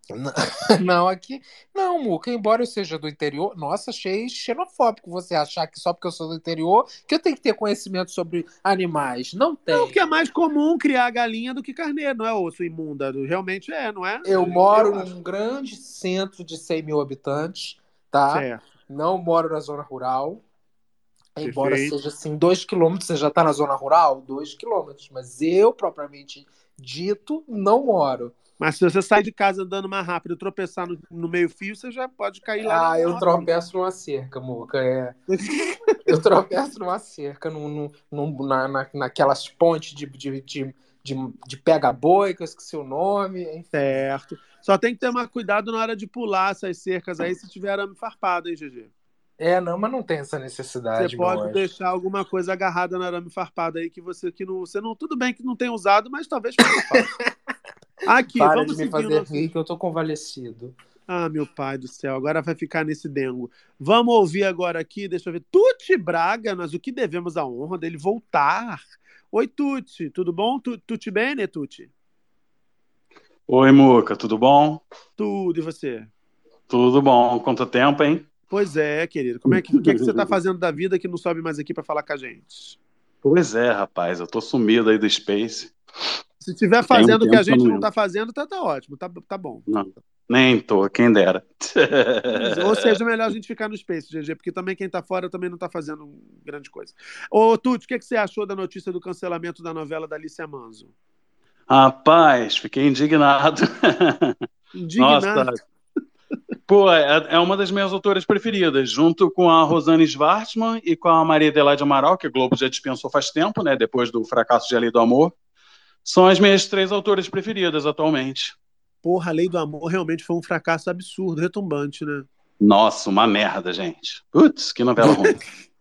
I: Não, não, aqui. Não, Muca, embora eu seja do interior, nossa, achei xenofóbico você achar que só porque eu sou do interior que eu tenho que ter conhecimento sobre animais. Não tem.
H: Não, porque é mais comum criar galinha do que carneiro, não é osso imunda. Realmente é, não é?
I: Eu moro
H: Eu
I: num grande centro de 100 mil habitantes, tá?
H: Certo.
I: Não moro na zona rural. Embora
H: Perfeito.
I: seja assim, dois quilômetros, você já tá na zona rural? Dois quilômetros. Mas eu, propriamente dito, não moro.
H: Mas se você sair de casa andando mais rápido e tropeçar no, no meio-fio, você já pode cair lá.
I: Ah, eu tropeço numa cerca, Muca. É. Eu tropeço numa cerca, num, num- num- na, na, naquelas pontes de, de, de, de, de pega-boi, que eu esqueci o nome. enfim.
H: Certo. Só tem que ter mais cuidado na hora de pular essas cercas aí se tiver arame farpado, hein, GG?
I: É, não, mas não tem essa
H: Você
I: necessidade,
H: pode
I: meu anjo.
H: deixar alguma coisa agarrada no arame farpado aí que você que não, você não, tudo bem que não tem usado, mas talvez. Aqui,
I: Para
H: vamos
I: de me fazer
H: nosso...
I: rir que eu tô convalescido.
H: Ah, meu pai do céu, agora vai ficar nesse dengo. Vamos ouvir agora aqui, deixa eu ver. Tuti Braga, nós o que devemos a honra dele voltar. Oi, Tuti, tudo bom? Tu, tuti bene, Tuti?
Q: Oi, Muca, tudo bom?
H: Tudo, e você?
Q: Tudo bom. Quanto tempo, hein?
H: Pois é, querido. Como é que, o que, é que você está fazendo da vida que não sobe mais aqui para falar com a gente?
Q: Pois é, rapaz, eu tô sumido aí do Space.
H: Se estiver
Q: Tem um
H: fazendo o que a gente
Q: não
H: está fazendo, tá, tá ótimo, tá, tá bom.
Q: Não, nem tô, quem dera.
H: Ou seja, melhor a gente ficar no Space, GG, porque também quem tá fora também não tá fazendo grande coisa. Ô, Tuti, o que, que você achou da notícia do cancelamento da novela da Alicia Manso?
Q: Rapaz, fiquei indignado.
H: Indignado?
Q: Nossa. Pô, é, é uma das minhas autoras preferidas, junto com a Rosane Schwartzman e com a Maria Adelaide Amaral, que a Globo já dispensou faz tempo, né? Depois do fracasso de A Lei do Amor. São as minhas três autoras preferidas atualmente.
H: Porra, a Lei do Amor realmente foi um fracasso absurdo, retumbante, né?
Q: Nossa, uma merda, gente. Putz, que novela ruim.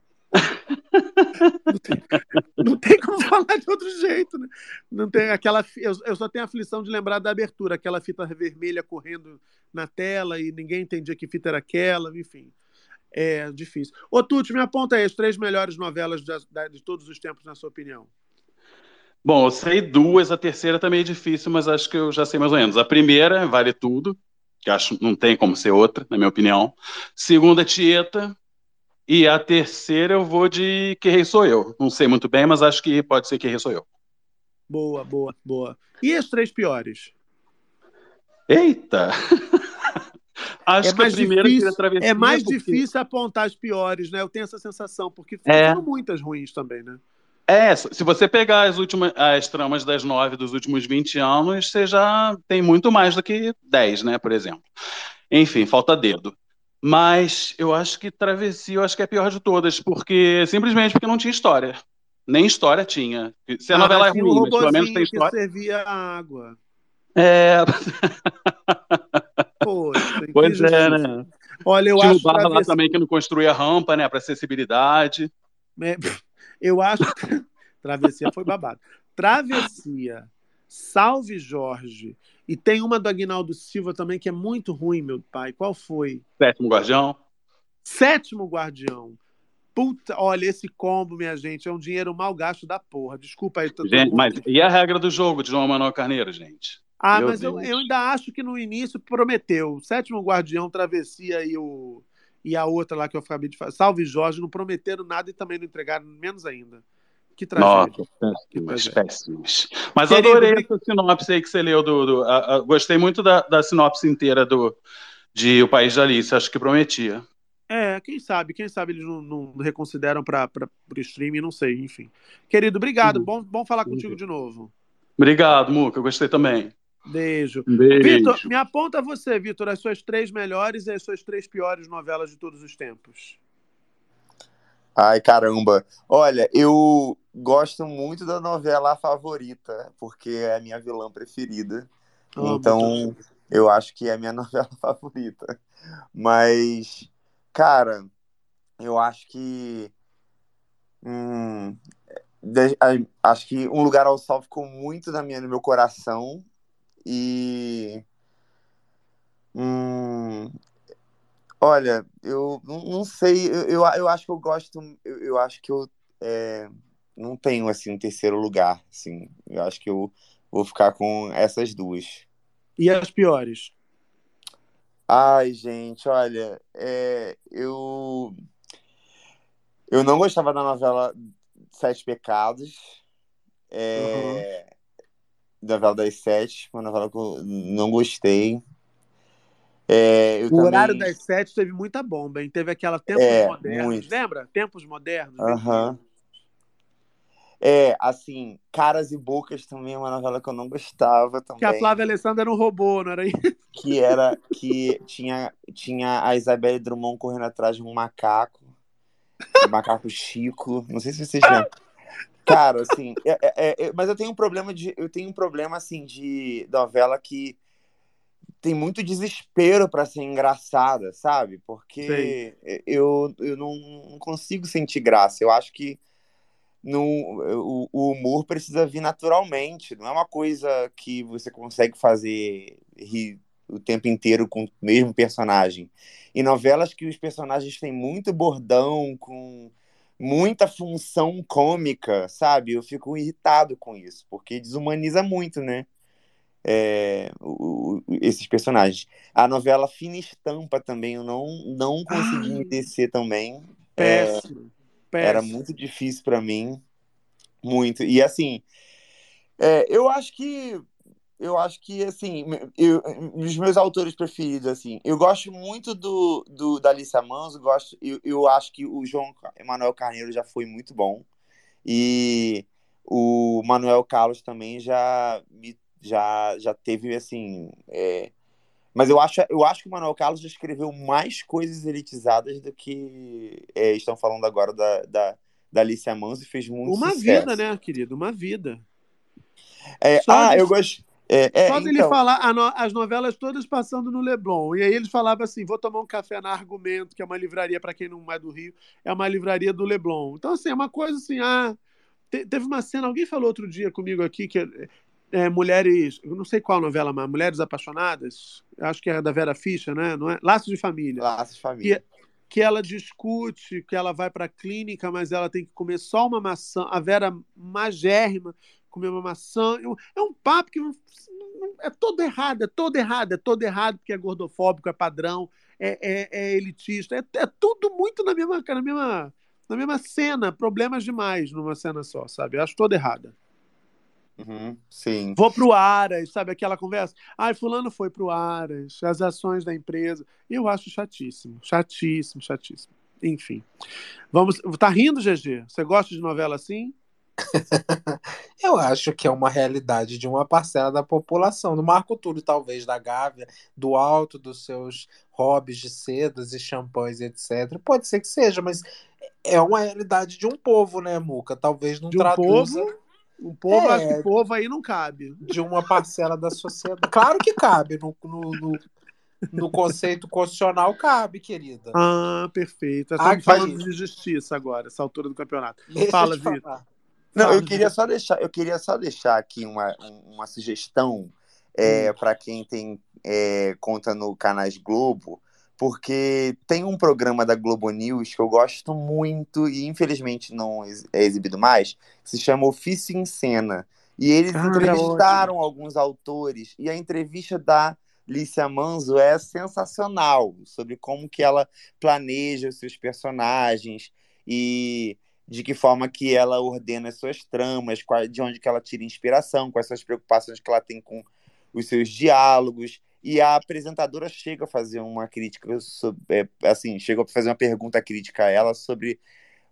H: Não tem como falar de outro jeito, né? Não tem aquela. Eu, eu só tenho a aflição de lembrar da abertura, aquela fita vermelha correndo na tela e ninguém entendia que fita era aquela, enfim. É difícil. Ô, Tuti, me aponta aí as três melhores novelas de, de todos os tempos, na sua opinião.
Q: Bom, eu sei duas, a terceira também é difícil, mas acho que eu já sei mais ou menos. A primeira, Vale Tudo, que acho não tem como ser outra, na minha opinião. Segunda, Tieta. E a terceira eu vou de Que Rei Sou Eu. Não sei muito bem, mas acho que pode ser Que Rei Sou Eu.
H: Boa, boa, boa. E as três piores?
Q: Eita! acho
H: é
Q: que a primeira
H: difícil,
Q: Travessia.
H: é mais
Q: porque-
H: difícil apontar as piores, né? Eu tenho essa sensação, porque
Q: É.
H: foram muitas ruins também, né?
Q: É, se você pegar as últimas, as tramas das nove dos últimos 20 anos, você já tem muito mais do que 10, né, por exemplo. Enfim, falta dedo. Mas eu acho que Travessia, eu acho que é a pior de todas, porque simplesmente porque não tinha história. Nem história tinha. Se a
H: Ah,
Q: novela é
H: tinha
Q: ruim,
H: o
Q: mas pelo menos tem
H: que
Q: história.
H: servia a água.
Q: É,
H: Poxa, que
Q: pois é, né?
H: Olha, eu
Q: Tinha
H: acho
Q: Barra lá também que não construía rampa, né, para acessibilidade.
H: É, Eu acho que Travessia foi babado. Travessia, Salve Jorge. E tem uma do Agnaldo Silva também que é muito ruim, meu pai. Qual foi?
Q: Sétimo Guardião.
H: Sétimo Guardião. Puta, olha, esse combo, minha gente, é um dinheiro mal gasto da porra. Desculpa aí, todo
Q: Gente, mas e a regra do jogo de João Manuel Carneiro, gente?
H: Ah,
Q: Meu
H: mas eu, eu ainda acho que no início prometeu. Sétimo Guardião, Travessia e, o, e a outra lá que eu acabei de falar. Salve Jorge, não prometeram nada e também não entregaram menos ainda. Que tragédia.
Q: Nossa, péssimas, péssimas. Mas
H: Querido,
Q: eu adorei essa sinopse aí que você leu. Do, do- a- a- gostei muito da, da sinopse inteira do, de O País da Alice, acho que prometia.
H: É, quem sabe, quem sabe eles não, não reconsideram para o streaming, não sei, enfim. Querido, obrigado.
Q: Uhum.
H: Bom, bom falar contigo de novo.
Q: Obrigado, Muca, gostei também.
H: Beijo.
Q: Beijo.
H: Vitor, me aponta você, Vitor, as suas três melhores e as suas três piores novelas de todos os tempos.
O: Ai, caramba. Olha, eu gosto muito da novela A Favorita, porque é a minha vilã preferida.
H: Amo
O: Então, eu acho que é a minha novela favorita. Mas, cara, eu acho que. hum, de- a- acho que Um Lugar ao Sol ficou muito na minha, no meu coração. E. hum, olha, eu não, não sei. Eu, eu, eu acho que eu gosto. Eu, eu acho que eu. é, não tenho assim um terceiro lugar. Assim. Eu acho que eu vou ficar com essas duas.
H: E as piores?
O: Ai, gente, olha, é, eu eu não gostava da novela Sete Pecados, é, da novela das Sete, uma novela que eu não gostei. É,
H: O
O: também-
H: horário das sete teve muita bomba, hein? Teve aquela Tempos
O: É,
H: Modernos,
O: muito.
H: lembra? Tempos Modernos.
O: Aham. É, assim, Caras e Bocas também é uma novela que eu não gostava também.
H: Que a Flávia Alessandra era um robô, não era isso?
O: que era que tinha, tinha a Isabelle Drummond correndo atrás de um macaco, o macaco Chico, não sei se vocês lembram. Cara, assim, é- é- é- mas eu tenho um problema de, eu tenho um problema assim de novela que tem muito desespero pra ser engraçada, sabe? Porque eu, eu não, não consigo sentir graça. Eu acho que no, o, o humor precisa vir naturalmente, não é uma coisa que você consegue fazer rir o tempo inteiro com o mesmo personagem. Em novelas que os personagens têm muito bordão, com muita função cômica, sabe? Eu fico irritado com isso, porque desumaniza muito, né? É, o- o- esses personagens. A novela Fina Estampa também, eu não, não consegui me descer também. É, Era muito difícil pra mim. Muito. E assim, É, eu acho que eu acho que assim, eu, os meus autores preferidos assim, eu gosto muito do, do da Alicia Manso, gosto, eu, eu acho que o João Emanuel Carneiro já foi muito bom e o Manuel Carlos também já já já teve assim, é, mas eu acho, eu acho que o Manuel Carlos já escreveu mais coisas elitizadas do que é, estão falando agora da, da, da Alicia Manso e fez muito
H: Uma
O: sucesso.
H: vida, né, querido? Uma vida.
O: É,
H: Só
O: ah,
H: de-
O: eu gosto. É, é,
H: Só dele
O: então,
H: falar no- as novelas todas passando no Leblon. E aí eles falavam assim: vou tomar um café na Argumento, que é uma livraria, para quem não é do Rio, é uma livraria do Leblon. Então, assim, é uma coisa assim, ah. te- teve uma cena, alguém falou outro dia comigo aqui que é, mulheres, eu não sei qual novela, mas Mulheres Apaixonadas, acho que é da Vera Fischer, né? Não é? Laços de Família.
O: Laços de Família.
H: Que, que ela discute que ela vai para a clínica, mas ela tem que comer só uma maçã. A Vera magérrima comer uma maçã. É um- É papo que é todo errado, é todo errado, é todo errado porque é gordofóbico, é padrão, é, é- é elitista, é, é tudo muito na mesma, na mesma, na mesma cena, problemas demais numa cena só, sabe? Eu acho toda errada.
O: Uhum, sim.
H: Vou pro Aras, sabe aquela conversa? Ai, fulano foi pro Aras, as ações da empresa. Eu acho chatíssimo, chatíssimo, chatíssimo. Enfim. Vamos, tá rindo, GG? Você gosta de novela assim?
I: Eu acho que é uma realidade de uma parcela da população, do Marco Túlio, talvez, da Gávea, do alto dos seus hobbies de sedas e champanhes, etc. Pode ser que seja, mas é uma realidade de um povo, né, Muca? Talvez não
H: De um
I: traduza
H: povo, um povo,
I: É.
H: acho que povo aí não cabe.
I: de uma parcela da sociedade. Claro que cabe, no, no, no, no conceito constitucional cabe, querida.
H: Ah, perfeito.
I: Aqui.
H: Estamos falando de justiça agora, essa altura do campeonato.
I: Deixa
H: Fala, Vitor.
I: falar.
O: Não,
I: Fala,
O: eu queria só deixar, eu queria só deixar aqui uma, um- uma sugestão é,
H: Hum.
O: para quem tem é, conta no canais Globo, porque tem um programa da Globo News que eu gosto muito e infelizmente não é exibido mais, que se chama Ofício em Cena. E eles
H: Ah,
O: entrevistaram alguns autores e a entrevista da Lícia Manzo é sensacional sobre como que ela planeja os seus personagens e de que forma que ela ordena as suas tramas, de onde que ela tira inspiração, quais são as preocupações que ela tem com os seus diálogos. E a apresentadora chega a fazer uma crítica sobre, é, assim, chega a fazer uma pergunta crítica a ela sobre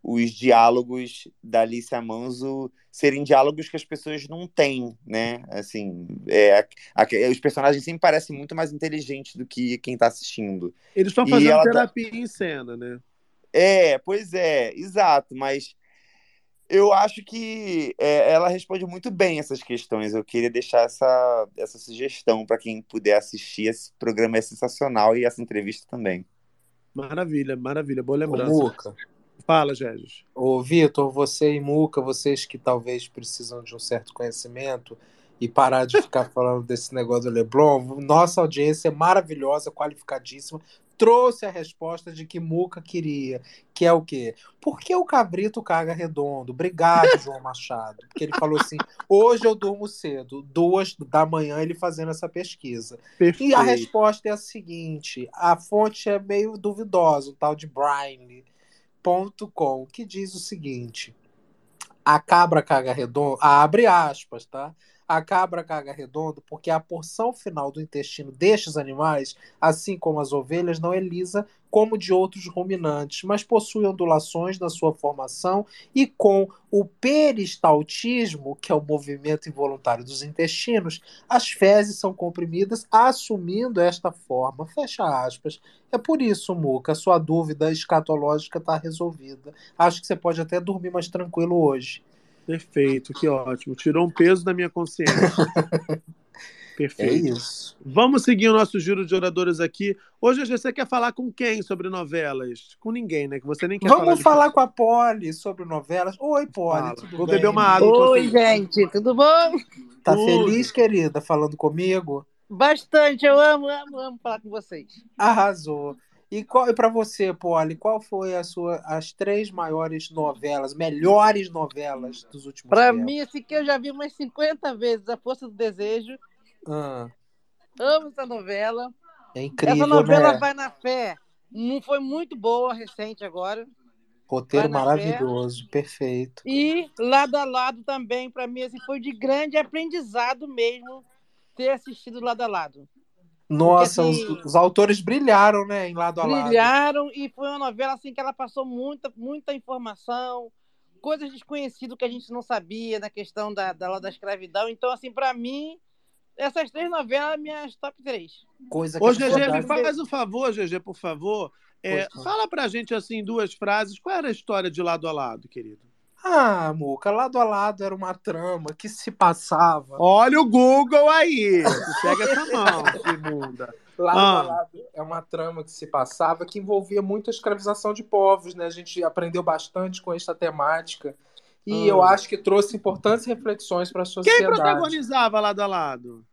O: os diálogos da Alicia Manzo serem diálogos que as pessoas não têm, né? Assim, é, a- a- os personagens sempre parecem muito mais inteligentes do que quem está assistindo.
H: Eles estão fazendo terapia em cena, né?
O: É, pois é, exato, mas eu acho que é, ela responde muito bem essas questões. Eu queria deixar essa, essa sugestão para quem puder assistir. Esse programa é sensacional e essa entrevista também.
H: Maravilha, maravilha. Boa
I: Ô,
H: lembrança.
I: Muca.
H: Fala, Gégis.
I: Ô, Vitor, você e Muca, vocês que talvez precisam de um certo conhecimento e parar de ficar falando desse negócio do Leblon, nossa audiência é maravilhosa, qualificadíssima, trouxe a resposta de que Muca queria, que é o quê? Por que o cabrito caga redondo? Obrigado, João Machado. Porque ele falou assim: hoje eu durmo cedo, duas da manhã ele fazendo essa pesquisa.
H: Perfeito.
I: E a resposta é a seguinte: a fonte é meio duvidosa, um tal de Braille.com, que diz o seguinte: a cabra caga redondo, abre aspas, tá? A cabra caga redondo porque a porção final do intestino destes animais, assim como as ovelhas, não é lisa como de outros ruminantes, mas possui ondulações na sua formação e com o peristaltismo, que é o movimento involuntário dos intestinos, as fezes são comprimidas, assumindo esta forma. Fecha aspas. É por isso, Muca, sua dúvida escatológica está resolvida. Acho que você pode até dormir mais tranquilo hoje.
H: Perfeito, que ótimo. Tirou um peso da minha consciência. Perfeito.
I: É isso.
H: Vamos seguir o nosso giro de oradores aqui. Hoje você quer falar com quem sobre novelas? Com ninguém, né? Que você nem quer falar.
I: Vamos
H: de-
I: falar com a Polly sobre novelas. Oi, Polly,
H: Vou
I: bem?
H: beber uma água
F: Oi, gente, tudo bom?
I: Tá
H: Tudo.
I: feliz, querida, falando comigo?
F: Bastante, eu amo, amo, amo falar com vocês.
I: Arrasou. E, qual, e para você, Polly, qual foi a sua, as três maiores novelas, melhores novelas dos últimos
F: Pra
I: tempos?
F: mim, esse que eu já vi umas 50 vezes, A Força do Desejo.
I: Ah,
F: Amo essa novela.
I: é incrível,
F: essa novela
I: né?
F: vai na fé. Mu- Foi muito boa, recente agora.
I: Roteiro
F: na Fé.
I: maravilhoso, perfeito.
F: E lado a lado também, para mim, assim, foi de grande aprendizado mesmo ter assistido lado a lado.
I: Nossa,
F: assim,
I: os, os autores brilharam, né, em lado a lado.
F: Brilharam e foi uma novela assim que ela passou muita, muita informação, coisas desconhecidas que a gente não sabia na questão da, da, da escravidão. Então, assim, para mim, essas três novelas são minhas top três.
I: Coisa que
H: Ô,
I: a
H: GG, me faz um favor, GG, por favor. É, fala pra gente, assim, em duas frases, qual era a história de lado a lado, querido?
I: Ah, Muca, lado a lado era uma trama que se passava.
H: Olha o Google aí! Pega essa mão, imunda.
I: Lado
H: Ah.
I: a lado é uma trama que se passava que envolvia muito a escravização de povos, né? A gente aprendeu bastante com essa temática e
H: Ah.
I: eu acho que trouxe importantes reflexões para a
H: Quem
I: sociedade.
H: protagonizava lado a lado?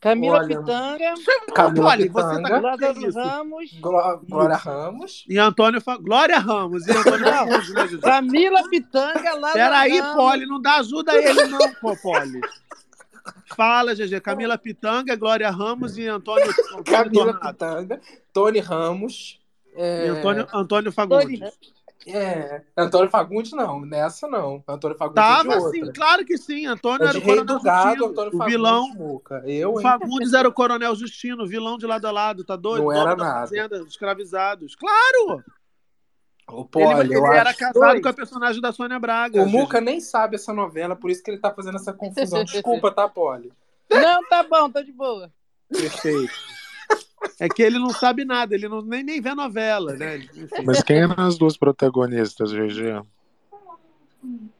F: Camila
I: Olha,
F: Pitanga,
I: Camila
H: Olha, você tá
I: Pitanga,
F: Lázaro
H: que isso?
F: Ramos,
I: Gló- Glória Ramos.
H: E Antônio Fa... Glória Ramos e Antônio. Fagundes, né?
F: Camila Pitanga, Lázaro
H: Peraí,
F: Ramos.
H: Poli, não dá ajuda a ele não, pô, Poli. Fala, GG. Camila Pitanga, Glória Ramos e Antônio, Antônio
I: Camila
H: Tornado.
I: Pitanga, Tony Ramos. é,
H: E Antônio, Antônio Fagundes.
I: É, Antônio Fagundes não, nessa não. Antônio Fagundes é de
H: Tava
I: outra.
H: sim, claro que sim. Antônio
I: É
H: era o Coronel
I: do Gado,
H: Justino,
I: Antônio
H: o
I: Fagundes,
H: vilão.
I: Eu,
H: O
I: hein?
H: Fagundes era o Coronel Justino, vilão de lado a lado, tá doido?
I: Não
H: Dono
I: era
H: da
I: nada.
H: fazenda, escravizados. Claro! Ele,
I: Poli,
H: ele
I: eu
H: era
I: acho-
H: casado com a personagem da Sônia Braga.
I: O. Muca nem sabe essa novela, por isso que ele tá fazendo essa confusão. Desculpa, tá, Poli?
F: Não, tá bom, tá de boa.
H: Perfeito. É que ele não sabe nada, ele não, nem, nem vê novela, né? Enfim.
N: Mas quem eram as duas protagonistas, GG?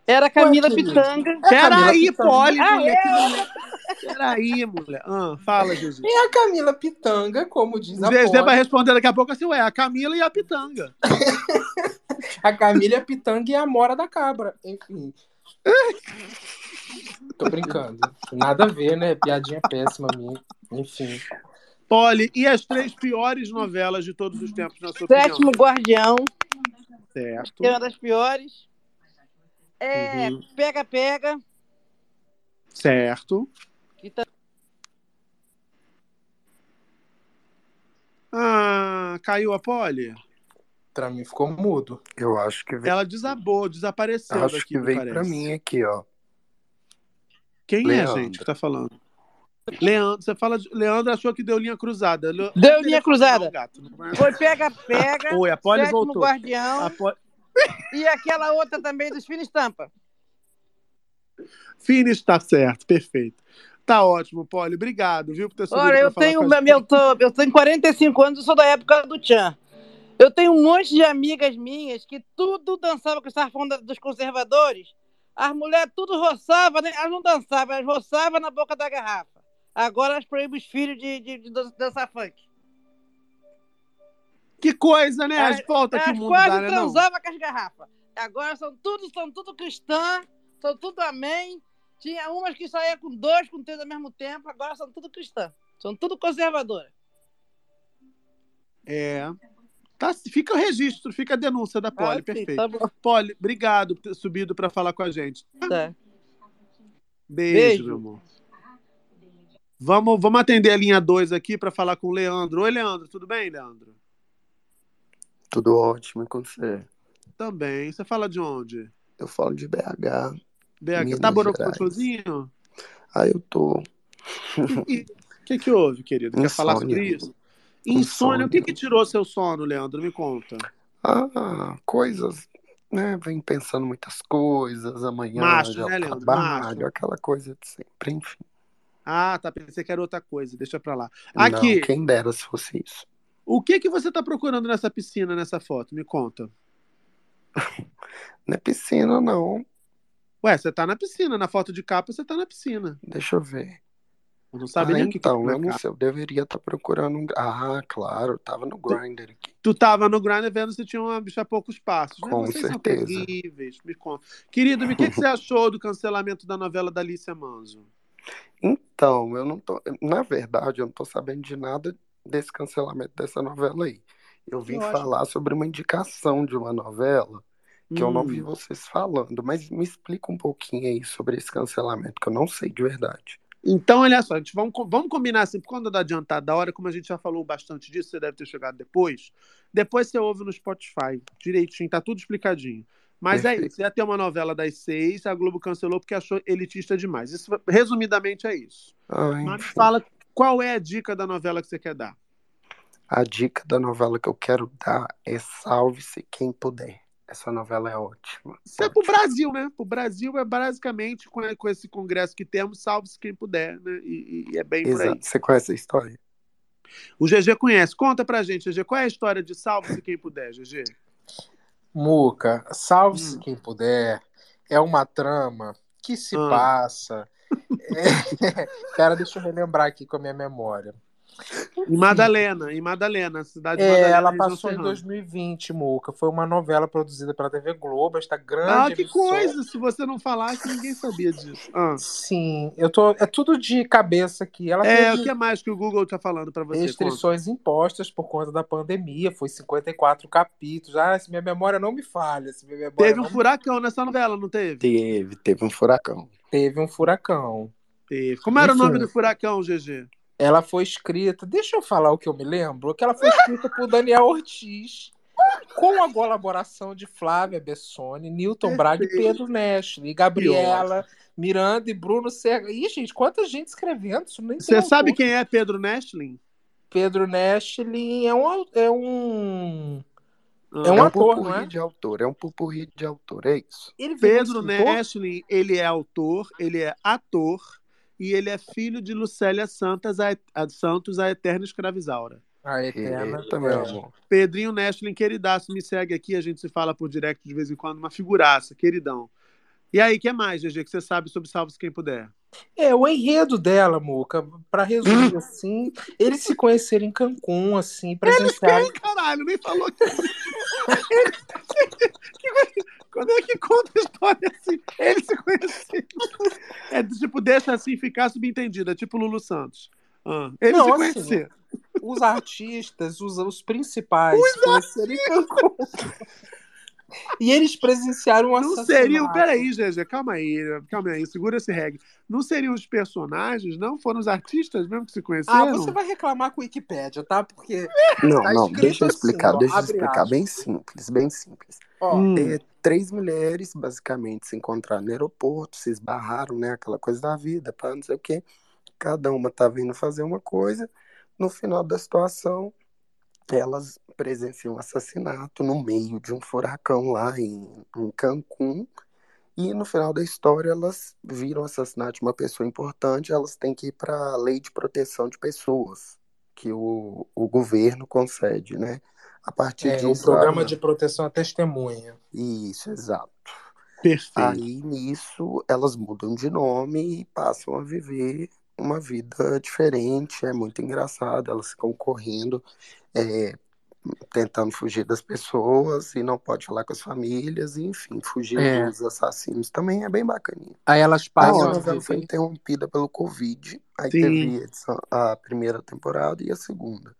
F: Era Camila
I: Ué.
F: Pitanga.
I: É
H: Peraí. Poli,
F: Ah,
H: mulher.
F: é?
H: Peraí, mulher. Ah, fala, GG.
I: E a Camila Pitanga, como diz a
H: GG vai responder daqui a pouco assim, ué, a Camila e a Pitanga.
I: a Camila é a Pitanga e a Mora da Cabra. Enfim. Tô brincando. Nada a ver, né? Piadinha péssima minha. Enfim.
H: Poli, e as três piores novelas de todos os tempos, na sua
F: Sétimo
H: opinião?
F: Guardião,
H: Certo.
F: que é uma das piores. É
H: Uhum.
F: Pega Pega,
H: Certo.
F: tá...
H: Ah, caiu a Poli?
I: Pra mim ficou mudo.
E: Eu acho que veio,
H: Ela desabou, desapareceu
E: acho
H: daqui,
E: que veio
H: parece.
E: pra mim aqui, ó.
H: Quem
E: Leandro.
H: é, gente, que tá falando? Leandro, você fala de... Leandro achou que deu linha cruzada. Le-
F: Deu linha cruzada.
H: gato. É-
F: Foi Pega Pega,
H: Oi, a Poli voltou.
F: Guardião e aquela outra também dos Fina Estampa.
H: Fini está certo, perfeito. Tá ótimo, Poli. Obrigado, viu, por ter
F: Olha, eu tenho,
H: a gente.
F: eu, tenho 45 anos, eu sou da época do Tchan. Eu tenho um monte de amigas minhas que tudo dançava com essa falando dos conservadores. As mulheres tudo roçavam, né? elas não dançavam, elas roçavam na boca da garrafa. Agora elas proíbem os filhos de, de, de dançar funk.
H: Que coisa, né? As
F: Elas-
H: voltas que o mundo
F: quase
H: dá, né? Não?
F: transavam com as garrafas. Agora são tudo, são tudo cristã, são tudo amém. Tinha umas que saíam com dois, com três ao mesmo tempo, agora são tudo cristã. São tudo conservadora.
H: É. Tá, fica o registro, fica a denúncia da Poli,
F: Ah, sim,
H: perfeito.
F: tá.
H: Poli, obrigado por ter subido para falar com a gente.
F: Tá.
H: Beijo,
F: Beijo.
H: meu amor. Vamos, vamos atender a linha 2 aqui para falar com o Leandro. Oi, Leandro, tudo bem, Leandro?
E: Tudo ótimo e com você.
H: Também. Você fala de onde?
E: Eu falo de BH.
H: BH.
E: Minas
H: Tá
E: Gerais.
H: borocochosinho?
E: Ah, eu tô.
H: O que, que houve, querido? Quer falar sobre
E: Insônia.
H: isso? Insônia.
E: Insônia.
H: O que, que tirou seu sono, Leandro? Me conta.
E: Ah, coisas, né? Vem pensando muitas coisas, amanhã
H: Macho,
E: já
H: né,
E: trabalho,
H: Macho.
E: aquela coisa de sempre, enfim.
H: Ah, tá. Pensei que era outra coisa. Deixa pra lá.
E: Não,
H: Aqui,
E: quem dera se fosse isso.
H: o que que você tá procurando nessa piscina, nessa foto? Me conta.
E: Não é piscina, não.
H: Ué, você tá na piscina. Na foto de capa, você tá na piscina.
E: Deixa eu ver.
H: Eu não sabe
E: ah,
H: nem o que que
E: então,
H: tá na
E: eu não sei, eu deveria estar procurando um. Ah, claro, tava no Grindr aqui.
H: Tu tava no Grindr vendo se tinha uma bicha a poucos passos. né?
E: Com
H: Vocês
E: certeza.
H: são terríveis. Me conta. Querido, o que, que você achou do cancelamento da novela da Alicia Manso?
E: Então, eu não tô. Na verdade, eu não tô sabendo de nada desse cancelamento dessa novela aí. Eu vim
H: Eu acho-
E: falar sobre uma indicação de uma novela que eu não vi
H: Hum.
E: vocês falando, mas me explica um pouquinho aí sobre esse cancelamento, que eu não sei de verdade.
H: Então, olha só, a gente vamos, vamos combinar assim, por conta da adiantada da hora, como a gente já falou bastante disso, você deve ter chegado depois. Depois você ouve no Spotify, direitinho, tá tudo explicadinho. Mas é isso, ia ter uma novela das seis, a Globo cancelou porque achou elitista demais. Isso, resumidamente, é isso.
E: Ai,
H: Mas me
E: enfim.
H: fala qual é a dica da novela que você quer dar.
E: A dica da novela que eu quero dar é Salve-se Quem Puder. Essa novela é ótima.
H: Isso é pro Brasil, né? Pro Brasil é basicamente com, com esse congresso que temos, salve-se quem puder, né? E, e é bem por aí.
E: Exato. Você conhece a história?
H: O GG conhece. Conta pra gente, GG, qual é a história de salve-se quem puder, GG?
I: Muca,
H: Hum.
I: salve-se quem puder. É uma trama que se
H: Ah.
I: passa. É- Cara, deixa eu relembrar aqui com a minha memória.
H: Em Madalena, em Madalena, a cidade de
I: É,
H: Madalena.
I: ela passou em
H: serrana.
I: 2020, Muca. Foi uma novela produzida pela TV Globo, esta grande
H: Ah, que
I: emissora.
H: coisa! Se você não falasse, ninguém sabia disso. Ah.
I: Sim, eu tô. É tudo de cabeça aqui. Ela
H: É,
I: teve
H: o que mais que o Google tá falando pra você? Conta.
I: restrições impostas por conta da pandemia. Foi 54 capítulos. Ah, se minha memória não me falha. Se minha memória
H: Teve um
I: não me-
H: furacão nessa novela, não teve?
E: Teve, teve um furacão.
I: Teve um furacão.
H: Teve. Como era o
I: Enfim.
H: nome do furacão, GG?
I: Ela foi escrita, deixa eu falar o que eu me lembro, que ela foi escrita por Daniel Ortiz, com a colaboração de Flávia Bessone, Newton Braga e Pedro Nestle, e Gabriela, Miranda e Bruno Serra. Ih, gente, quanta gente escrevendo, isso nem
H: Você sabe quem é Pedro Nestlin?
I: Pedro Nestle é um... É um... É um
E: é um
I: ator, não é?
E: de autor, é um pupurri de autor, é isso.
I: Ele
H: Pedro? Nestlin, ele é autor, ele é ator e ele é filho de Lucélia Santos, a, a Santos, a eterna escravizaura.
I: A eterna.
E: Eita, meu
I: é.
E: amor.
H: Pedrinho Nestlin, queridaço, me segue aqui, a gente se fala por direct de vez em quando, uma figuraça, queridão. E aí, o que mais, GG, que você sabe sobre Salve-se Quem Puder?
I: É, o enredo dela, Muca, pra resumir assim, eles se conheceram em Cancún, assim, presenciaram.
H: Quem, caralho, nem falou que... Quando é que conta a história assim? Eles se conheceram. É tipo, deixa assim ficar subentendido, é tipo Lulu Santos. Ah, eles
I: Não,
H: se
I: assim,
H: conheceram.
I: os artistas, os, os principais, se conheceram em Cancún. E eles presenciaram um
H: Não
I: assassinato.
H: seriam. Peraí, GG, calma aí, calma aí, segura esse reggae. Não seriam os personagens, não? Foram os artistas mesmo que se conheceram?
I: Ah, você vai reclamar com a Wikipédia, tá? Porque
E: Não,
I: tá
E: não, deixa eu
I: assim,
E: explicar,
I: ó,
E: deixa eu explicar,
I: aspas.
E: bem simples, bem simples.
I: Ó,
H: Hum.
E: É, três mulheres, basicamente, se encontraram no aeroporto, se esbarraram, né? Aquela coisa da vida, pá, não sei o quê. Cada uma tá vindo fazer uma coisa. No final da situação, elas presenciam um assassinato no meio de um furacão lá em, em Cancún. E no final da história, elas viram o assassinato de uma pessoa importante, elas têm que ir para a lei de proteção de pessoas, que o, o governo concede, né? A partir
I: é, o
E: disso,
I: programa de proteção à testemunha.
E: isso, exato.
H: Perfeito.
E: Aí nisso elas mudam de nome e passam a viver uma vida diferente. É muito engraçado. Elas ficam correndo, é, tentando fugir das pessoas e não pode falar com as famílias, e, enfim, fugir
I: É.
E: dos assassinos também é bem bacaninha.
I: Aí elas passam
E: a
I: a
E: novela foi interrompida pelo Covid. Aí
H: Sim.
E: teve a primeira temporada e a segunda.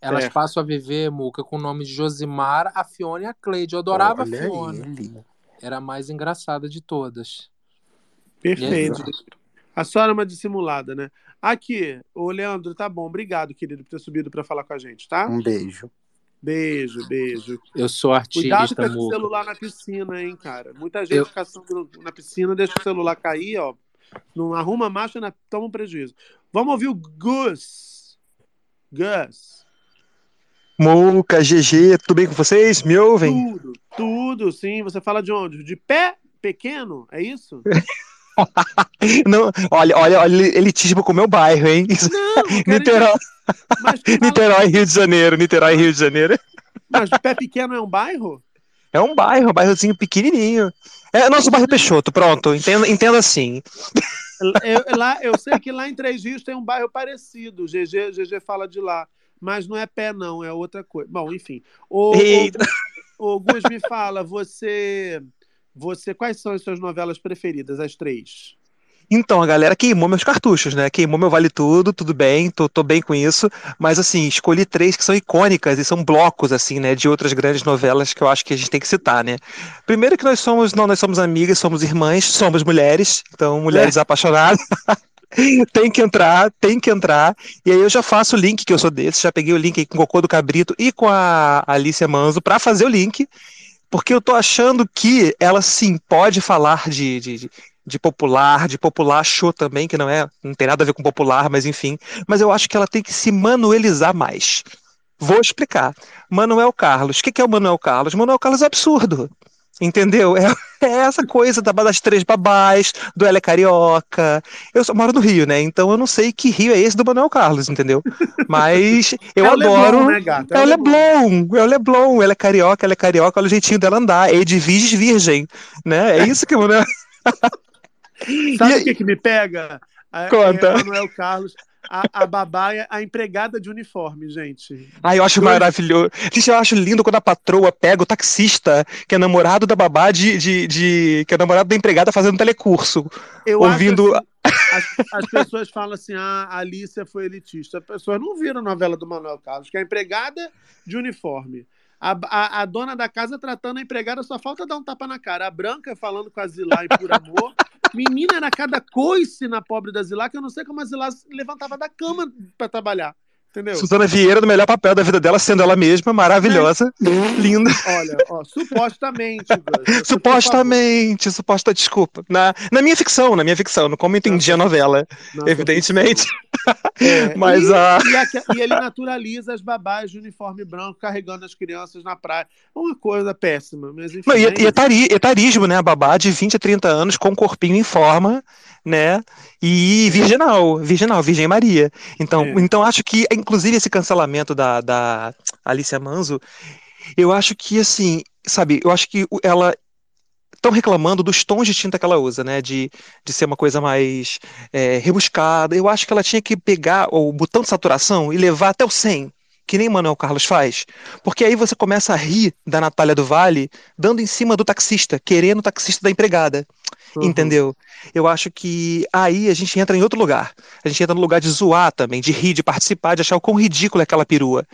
I: Elas
H: Certo.
I: passam a viver, Muca, com o nome de Josimar, a Fiona e a Cleide. Eu adorava
E: Olha
I: a Fiona.
E: ele.
I: Era a mais engraçada de todas.
H: Perfeito. A senhora é uma dissimulada, né? Aqui, ô Leandro, tá bom. Obrigado, querido, por ter subido pra falar com a gente, tá?
E: Um beijo.
H: Beijo, beijo.
I: Eu sou
H: Cuidado
I: artista,
H: com esse celular na piscina, hein, cara. Muita gente
I: Eu-
H: caçando na piscina, deixa o celular cair, ó. Não arruma a marcha, na... toma um prejuízo. Vamos ouvir o Gus. Gus.
R: Muca, GG, tudo bem com vocês? Me ouvem?
H: Tudo, tudo, sim. Você fala de onde? De pé pequeno? É isso?
R: Não, olha, olha, olha, elitismo com o meu bairro, hein?
H: Não, quero
R: Niterói,
H: Mas,
R: Niterói, Rio de Janeiro, Niterói, Rio de Janeiro.
H: mas pé pequeno é um bairro?
R: É um bairro, um bairrozinho pequenininho. É nosso bairro Peixoto, pronto, entenda, entenda assim.
H: Eu, lá, eu sei que lá em Três Rios tem um bairro parecido. GG, GG fala de lá. Mas não é pé, não, é outra coisa. Bom, enfim. O, o, o Gus, me fala, você, você. Quais são as suas novelas preferidas, as três?
R: Então, a galera queimou meus cartuchos, né? Queimou meu Vale Tudo, tudo bem, tô, tô bem com isso. Mas, assim, escolhi três que são icônicas e são blocos, assim, né? De outras grandes novelas que eu acho que a gente tem que citar, né? Primeiro que nós somos, não, nós somos amigas, somos irmãs, somos mulheres, então mulheres apaixonadas. tem que entrar, tem que entrar. E aí eu já faço o link, que eu sou desse, já peguei o link aí com o Cocô do Cabrito e com a Alicia Manzo para fazer o link, porque eu tô achando que ela sim pode falar de, de, de, popular, de popular show também, que não é, não tem nada a ver com popular, mas enfim. Mas eu acho que ela tem que se manuelizar mais. Vou explicar. Manuel Carlos. O que é o Manuel Carlos? Manuel Carlos é absurdo. Entendeu? É, é essa coisa da, das três babás, do Ela é Carioca. Eu só moro no Rio, né? Então eu não sei que Rio é esse do Manuel Carlos, entendeu? Mas eu
H: É
R: adoro.
H: Leblon, né, gata? É
R: É
H: o
R: Leblon, é o Leblon. Ela é carioca, ela é carioca, olha o jeitinho dela andar. É de virgem, né? É isso que o Manuel.
H: Sabe o que, que me pega? A,
R: Conta.
H: É Manuel Carlos, a, a babá é a empregada de uniforme, gente.
R: Ai, eu acho
H: Dois-
R: maravilhoso. Gente, eu acho lindo quando a patroa pega o taxista, que é namorado da babá de, de, de- que é namorado da empregada fazendo telecurso,
H: Eu
R: ouvindo.
H: acho assim, as, as pessoas falam assim: ah, a Alicia foi elitista. As pessoas não viram a novela do Manuel Carlos, que é a empregada de uniforme. A, a, a dona da casa tratando a empregada, só falta dar um tapa na cara. A Branca falando com a Zilá em por amor. Menina, era cada coice na pobre da Zilá que eu não sei como a Zilá levantava da cama pra trabalhar. Entendeu?
R: Suzana Vieira no melhor papel da vida dela, sendo ela mesma, maravilhosa, linda.
H: Olha, ó, supostamente,
R: Supostamente, suposta desculpa. Na, na minha ficção, na minha ficção, não como eu entendi a novela, evidentemente.
H: É,
R: Mas
H: e,
R: a.
H: e, a- e ele naturaliza as babás de uniforme branco carregando as crianças na praia. É uma coisa péssima, mas enfim.
R: Não, e,
H: é
R: etari- etarismo, né? A babá de 20 a 30 anos com corpinho em forma, né? E virginal, virginal, Virgem Maria. Então,
H: É.
R: então acho que, inclusive, esse cancelamento da, da Alicia Manzo, eu acho que, assim, sabe, eu acho que ela. Estão reclamando dos tons de tinta que ela usa, né? De, de ser uma coisa mais é, rebuscada. Eu acho que ela tinha que pegar o botão de saturação e levar até o 100, que nem Manuel Carlos faz. Porque aí você começa a rir da Natália do Vale dando em cima do taxista, querendo o taxista da empregada.
H: Uhum.
R: Entendeu? Eu acho que aí a gente entra em outro lugar. A gente entra no lugar de zoar também, de rir, de participar, de achar o quão ridículo é aquela perua.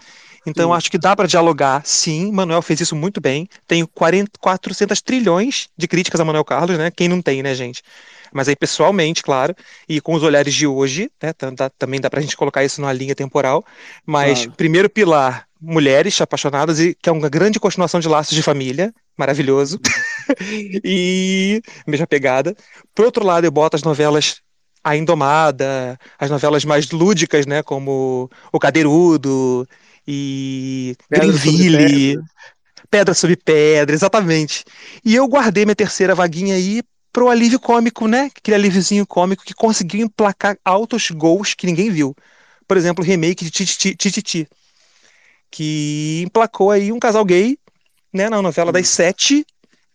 R: Então, eu acho que dá para dialogar, sim. Manuel fez isso muito bem. Tenho 40, 400 trilhões de críticas a Manuel Carlos, né? Quem não tem, né, gente? Mas aí, pessoalmente, claro, e com os olhares de hoje, né? dá- Também dá pra gente colocar isso numa linha temporal. Mas,
H: Claro.
R: primeiro pilar, mulheres apaixonadas, e que é uma grande continuação de laços de família. Maravilhoso. e mesma pegada. Por outro lado, eu boto as novelas A Indomada, as novelas mais lúdicas, né? Como O Cadeirudo e
H: Pedra
R: Greenville,
H: Pedra.
R: Pedra sobre Pedra, exatamente. E eu guardei minha terceira vaguinha aí pro alívio cômico, né? Aquele alíviozinho cômico que conseguiu emplacar altos gols que ninguém viu. Por exemplo, o remake de Tititi, Tititi, que emplacou aí um casal gay, né? Na novela das sete,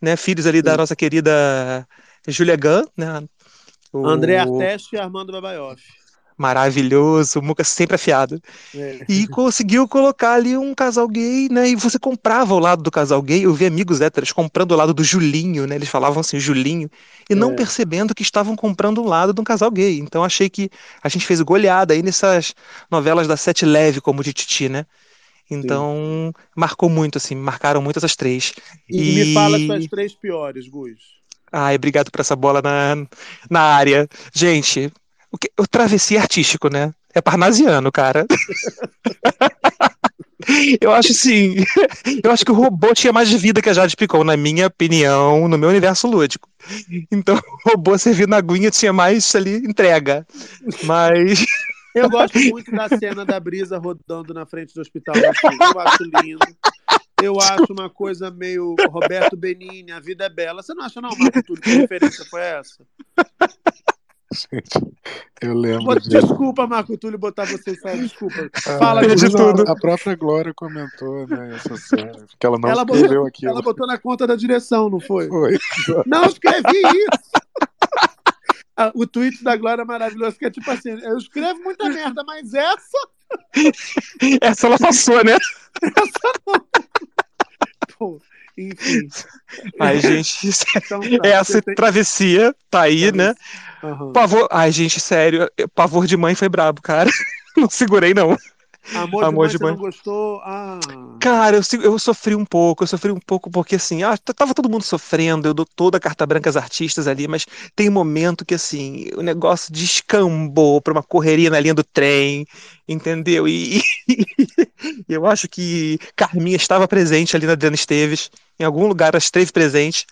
R: né? Filhos ali da nossa querida Julia Gunn, né? O-
H: André Arteste e Armando Babaioff.
R: Maravilhoso, o Muca sempre afiado.
H: É.
R: E conseguiu colocar ali um casal gay, né? E você comprava o lado do casal gay. Eu vi amigos héteros comprando o lado do Julinho, né? Eles falavam assim, Julinho, e não
H: É.
R: percebendo que estavam comprando um lado de um casal gay. Então achei que a gente fez goleada aí nessas novelas da Sete Leve, como de Titi, né? Então marcou muito, assim, marcaram muito essas três.
H: E, me fala as suas três piores, Gus.
R: Ai, obrigado por essa bola na, na área. Gente, o, que, o travessia artístico, né? É parnasiano, cara. Eu acho assim, eu acho que o robô tinha mais vida que a Jade Picon, na minha opinião, no meu universo lúdico. Então, o robô servindo na aguinha tinha mais ali entrega. Mas
H: Eu gosto muito da cena da brisa rodando na frente do hospital. Eu acho lindo. Eu acho uma coisa meio Roberto Benini, a vida é bela. Você não acha, não, Marco Túlio? Que referência foi essa?
N: Eu lembro.
H: Desculpa, Marco Túlio, botar você em. Desculpa.
N: Ah,
H: Fala, Gus.
N: a, a própria Glória comentou né, essa cena, que ela não
H: ela
N: escreveu
H: botou,
N: aquilo.
H: ela botou na conta da direção, não foi?
N: Foi.
H: Não escrevi isso! Ah, O tweet da Glória é maravilhoso, que é tipo assim: eu escrevo muita merda, mas essa.
R: essa ela passou, né?
H: Pô, enfim.
R: Ai, gente,
H: Então tá,
R: essa
H: tem-
R: travessia tá aí, né?
H: Aham.
R: Pavor. Ai, gente, sério, pavor de mãe foi brabo, cara. Não segurei, não.
H: Amor,
R: Amor
H: de
R: de
H: mãe,
R: Mãe.
H: não gostou? Ah.
R: Cara, eu, eu sofri um pouco, eu sofri um pouco porque assim, ah, tava todo mundo sofrendo, eu dou toda a carta branca às artistas ali, mas tem um momento que assim, o negócio descambou pra uma correria na linha do trem, entendeu? E, e eu acho que Carminha estava presente ali na Adriana Esteves, em algum lugar ela esteve presente,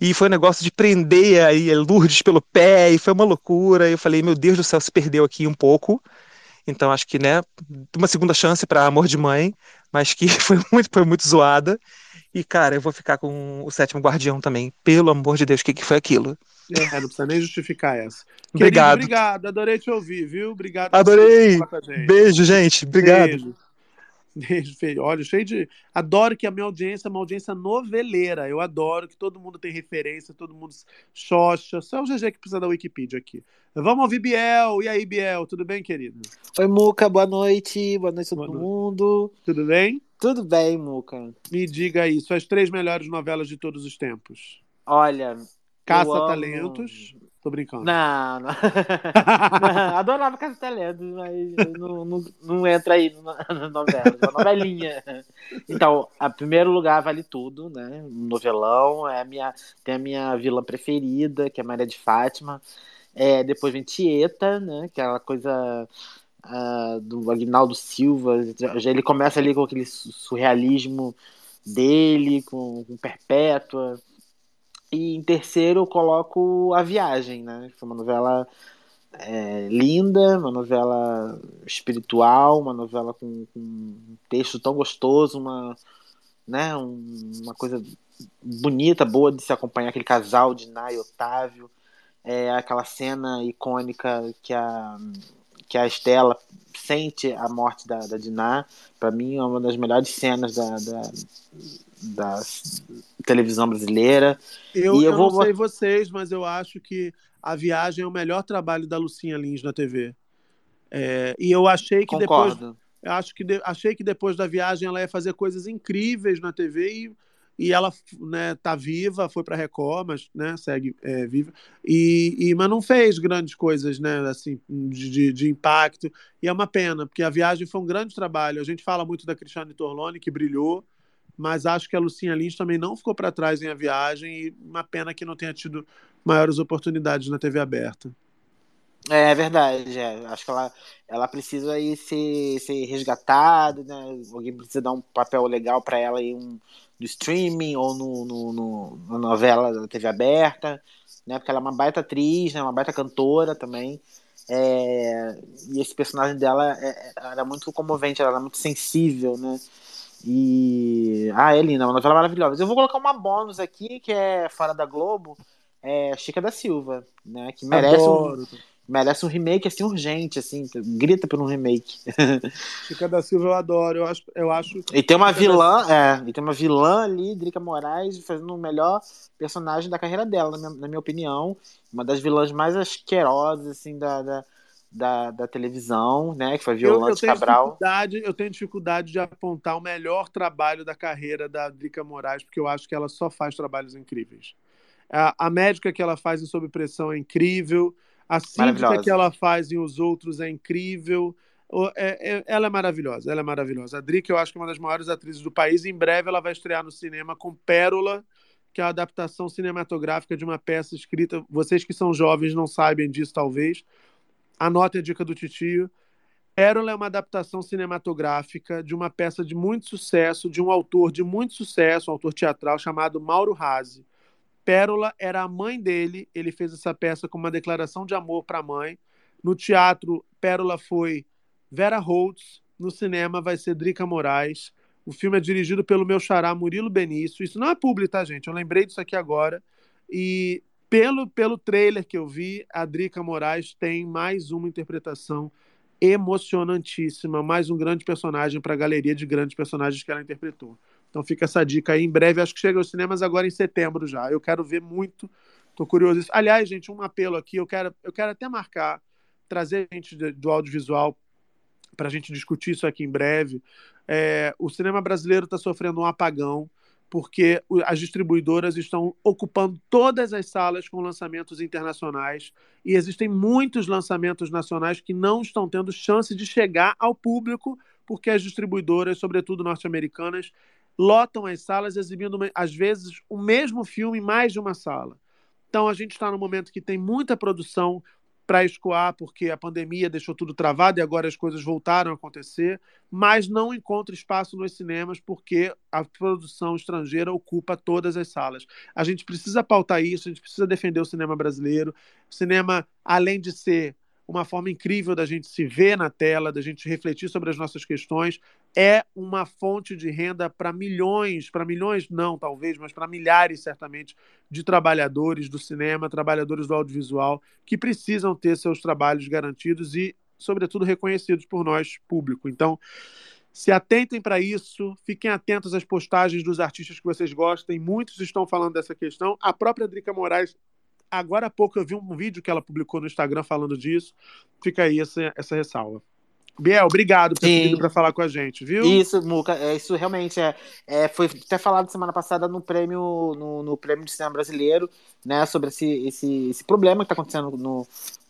R: e foi um negócio de prender aí a Lourdes pelo pé, e foi uma loucura, e eu falei, meu Deus do céu, se perdeu aqui um pouco. Então acho que, né, uma segunda chance para Amor de Mãe, mas que foi muito, foi muito zoada. E, cara, eu vou ficar com o Sétimo Guardião também. Pelo amor de Deus, o que, que foi aquilo?
H: É, não precisa nem justificar essa.
R: Obrigado.
H: Querido, obrigado. Adorei te ouvir, viu? Obrigado.
R: Adorei. Beijo, gente. Obrigado.
H: Beijo. Beijo, feio. Olha, cheio de. Adoro que a minha audiência é uma audiência noveleira. Eu adoro que todo mundo tem referência, todo mundo xoxa. Só o GG que precisa da Wikipedia aqui. Vamos ouvir Biel. E aí, Biel? Tudo bem, querido?
S: Oi, Muca, boa noite. Boa noite a todo mundo.
H: Tudo bem?
S: Tudo bem, Muca.
H: Me diga aí, suas três melhores novelas de todos os tempos.
S: Olha.
H: Caça
S: amo-
H: Talentos. Tô brincando.
S: Não, não. Adorava Casa Talentos, mas não, não, não entra aí na na novela, uma novelinha. Então, a primeiro lugar vale tudo, né? Novelão, é a minha, tem a minha vilã preferida, que é Maria de Fátima. É, depois vem Tieta, né? Que é aquela coisa ah, do Agnaldo Silva. Já ele começa ali com aquele su- surrealismo dele, com, com Perpétua. E em terceiro eu coloco A Viagem, né? Foi uma novela é, linda, uma novela espiritual, uma novela com, com um texto tão gostoso, uma, né, um- uma coisa bonita, boa de se acompanhar, aquele casal de Nai e Otávio, é, aquela cena icônica que a, que a Estela sente a morte da, da Diná, para mim é uma das melhores cenas da, da, da televisão brasileira.
H: Eu,
S: e eu,
H: eu
S: vou
H: não sei vocês, mas eu acho que A Viagem é o melhor trabalho da Lucinha Lins na TV. É, e eu achei que depois.
S: Concordo.
H: Eu acho que de- achei que depois da viagem ela ia fazer coisas incríveis na TV e, e ela né, tá viva, foi para Record, mas né, segue é, viva. E, e- mas não fez grandes coisas, né, assim, de, de- de impacto. E é uma pena, porque a viagem foi um grande trabalho. A gente fala muito da Cristiane Torlone, que brilhou, mas acho que a Lucinha Lins também não ficou para trás em A Viagem e uma pena que não tenha tido maiores oportunidades na TV aberta.
S: É verdade, é. acho que ela, ela precisa aí ser, ser resgatada, né? Alguém precisa dar um papel legal para ela aí um, no streaming ou no, no, no- na novela da TV aberta, né? Porque ela é uma baita atriz, né? Uma baita cantora também. É, e esse personagem dela é- é- era muito comovente, ela era muito sensível, né? E. Ah, é linda, uma novela maravilhosa. Eu vou colocar uma bônus aqui, que é fora da Globo, é Chica da Silva, né? Que merece um, merece um remake assim urgente, assim, grita por um remake.
H: Chica da Silva eu adoro, eu acho, eu acho
S: E tem uma
H: Chica da
S: vilã, é, e tem uma vilã ali, Drica Moraes, fazendo o melhor personagem da carreira dela, na minha, na minha opinião. Uma das vilãs mais asquerosas, assim, da, da, da, da televisão, né? Que foi Violante
H: eu
S: Cabral.
H: dificuldade, eu tenho dificuldade de apontar o melhor trabalho da carreira da Drica Moraes, porque eu acho que ela só faz trabalhos incríveis. A, a médica que ela faz em Sob Pressão é incrível, a síndica que ela faz em Os Outros é incrível. É- é- ela é maravilhosa, ela é maravilhosa. A Drica eu acho que é uma das maiores atrizes do país. Em breve ela vai estrear no cinema com Pérola, que é a adaptação cinematográfica de uma peça escrita. Vocês que são jovens não sabem disso, talvez. Anotem a dica do titio. Pérola é uma adaptação cinematográfica de uma peça de muito sucesso, de um autor de muito sucesso, um autor teatral chamado Mauro Razzi. Pérola era a mãe dele, ele fez essa peça com uma declaração de amor para a mãe. No teatro, Pérola foi Vera Holtz, no cinema vai ser Drica Moraes. O filme é dirigido pelo meu xará Murilo Benício. Isso não é publi, tá, gente? Eu lembrei disso aqui agora. E pelo, pelo trailer que eu vi, a Drica Moraes tem mais uma interpretação emocionantíssima, mais um grande personagem para a galeria de grandes personagens que ela interpretou. Então fica essa dica aí. Em breve, acho que chega aos cinemas agora em setembro já. Eu quero ver muito, tô curioso. Aliás, gente, um apelo aqui, eu quero, eu quero até marcar, trazer gente do audiovisual para a gente discutir isso aqui em breve. É, o cinema brasileiro está sofrendo um apagão. Porque as distribuidoras estão ocupando todas as salas com lançamentos internacionais e existem muitos lançamentos nacionais que não estão tendo chance de chegar ao público porque as distribuidoras, sobretudo norte-americanas, lotam as salas exibindo às vezes o mesmo filme em mais de uma sala. Então a gente está num momento que tem muita produção para escoar, porque a pandemia deixou tudo travado e agora as coisas voltaram a acontecer, mas não encontra espaço nos cinemas porque a produção estrangeira ocupa todas as salas. A gente precisa pautar isso, a gente precisa defender o cinema brasileiro. O cinema, além de ser uma forma incrível da gente se ver na tela, da gente refletir sobre as nossas questões, é uma fonte de renda para milhões, para milhões não, talvez, mas para milhares, certamente, de trabalhadores do cinema, trabalhadores do audiovisual, que precisam ter seus trabalhos garantidos e, sobretudo, reconhecidos por nós, público. Então, se atentem para isso, fiquem atentos às postagens dos artistas que vocês gostem, muitos estão falando dessa questão. A própria Drica Moraes Agora há pouco eu vi um vídeo que ela publicou no Instagram falando disso. Fica aí essa, essa ressalva. Biel, obrigado por ter vindo para falar com a gente, viu?
S: Isso, Muca, é, isso realmente é, é, Foi até falado semana passada no prêmio, no, no prêmio de cinema brasileiro, né? Sobre esse, esse, esse problema que está acontecendo no,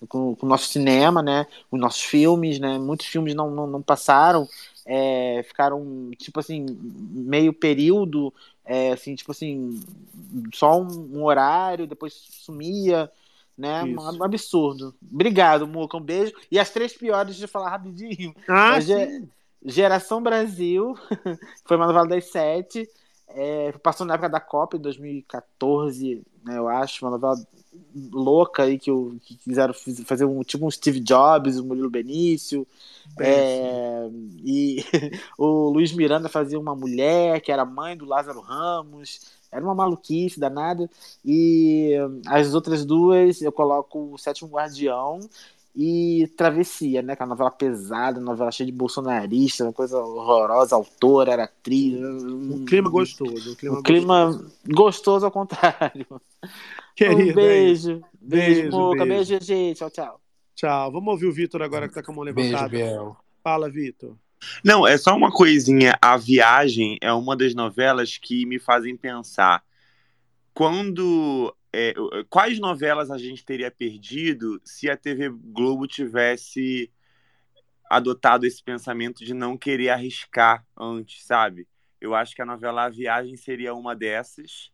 S: com, com o nosso cinema, né? Os nossos filmes, né? Muitos filmes não, não, não passaram, é, ficaram, tipo assim, meio período, é, assim, tipo assim, só um, um horário, depois sumia, né?
H: Isso.
S: Um absurdo. Obrigado, Muca, um beijo. E as três piores, deixa eu falar rapidinho.
H: Ah, sim.
S: Geração Brasil, foi uma novela das sete, é, passou na época da Copa, em 2014, né, eu acho, uma novela louca aí que, o- que quiseram fazer um tipo um Steve Jobs, o Murilo Benício, é, e o Luiz Miranda fazia uma mulher que era mãe do Lázaro Ramos, era uma maluquice danada, e as outras duas eu coloco o Sétimo Guardião e Travessia, né? Que é uma novela pesada, uma novela cheia de bolsonarista, uma coisa horrorosa, autora, era atriz.
H: Um clima gostoso. Um clima
S: Um clima gostoso ao contrário.
H: Querida,
S: um
H: é
S: beijo.
H: isso.
S: Beijo,
H: Beijo, beijo.
S: Beijo, gente. Tchau, tchau.
H: Tchau. Vamos ouvir o Vitor agora que tá com a mão levantada.
I: Biel.
H: Fala, Vitor.
O: Não, é só uma coisinha. A Viagem é uma das novelas que me fazem pensar. Quando. É, quais novelas a gente teria perdido se a TV Globo tivesse adotado esse pensamento de não querer arriscar antes, sabe? Eu acho que a novela A Viagem seria uma dessas.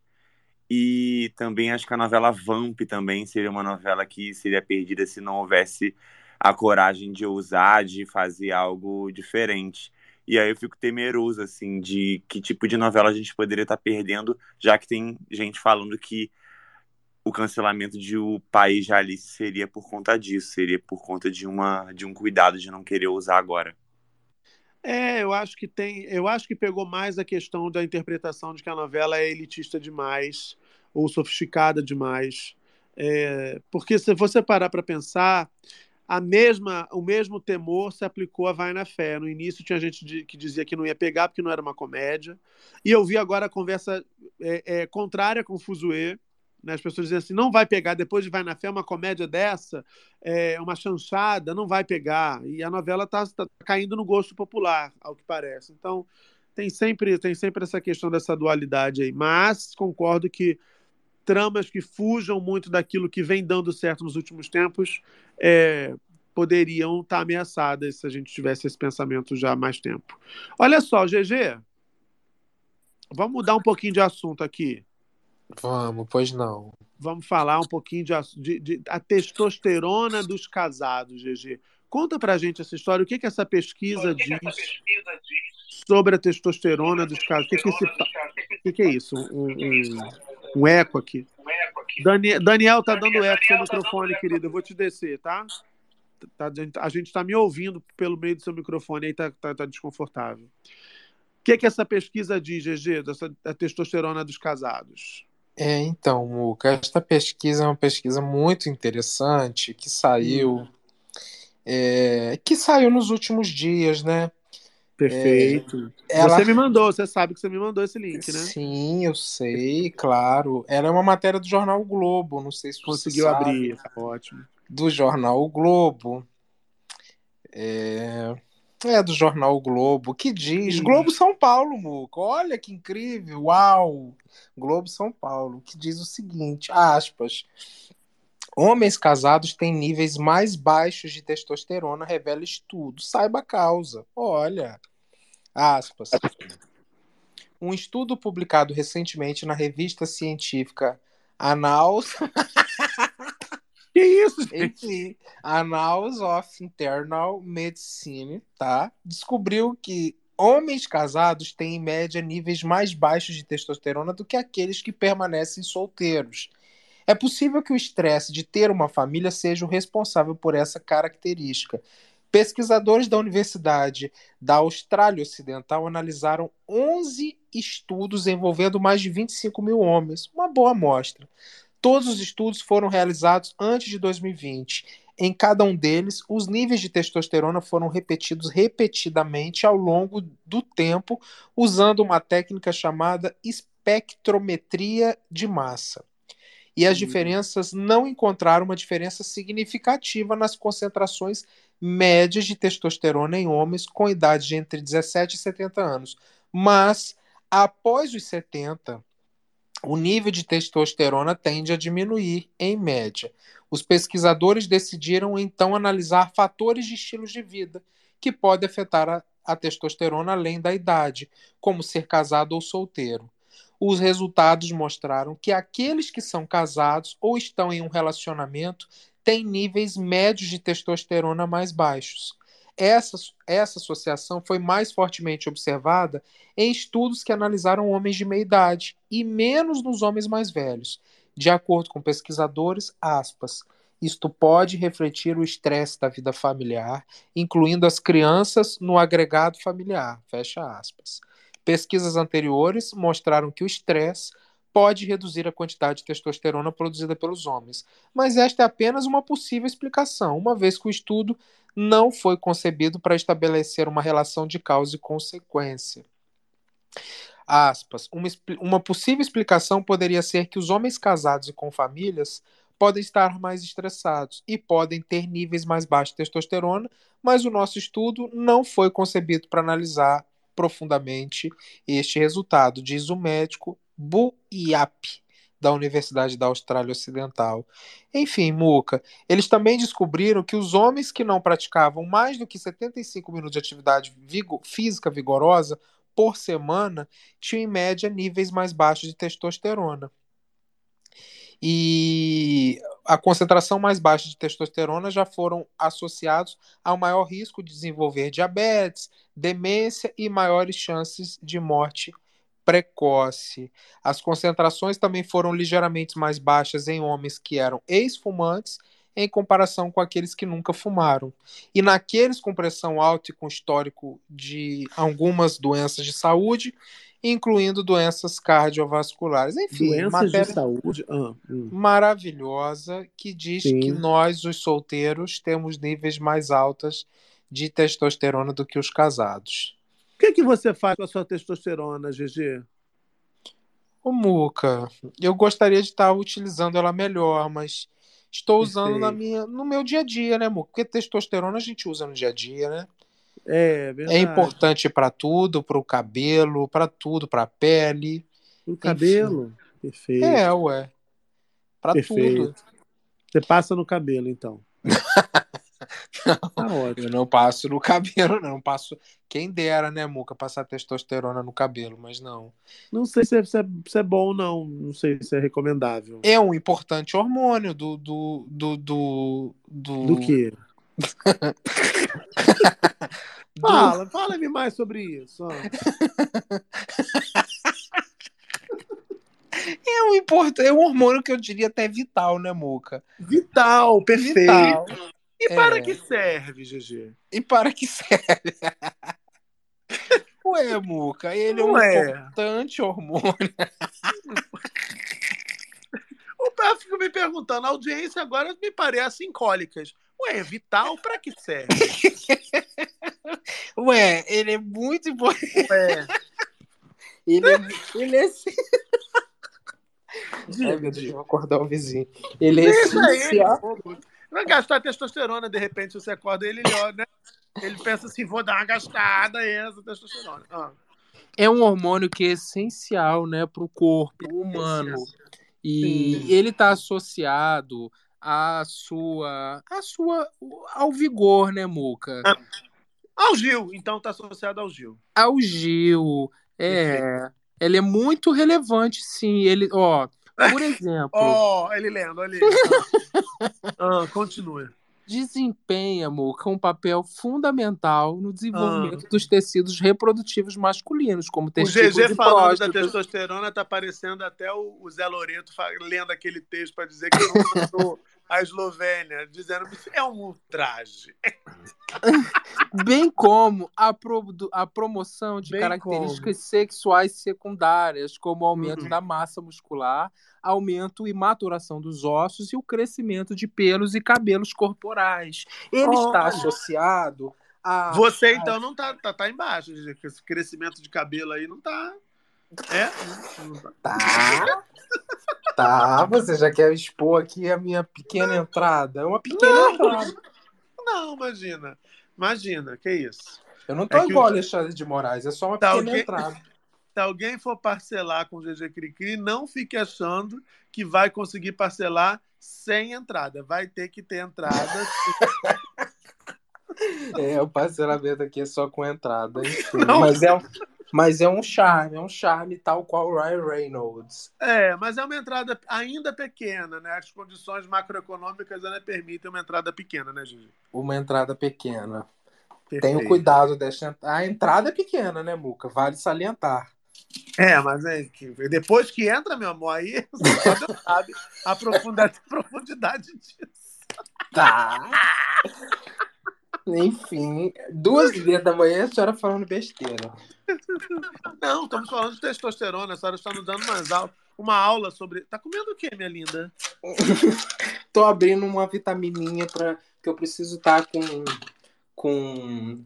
O: E também acho que a novela Vamp também seria uma novela que seria perdida se não houvesse a coragem de ousar, de fazer algo diferente. E aí eu fico temeroso, assim, de que tipo de novela a gente poderia estar perdendo, já que tem gente falando que o cancelamento de O País de Alice seria por conta disso, seria por conta de, uma, de um cuidado de não querer usar agora.
H: É, eu acho que tem. Eu acho que pegou mais a questão da interpretação de que a novela é elitista demais ou sofisticada demais. É, porque se você parar para pensar, a mesma, o mesmo temor se aplicou a Vai na Fé. No início tinha gente de- que dizia que não ia pegar porque não era uma comédia. E eu vi agora a conversa é, é, contrária com o Fuzue. Né? As pessoas dizem assim, não vai pegar, depois de Vai na Fé, uma comédia dessa, é, uma chanchada, não vai pegar. E a novela está caindo no gosto popular, ao que parece. Então, tem sempre, tem sempre essa questão dessa dualidade aí. Mas concordo que tramas que fujam muito daquilo que vem dando certo nos últimos tempos é, poderiam estar ameaçadas se a gente tivesse esse pensamento já há mais tempo. Olha só, GG, vamos mudar um pouquinho de assunto aqui.
I: Vamos, pois não.
H: Vamos falar um pouquinho de, de- de- a testosterona dos casados, GG. Conta pra gente essa história, o que, que essa pesquisa diz sobre a testosterona dos casados. O que, que, o que, que é isso? Um, um- um eco aqui. Dani- Daniel tá dando eco no seu microfone, querido. Eu vou te descer, tá? Tá- a gente está me ouvindo pelo meio do seu microfone aí, tá, tá, tá desconfortável. O que, que essa pesquisa diz, GG, dessa da testosterona dos casados?
I: É, então, Muca, esta pesquisa é uma pesquisa muito interessante que saiu, é, que saiu nos últimos dias, né?
H: Perfeito.
I: É, ela-
H: Você me mandou, você sabe que você me mandou esse link, né?
I: Sim, eu sei, claro. Era uma matéria do jornal o Globo, não sei se você
H: Conseguiu abrir, tá ótimo.
I: Do jornal o Globo. É, É do jornal o Globo, que diz
H: Sim.
I: Globo São Paulo, Muca. Olha que incrível, uau! Globo São Paulo, que diz o seguinte, aspas. Homens casados têm níveis mais baixos de testosterona, revela estudo. Saiba a causa. Olha. Aspas. Um estudo publicado recentemente na revista científica Annals.
H: que isso,
I: Enfim, Annals of Internal Medicine, tá? Descobriu que homens casados têm, em média, níveis mais baixos de testosterona do que aqueles que permanecem solteiros. É possível que o estresse de ter uma família seja o responsável por essa característica. Pesquisadores da Universidade da Austrália Ocidental analisaram 11 estudos envolvendo mais de 25 mil homens, uma boa amostra. Todos os estudos foram realizados antes de 2020. Em cada um deles, os níveis de testosterona foram repetidos repetidamente ao longo do tempo, usando uma técnica chamada espectrometria de massa e as diferenças não encontraram uma diferença significativa nas concentrações médias de testosterona em homens com idade de entre 17 e 70 anos. Mas, após os 70, o nível de testosterona tende a diminuir, em média. Os pesquisadores decidiram então analisar fatores de estilos de vida que podem afetar a, a testosterona além da idade, como ser casado ou solteiro os resultados mostraram que aqueles que são casados ou estão em um relacionamento têm níveis médios de testosterona mais baixos. Essa, essa associação foi mais fortemente observada em estudos que analisaram homens de meia idade e menos nos homens mais velhos. De acordo com pesquisadores, aspas, isto pode refletir o estresse da vida familiar, incluindo as crianças no agregado familiar, fecha aspas. Pesquisas anteriores mostraram que o estresse pode reduzir a quantidade de testosterona produzida pelos homens, mas esta é apenas uma possível explicação, uma vez que o estudo não foi concebido para estabelecer uma relação de causa e consequência. Aspas. Uma, uma possível explicação poderia ser que os homens casados e com famílias podem estar mais estressados e podem ter níveis mais baixos de testosterona, mas o nosso estudo não foi concebido para analisar profundamente este resultado, diz o médico Buiap, da Universidade da Austrália Ocidental. Enfim, Muca, eles também descobriram que os homens que não praticavam mais do que 75 minutos de atividade vigo física vigorosa por semana tinham, em média, níveis mais baixos de testosterona. E a concentração mais baixa de testosterona já foram associados ao maior risco de desenvolver diabetes, demência e maiores chances de morte precoce. As concentrações também foram ligeiramente mais baixas em homens que eram ex-fumantes em comparação com aqueles que nunca fumaram. E naqueles com pressão alta e com histórico de algumas doenças de saúde, incluindo doenças cardiovasculares. Enfim,
H: Doenças
I: matéria
H: de saúde. Ah, hum.
I: maravilhosa que diz
H: Sim.
I: que nós, os solteiros, temos níveis mais altos de testosterona do que os casados.
H: O que, que você faz com a sua testosterona, GG?
I: Ô, Muca, eu gostaria de estar utilizando ela melhor, mas estou usando na minha, no meu dia a dia, né, Muca? Porque testosterona a gente usa no dia a dia, né?
H: É,
I: É
H: verdade.
I: importante para tudo, para o cabelo, para tudo, para a pele.
H: O cabelo? Perfeito.
I: É, ué. Para
H: Perfeito.
I: tudo.
H: Você passa no cabelo, então. Tá
I: Eu não passo no cabelo, não. Passo. Quem dera, né, Muca, passar testosterona no cabelo, mas não.
H: Não sei se é, se é- se é bom, não. Não sei se é recomendável.
I: É um importante hormônio do. Do, do, do, do...
H: Do quê? Fala, fala-me mais sobre isso.
I: É um, import... é um hormônio que eu diria até vital, né, Muca?
H: Vital, perfeito.
I: Vital.
H: E para
I: É.
H: que serve, GG?
I: E para que serve? Ué, Muca, ele é um
H: Ué.
I: importante hormônio.
H: O Pé fica me perguntando, a audiência agora me parece cólicas. Ué, vital para que serve?
I: Ué, ele é muito importante.
H: Ué.
I: Ele é, ele é
H: Diga,
I: Ai, meu Deus, vou acordar o vizinho. Ele é
H: Deixa ele,
I: essencial.
H: pô. Vai gastar testosterona, de repente você acorda ele, ele olha, né? Ele pensa assim, vou dar uma gastada essa testosterona. Ah.
T: É um hormônio que é essencial, né, para o corpo humano. E
H: Sim.
T: ele está associado à sua, à sua, ao vigor, né, Muca?
H: Ao Gil, então tá associado ao Gil.
T: Ao Gil, é, ele é muito relevante, sim. Ele, ó, por exemplo,
H: Ó, ele lendo ali. Ah, ah, continua.
T: desempenha, Muca, um papel fundamental no
H: Ah.
T: desenvolvimento dos tecidos reprodutivos masculinos, como
H: O
T: testículos
H: GG
T: e
H: falando da testosterona tá parecendo até o, o Zé Loreto lendo aquele texto para dizer que não matou a Eslovênia, dizendo que é um ultraje.
T: bem como a, produ- a promoção de
H: Bem
T: características sexuais secundárias, como o aumento
H: Uhum.
T: da massa muscular, aumento e maturação dos ossos e o crescimento de pelos e cabelos corporais. Ele está
H: Olha.
T: associado a.
H: Você então não tá, tá, tá embaixo, esse crescimento de cabelo aí não tá. É? Não tá.
I: Tá. Você já quer expor aqui a minha pequena entrada? É uma pequena entrada.
H: Não, imagina. Imagina, que isso.
I: Eu não tô
H: É
I: igual
H: o-
I: Alexandre de Moraes, é só uma
H: Tá
I: pequena
H: alguém-
I: entrada.
H: Se alguém for parcelar com o GG Cricri, não fique achando que vai conseguir parcelar sem entrada. Vai ter que ter entrada.
I: É, o parcelamento aqui é só com entrada, enfim.
H: Não.
I: Mas, é um, mas é um charme, é um charme tal qual o Ryan Reynolds.
H: É, mas é uma entrada ainda pequena, né? As condições macroeconômicas ainda permitem uma entrada pequena, né, Gigi?
I: Uma entrada pequena.
H: Perfeito.
I: Tenha cuidado desta entrada. A entrada é pequena, né, Muca? Vale salientar.
H: É, mas é que depois que entra, meu amor, aí você sabe a profundidade, a profundidade disso.
I: Tá. Enfim, duas e meia da manhã a senhora falando besteira.
H: Não, estamos falando de testosterona. A senhora está nos dando umas aulas, uma aula sobre. Tá comendo o quê, minha linda?
I: Tô abrindo uma vitamininha para que eu preciso estar com com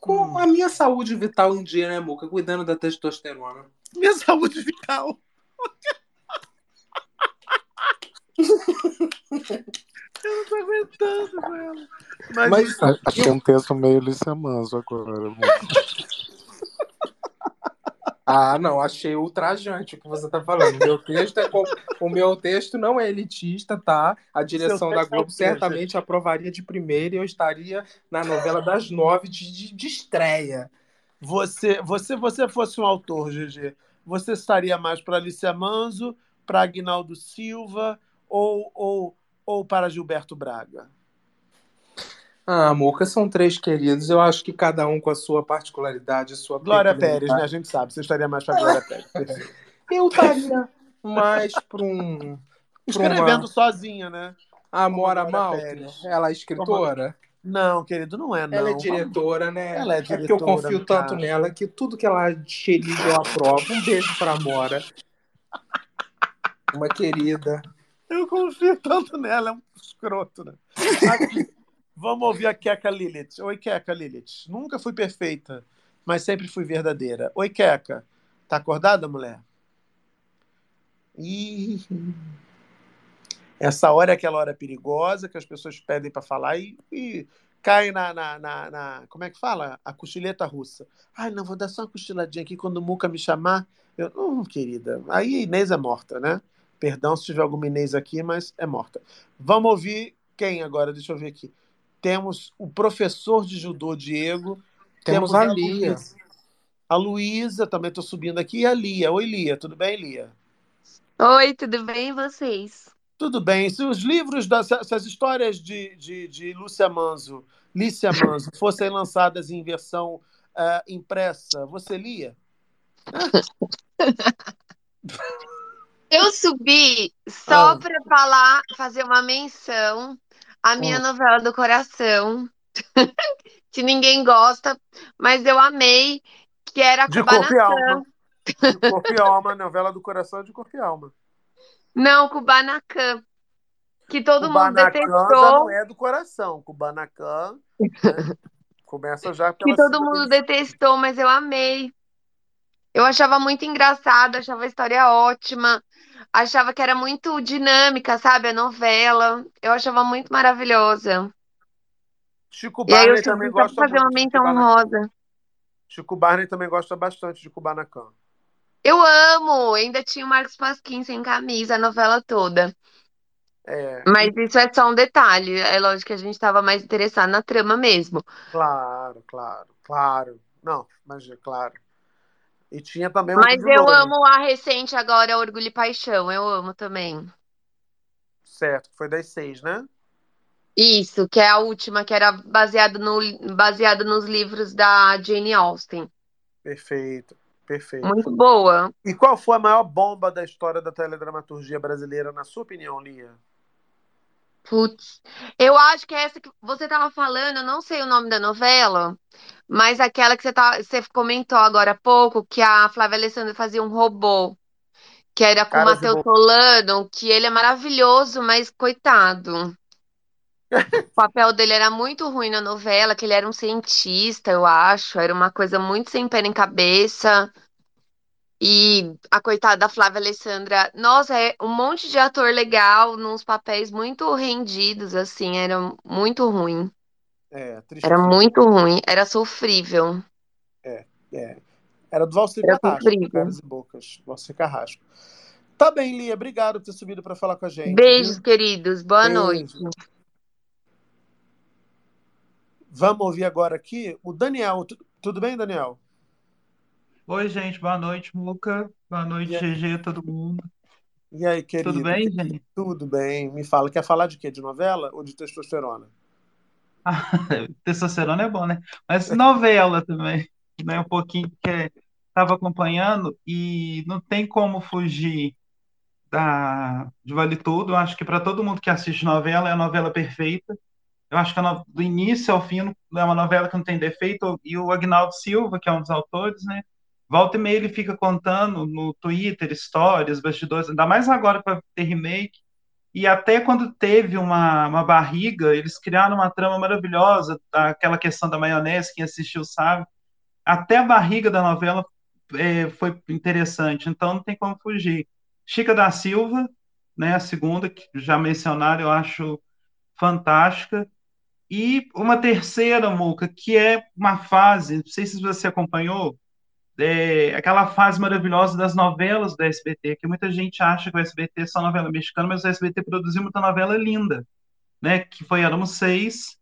I: com a minha saúde vital em dia, né, Muca? Cuidando da testosterona.
H: Minha saúde vital. Eu não tô aguentando com ela. Mas,
I: Mas-
N: A- Achei um texto meio Lícia Manso agora.
I: Ah, não, achei ultrajante o que você tá falando. Meu texto é com- o meu texto não é elitista, tá? A direção da
H: é
I: Globo
H: quê,
I: certamente aprovaria de primeira e eu estaria na novela das nove de, de, de estreia.
H: você, você, você fosse um autor, GG, você estaria mais para Alicia Manso, para Agnaldo Silva ou, ou, ou para Gilberto Braga?
I: Ah, Muca, são três queridos. Eu acho que cada um com a sua particularidade, a sua
H: Glória. Pérez, né? A gente sabe. Você estaria mais para Glória Pérez.
I: Eu estaria mais para um.
H: Escrevendo
I: uma...
H: sozinha, né? Glória
I: Maltner.
H: Pérez.
I: Ela é escritora?
H: Não, querido, não é, não.
I: Ela é diretora, né?
H: Ela é
I: porque eu
H: diretora,
I: confio tanto
H: tá?
I: nela que tudo que ela xeriga eu aprovo. Um beijo pra Amora. Uma querida.
H: Eu confio tanto nela, é um escroto, né? Aqui, vamos ouvir a Keka Lilith. Oi, Keka Lilith. Nunca fui perfeita, mas sempre fui verdadeira. Oi, Keka. Tá acordada, mulher? Ih. Essa hora é aquela hora perigosa que as pessoas pedem para falar e, e cai na, na, na, na- Como é que fala? A cochileta russa. Ai, não, vou dar só uma cochiladinha aqui quando o Muca me chamar. Eu, hum, querida, aí Inês é morta, né? Perdão se tiver alguma Inês aqui, mas é morta. Vamos ouvir quem agora? Deixa eu ver aqui. Temos o professor de judô, Diego.
I: Temos a Lia.
H: Luísa. A Luísa, também estou subindo aqui. E a Lia. Oi, Lia. Tudo bem, Lia?
U: Oi, tudo bem e vocês?
H: Tudo bem. Se os livros, das, se as histórias de, de, de Lúcia Manso, Lícia Manso, fossem lançadas em versão ah, impressa, você lia?
U: Eu subi só
H: Ah.
U: para falar, fazer uma menção à minha
H: Ah.
U: novela do coração, que ninguém gosta, mas eu amei, que era
H: De corpo e alma. De corpo e alma, novela do coração é de corpo e alma.
U: Não, Kubanacan, que todo mundo
H: Kubanacan já
U: detestou,
H: não é do coração. Kubanacan né, começa já
U: que
H: pela
U: todo
H: segunda
U: mundo detestou, mas eu amei. Eu achava muito engraçado, achava a história ótima. achava que era muito dinâmica, sabe? A novela. Eu achava muito maravilhosa.
H: Chico Barney também gosta
U: fazer uma menção honrosa.
H: Chico Barney também gosta bastante de Kubanacan.
U: Eu amo! Ainda tinha o Marcos Pasquim sem camisa, a novela toda.
H: É,
U: Mas isso é só um detalhe. É lógico que a gente estava mais interessado na trama mesmo.
H: claro, claro, claro. Não, mas é claro. E tinha também
U: Mas eu amo a recente agora, Orgulho e Paixão. Eu amo também.
H: certo? Foi das seis, né?
U: Isso, que é a última, que era baseado no, baseado nos livros da Jane Austen.
H: Perfeito, perfeito.
U: Muito boa.
H: E qual foi a maior bomba da história da teledramaturgia brasileira, na sua opinião, Lia?
U: Putz, eu acho que é essa que você tava falando, eu não sei o nome da novela, mas aquela que você, tá, você comentou agora há pouco, que a Flávia Alessandra fazia um robô, que era com o
H: Caras
U: Matheus
H: Bo-
U: Solano, que ele é maravilhoso, mas coitado. O papel dele era muito ruim na novela, que ele era um cientista, eu acho, era uma coisa muito sem pé nem cabeça. E a coitada da Flávia Alessandra, nossa, é um monte de ator legal, nos papéis muito rendidos, assim, era muito ruim.
H: É, triste.
U: Era muito ruim, era sofrível.
H: É, é. Era do Valcir
U: Era
H: Carrasco,
U: sofrível.
H: Caras e Bocas. Valcir Carrasco. Tá bem, Lia, obrigado por ter subido para falar com a gente.
U: Beijos,
H: viu?
U: queridos, boa
H: Beijo.
U: noite.
H: Vamos ouvir agora aqui o Daniel. Tu- Tudo bem, Daniel?
V: Oi, gente, boa noite, Muca. Boa noite,
H: E aí?
V: GG, todo mundo.
H: E aí, querido?
V: Tudo bem, gente?
H: Tudo bem. Me fala, quer falar de quê? De novela ou de testosterona?
V: Testosterona é bom, né? Mas novela também, né? Um pouquinho que estava acompanhando e não tem como fugir da de Vale Tudo. Eu acho que para todo mundo que assiste novela é a novela perfeita. Eu acho que a no- do início ao fim é uma novela que não tem defeito. E o Agnaldo Silva, que é um dos autores, né? Volta e meia ele fica contando no Twitter histórias, bastidores, ainda mais agora para ter remake. E até quando teve uma, uma barriga, eles criaram uma trama maravilhosa, aquela questão da maionese, quem assistiu sabe. Até a barriga da novela é, foi interessante, então não tem como fugir. Chica da Silva, né, a segunda, que já mencionaram, eu acho fantástica. E uma terceira, Muca, que é uma fase, não sei se você acompanhou, é, aquela fase maravilhosa das novelas do SBT, que muita gente acha que o SBT é só novela mexicana, mas o SBT produziu muita novela linda, né? Que foi Éramos Seis,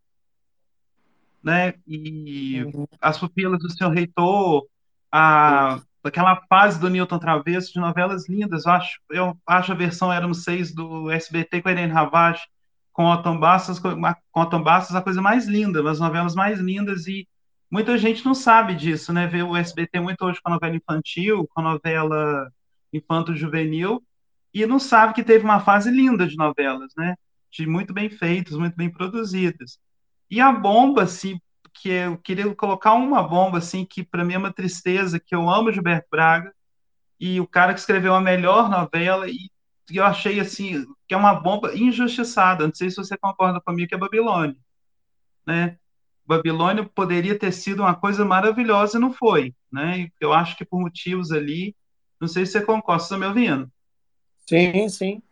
V: né? E As Pupilas do Senhor Reitor, a, aquela fase do Newton Travesso de novelas lindas. Eu acho, eu acho a versão Éramos Seis do SBT com a Irene Ravache, com Otton Bastos, com Otton Bastos a coisa mais linda, as novelas mais lindas e muita gente não sabe disso, né? Vê o SBT muito hoje com a novela infantil, com a novela infanto-juvenil, e não sabe que teve uma fase linda de novelas, né? De muito bem feitas, muito bem produzidas. E a bomba, assim, que eu queria colocar uma bomba, assim, que para mim é uma tristeza, que eu amo Gilberto Braga, e o cara que escreveu a melhor novela, e eu achei, assim, que é uma bomba injustiçada, não sei se você concorda comigo, que é Babilônia, né? Babilônia poderia ter sido uma coisa maravilhosa e não foi, né? Eu acho que por motivos ali, não sei se você concorda, você está me ouvindo?
H: Sim, sim.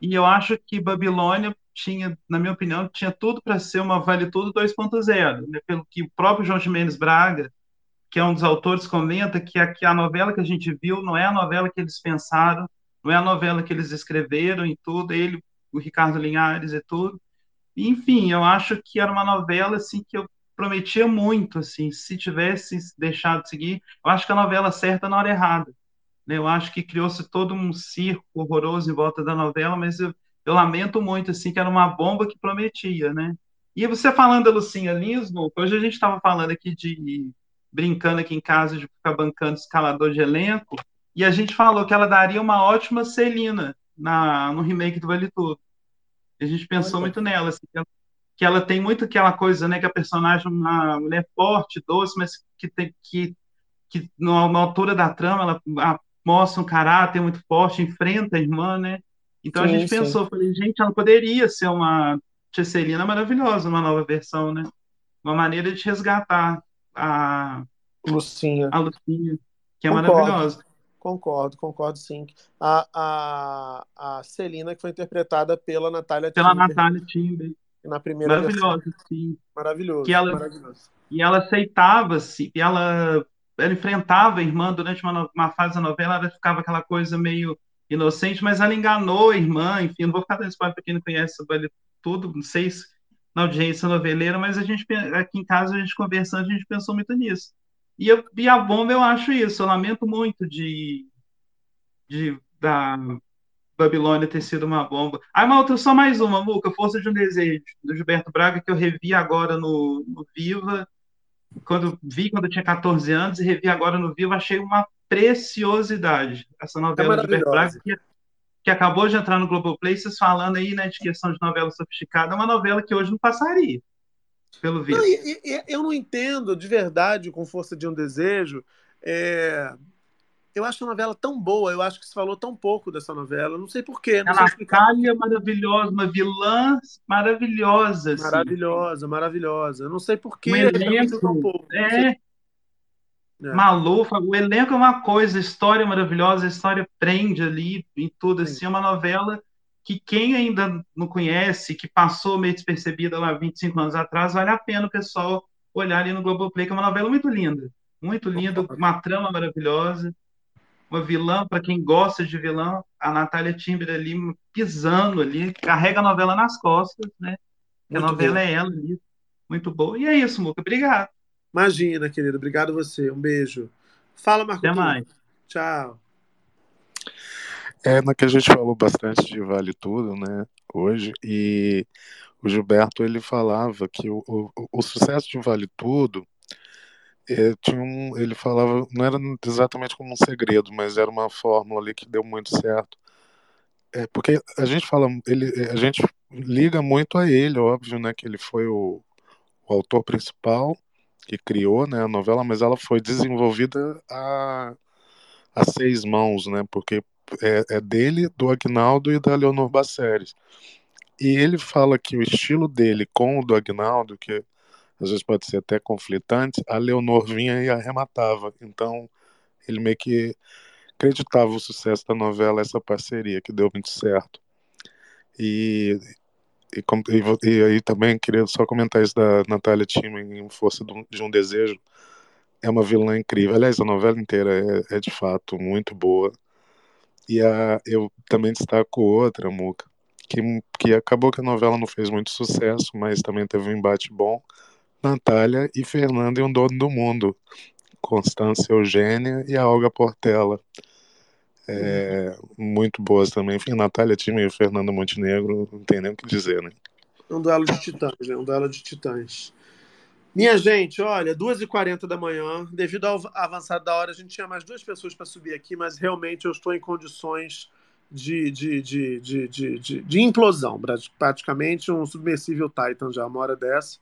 V: E eu acho que Babilônia tinha, na minha opinião, tinha tudo para ser uma Vale Tudo 2.0, né? Pelo que o próprio João Jimenez Braga, que é um dos autores, comenta que a, que a novela que a gente viu não é a novela que eles pensaram, não é a novela que eles escreveram e tudo, ele, o Ricardo Linhares e tudo. Enfim, eu acho que era uma novela assim que eu prometia muito, assim, se tivesse deixado de seguir, eu acho que a novela certa na hora errada. Né? Eu acho que criou-se todo um circo horroroso em volta da novela, mas eu, eu lamento muito, assim, que era uma bomba que prometia, né? E você falando da Lucinha Lismo, hoje a gente estava falando aqui de brincando aqui em casa de ficar bancando escalador de elenco, e a gente falou que ela daria uma ótima Celina na, no remake do Vale Tudo. A gente pensou muito nela, assim, que ela- tem muito aquela coisa, né, que a personagem é uma mulher forte, doce, mas que tem que que na, altura da trama ela a- mostra um caráter muito forte, enfrenta a irmã, né? Então a
H: Sim,
V: gente
H: sim.
V: pensou, falei, gente, ela poderia ser uma Tesselina maravilhosa, uma nova versão, né? Uma maneira de resgatar a
H: Lucinha.
V: a Lucinha, que é
H: Concordo.
V: maravilhosa.
H: Concordo, concordo sim. A, a, a Celina, que foi interpretada pela Natália
V: Pela
H: Timber,
V: Natália Timber.
H: na primeira versão.
V: Maravilhosa, sim.
H: Maravilhoso,
V: Que ela,
H: maravilhoso.
V: e ela aceitava-se, e ela, ela enfrentava a irmã durante uma, uma fase da novela, ela ficava aquela coisa meio inocente, mas ela enganou a irmã, enfim, não vou ficar dando spoiler para quem não conhece vale tudo, não sei se na audiência noveleira, mas a gente, aqui em casa, a gente conversando, a gente pensou muito nisso. E, eu, e a bomba, eu acho isso, eu lamento muito de, de da Babilônia ter sido uma bomba. Ah, mas outra, só mais uma, Muca, Força de um Desejo, do Gilberto Braga, que eu revi agora no, no Viva, quando vi quando eu tinha 14 anos e revi agora no Vivo, achei uma preciosidade essa novela do Gilberto Braga, que, que acabou de entrar no Globoplay, vocês falando aí, né, de questão de novela sofisticada, é uma novela que hoje não passaria, pelo visto.
H: Não, e- e- e eu não entendo de verdade, com Força de um Desejo. é, Eu acho a novela tão boa, eu acho que se falou tão pouco dessa novela. Não sei porquê, não
V: A
H: sei explicar.
V: Natália é maravilhosa, uma vilã maravilhosa, assim.
H: Maravilhosa, maravilhosa. Eu não sei porquê,
V: Um
H: tão pouco.
V: É, Malufa, o elenco é uma coisa, a história é maravilhosa, a história prende ali em tudo, assim, é uma novela que quem ainda não conhece, que passou meio despercebida lá 25 anos atrás, vale a pena o pessoal olhar ali no Globoplay, que é uma novela muito linda, muito linda, uma trama maravilhosa, uma vilã, para quem gosta de vilã, a Natália Timber ali pisando ali, carrega a novela nas costas, né? Que a
H: Muito
V: novela
H: boa.
V: é ela ali, muito boa. E é isso, Muca, obrigado.
H: Imagina, querido. Obrigado você. Um beijo. Fala, Marco.
V: Até mais.
H: Tchau.
N: É, na que a gente falou bastante de Vale Tudo, né, hoje, e o Gilberto, ele falava que o, o, o sucesso de Vale Tudo, é, tinha um, ele falava, não era exatamente como um segredo, mas era uma fórmula ali que deu muito certo. É, porque a gente fala, ele, a gente liga muito a ele, óbvio, né, que ele foi o, o autor principal que criou, né, a novela, mas ela foi desenvolvida a, a seis mãos, né, porque é, é dele, do Agnaldo e da Leonor Baceres. E ele fala que o estilo dele com o do Agnaldo, que às vezes pode ser até conflitante, a Leonor vinha e arrematava. Então, ele meio que acreditava o sucesso da novela, essa parceria, que deu muito certo. E, e, e e aí também queria só comentar isso da Natália Timman em Força de um Desejo. É uma vilã incrível. Aliás, a novela inteira é, é de fato muito boa. E a, eu também destaco outra, Muca, que, que acabou que a novela não fez muito sucesso, mas também teve um embate bom. Natália e Fernanda e um Dono do Mundo. Constância Eugênia e a Olga Portela. É, muito boas também. Enfim, Natália Timmy e Fernanda Montenegro, não tem nem o que dizer, né?
H: Um duelo de titãs, né? Um duelo de titãs. Minha gente, olha, 2h40 da manhã, devido ao avançado da hora, a gente tinha mais duas pessoas para subir aqui, mas realmente eu estou em condições de, de, de, de, de, de, de implosão, praticamente um submersível Titan já, uma hora dessa.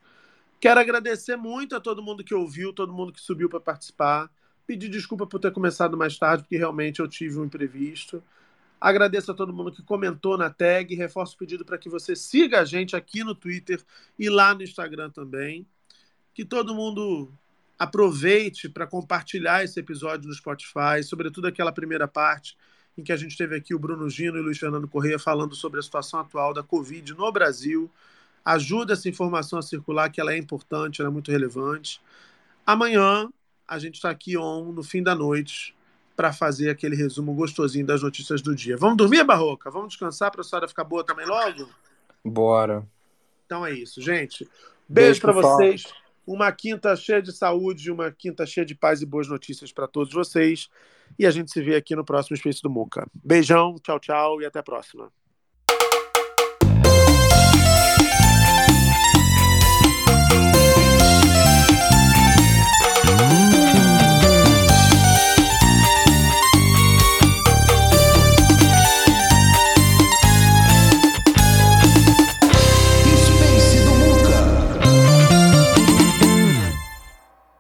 H: Quero agradecer muito a todo mundo que ouviu, todo mundo que subiu para participar. Pedir desculpa por ter começado mais tarde, porque realmente eu tive um imprevisto. Agradeço a todo mundo que comentou na tag. Reforço o pedido para que você siga a gente aqui no Twitter e lá no Instagram também. Que todo mundo aproveite para compartilhar esse episódio no Spotify, sobretudo aquela primeira parte em que a gente teve aqui o Bruno Gino e o Luiz Fernando Correia falando sobre a situação atual da Covid no Brasil. Ajuda essa informação a circular, que ela é importante, ela é muito relevante. Amanhã a gente está aqui on, no fim da noite, para fazer aquele resumo gostosinho das notícias do dia. Vamos dormir, Barroca? Vamos descansar para a história ficar boa também logo?
L: Bora.
H: Então é isso, gente. Beijo
L: Beijo,
H: para vocês. Uma quinta cheia de saúde, uma quinta cheia de paz e boas notícias para todos vocês. E a gente se vê aqui no próximo Space do Muca. Beijão, tchau, tchau e até a próxima.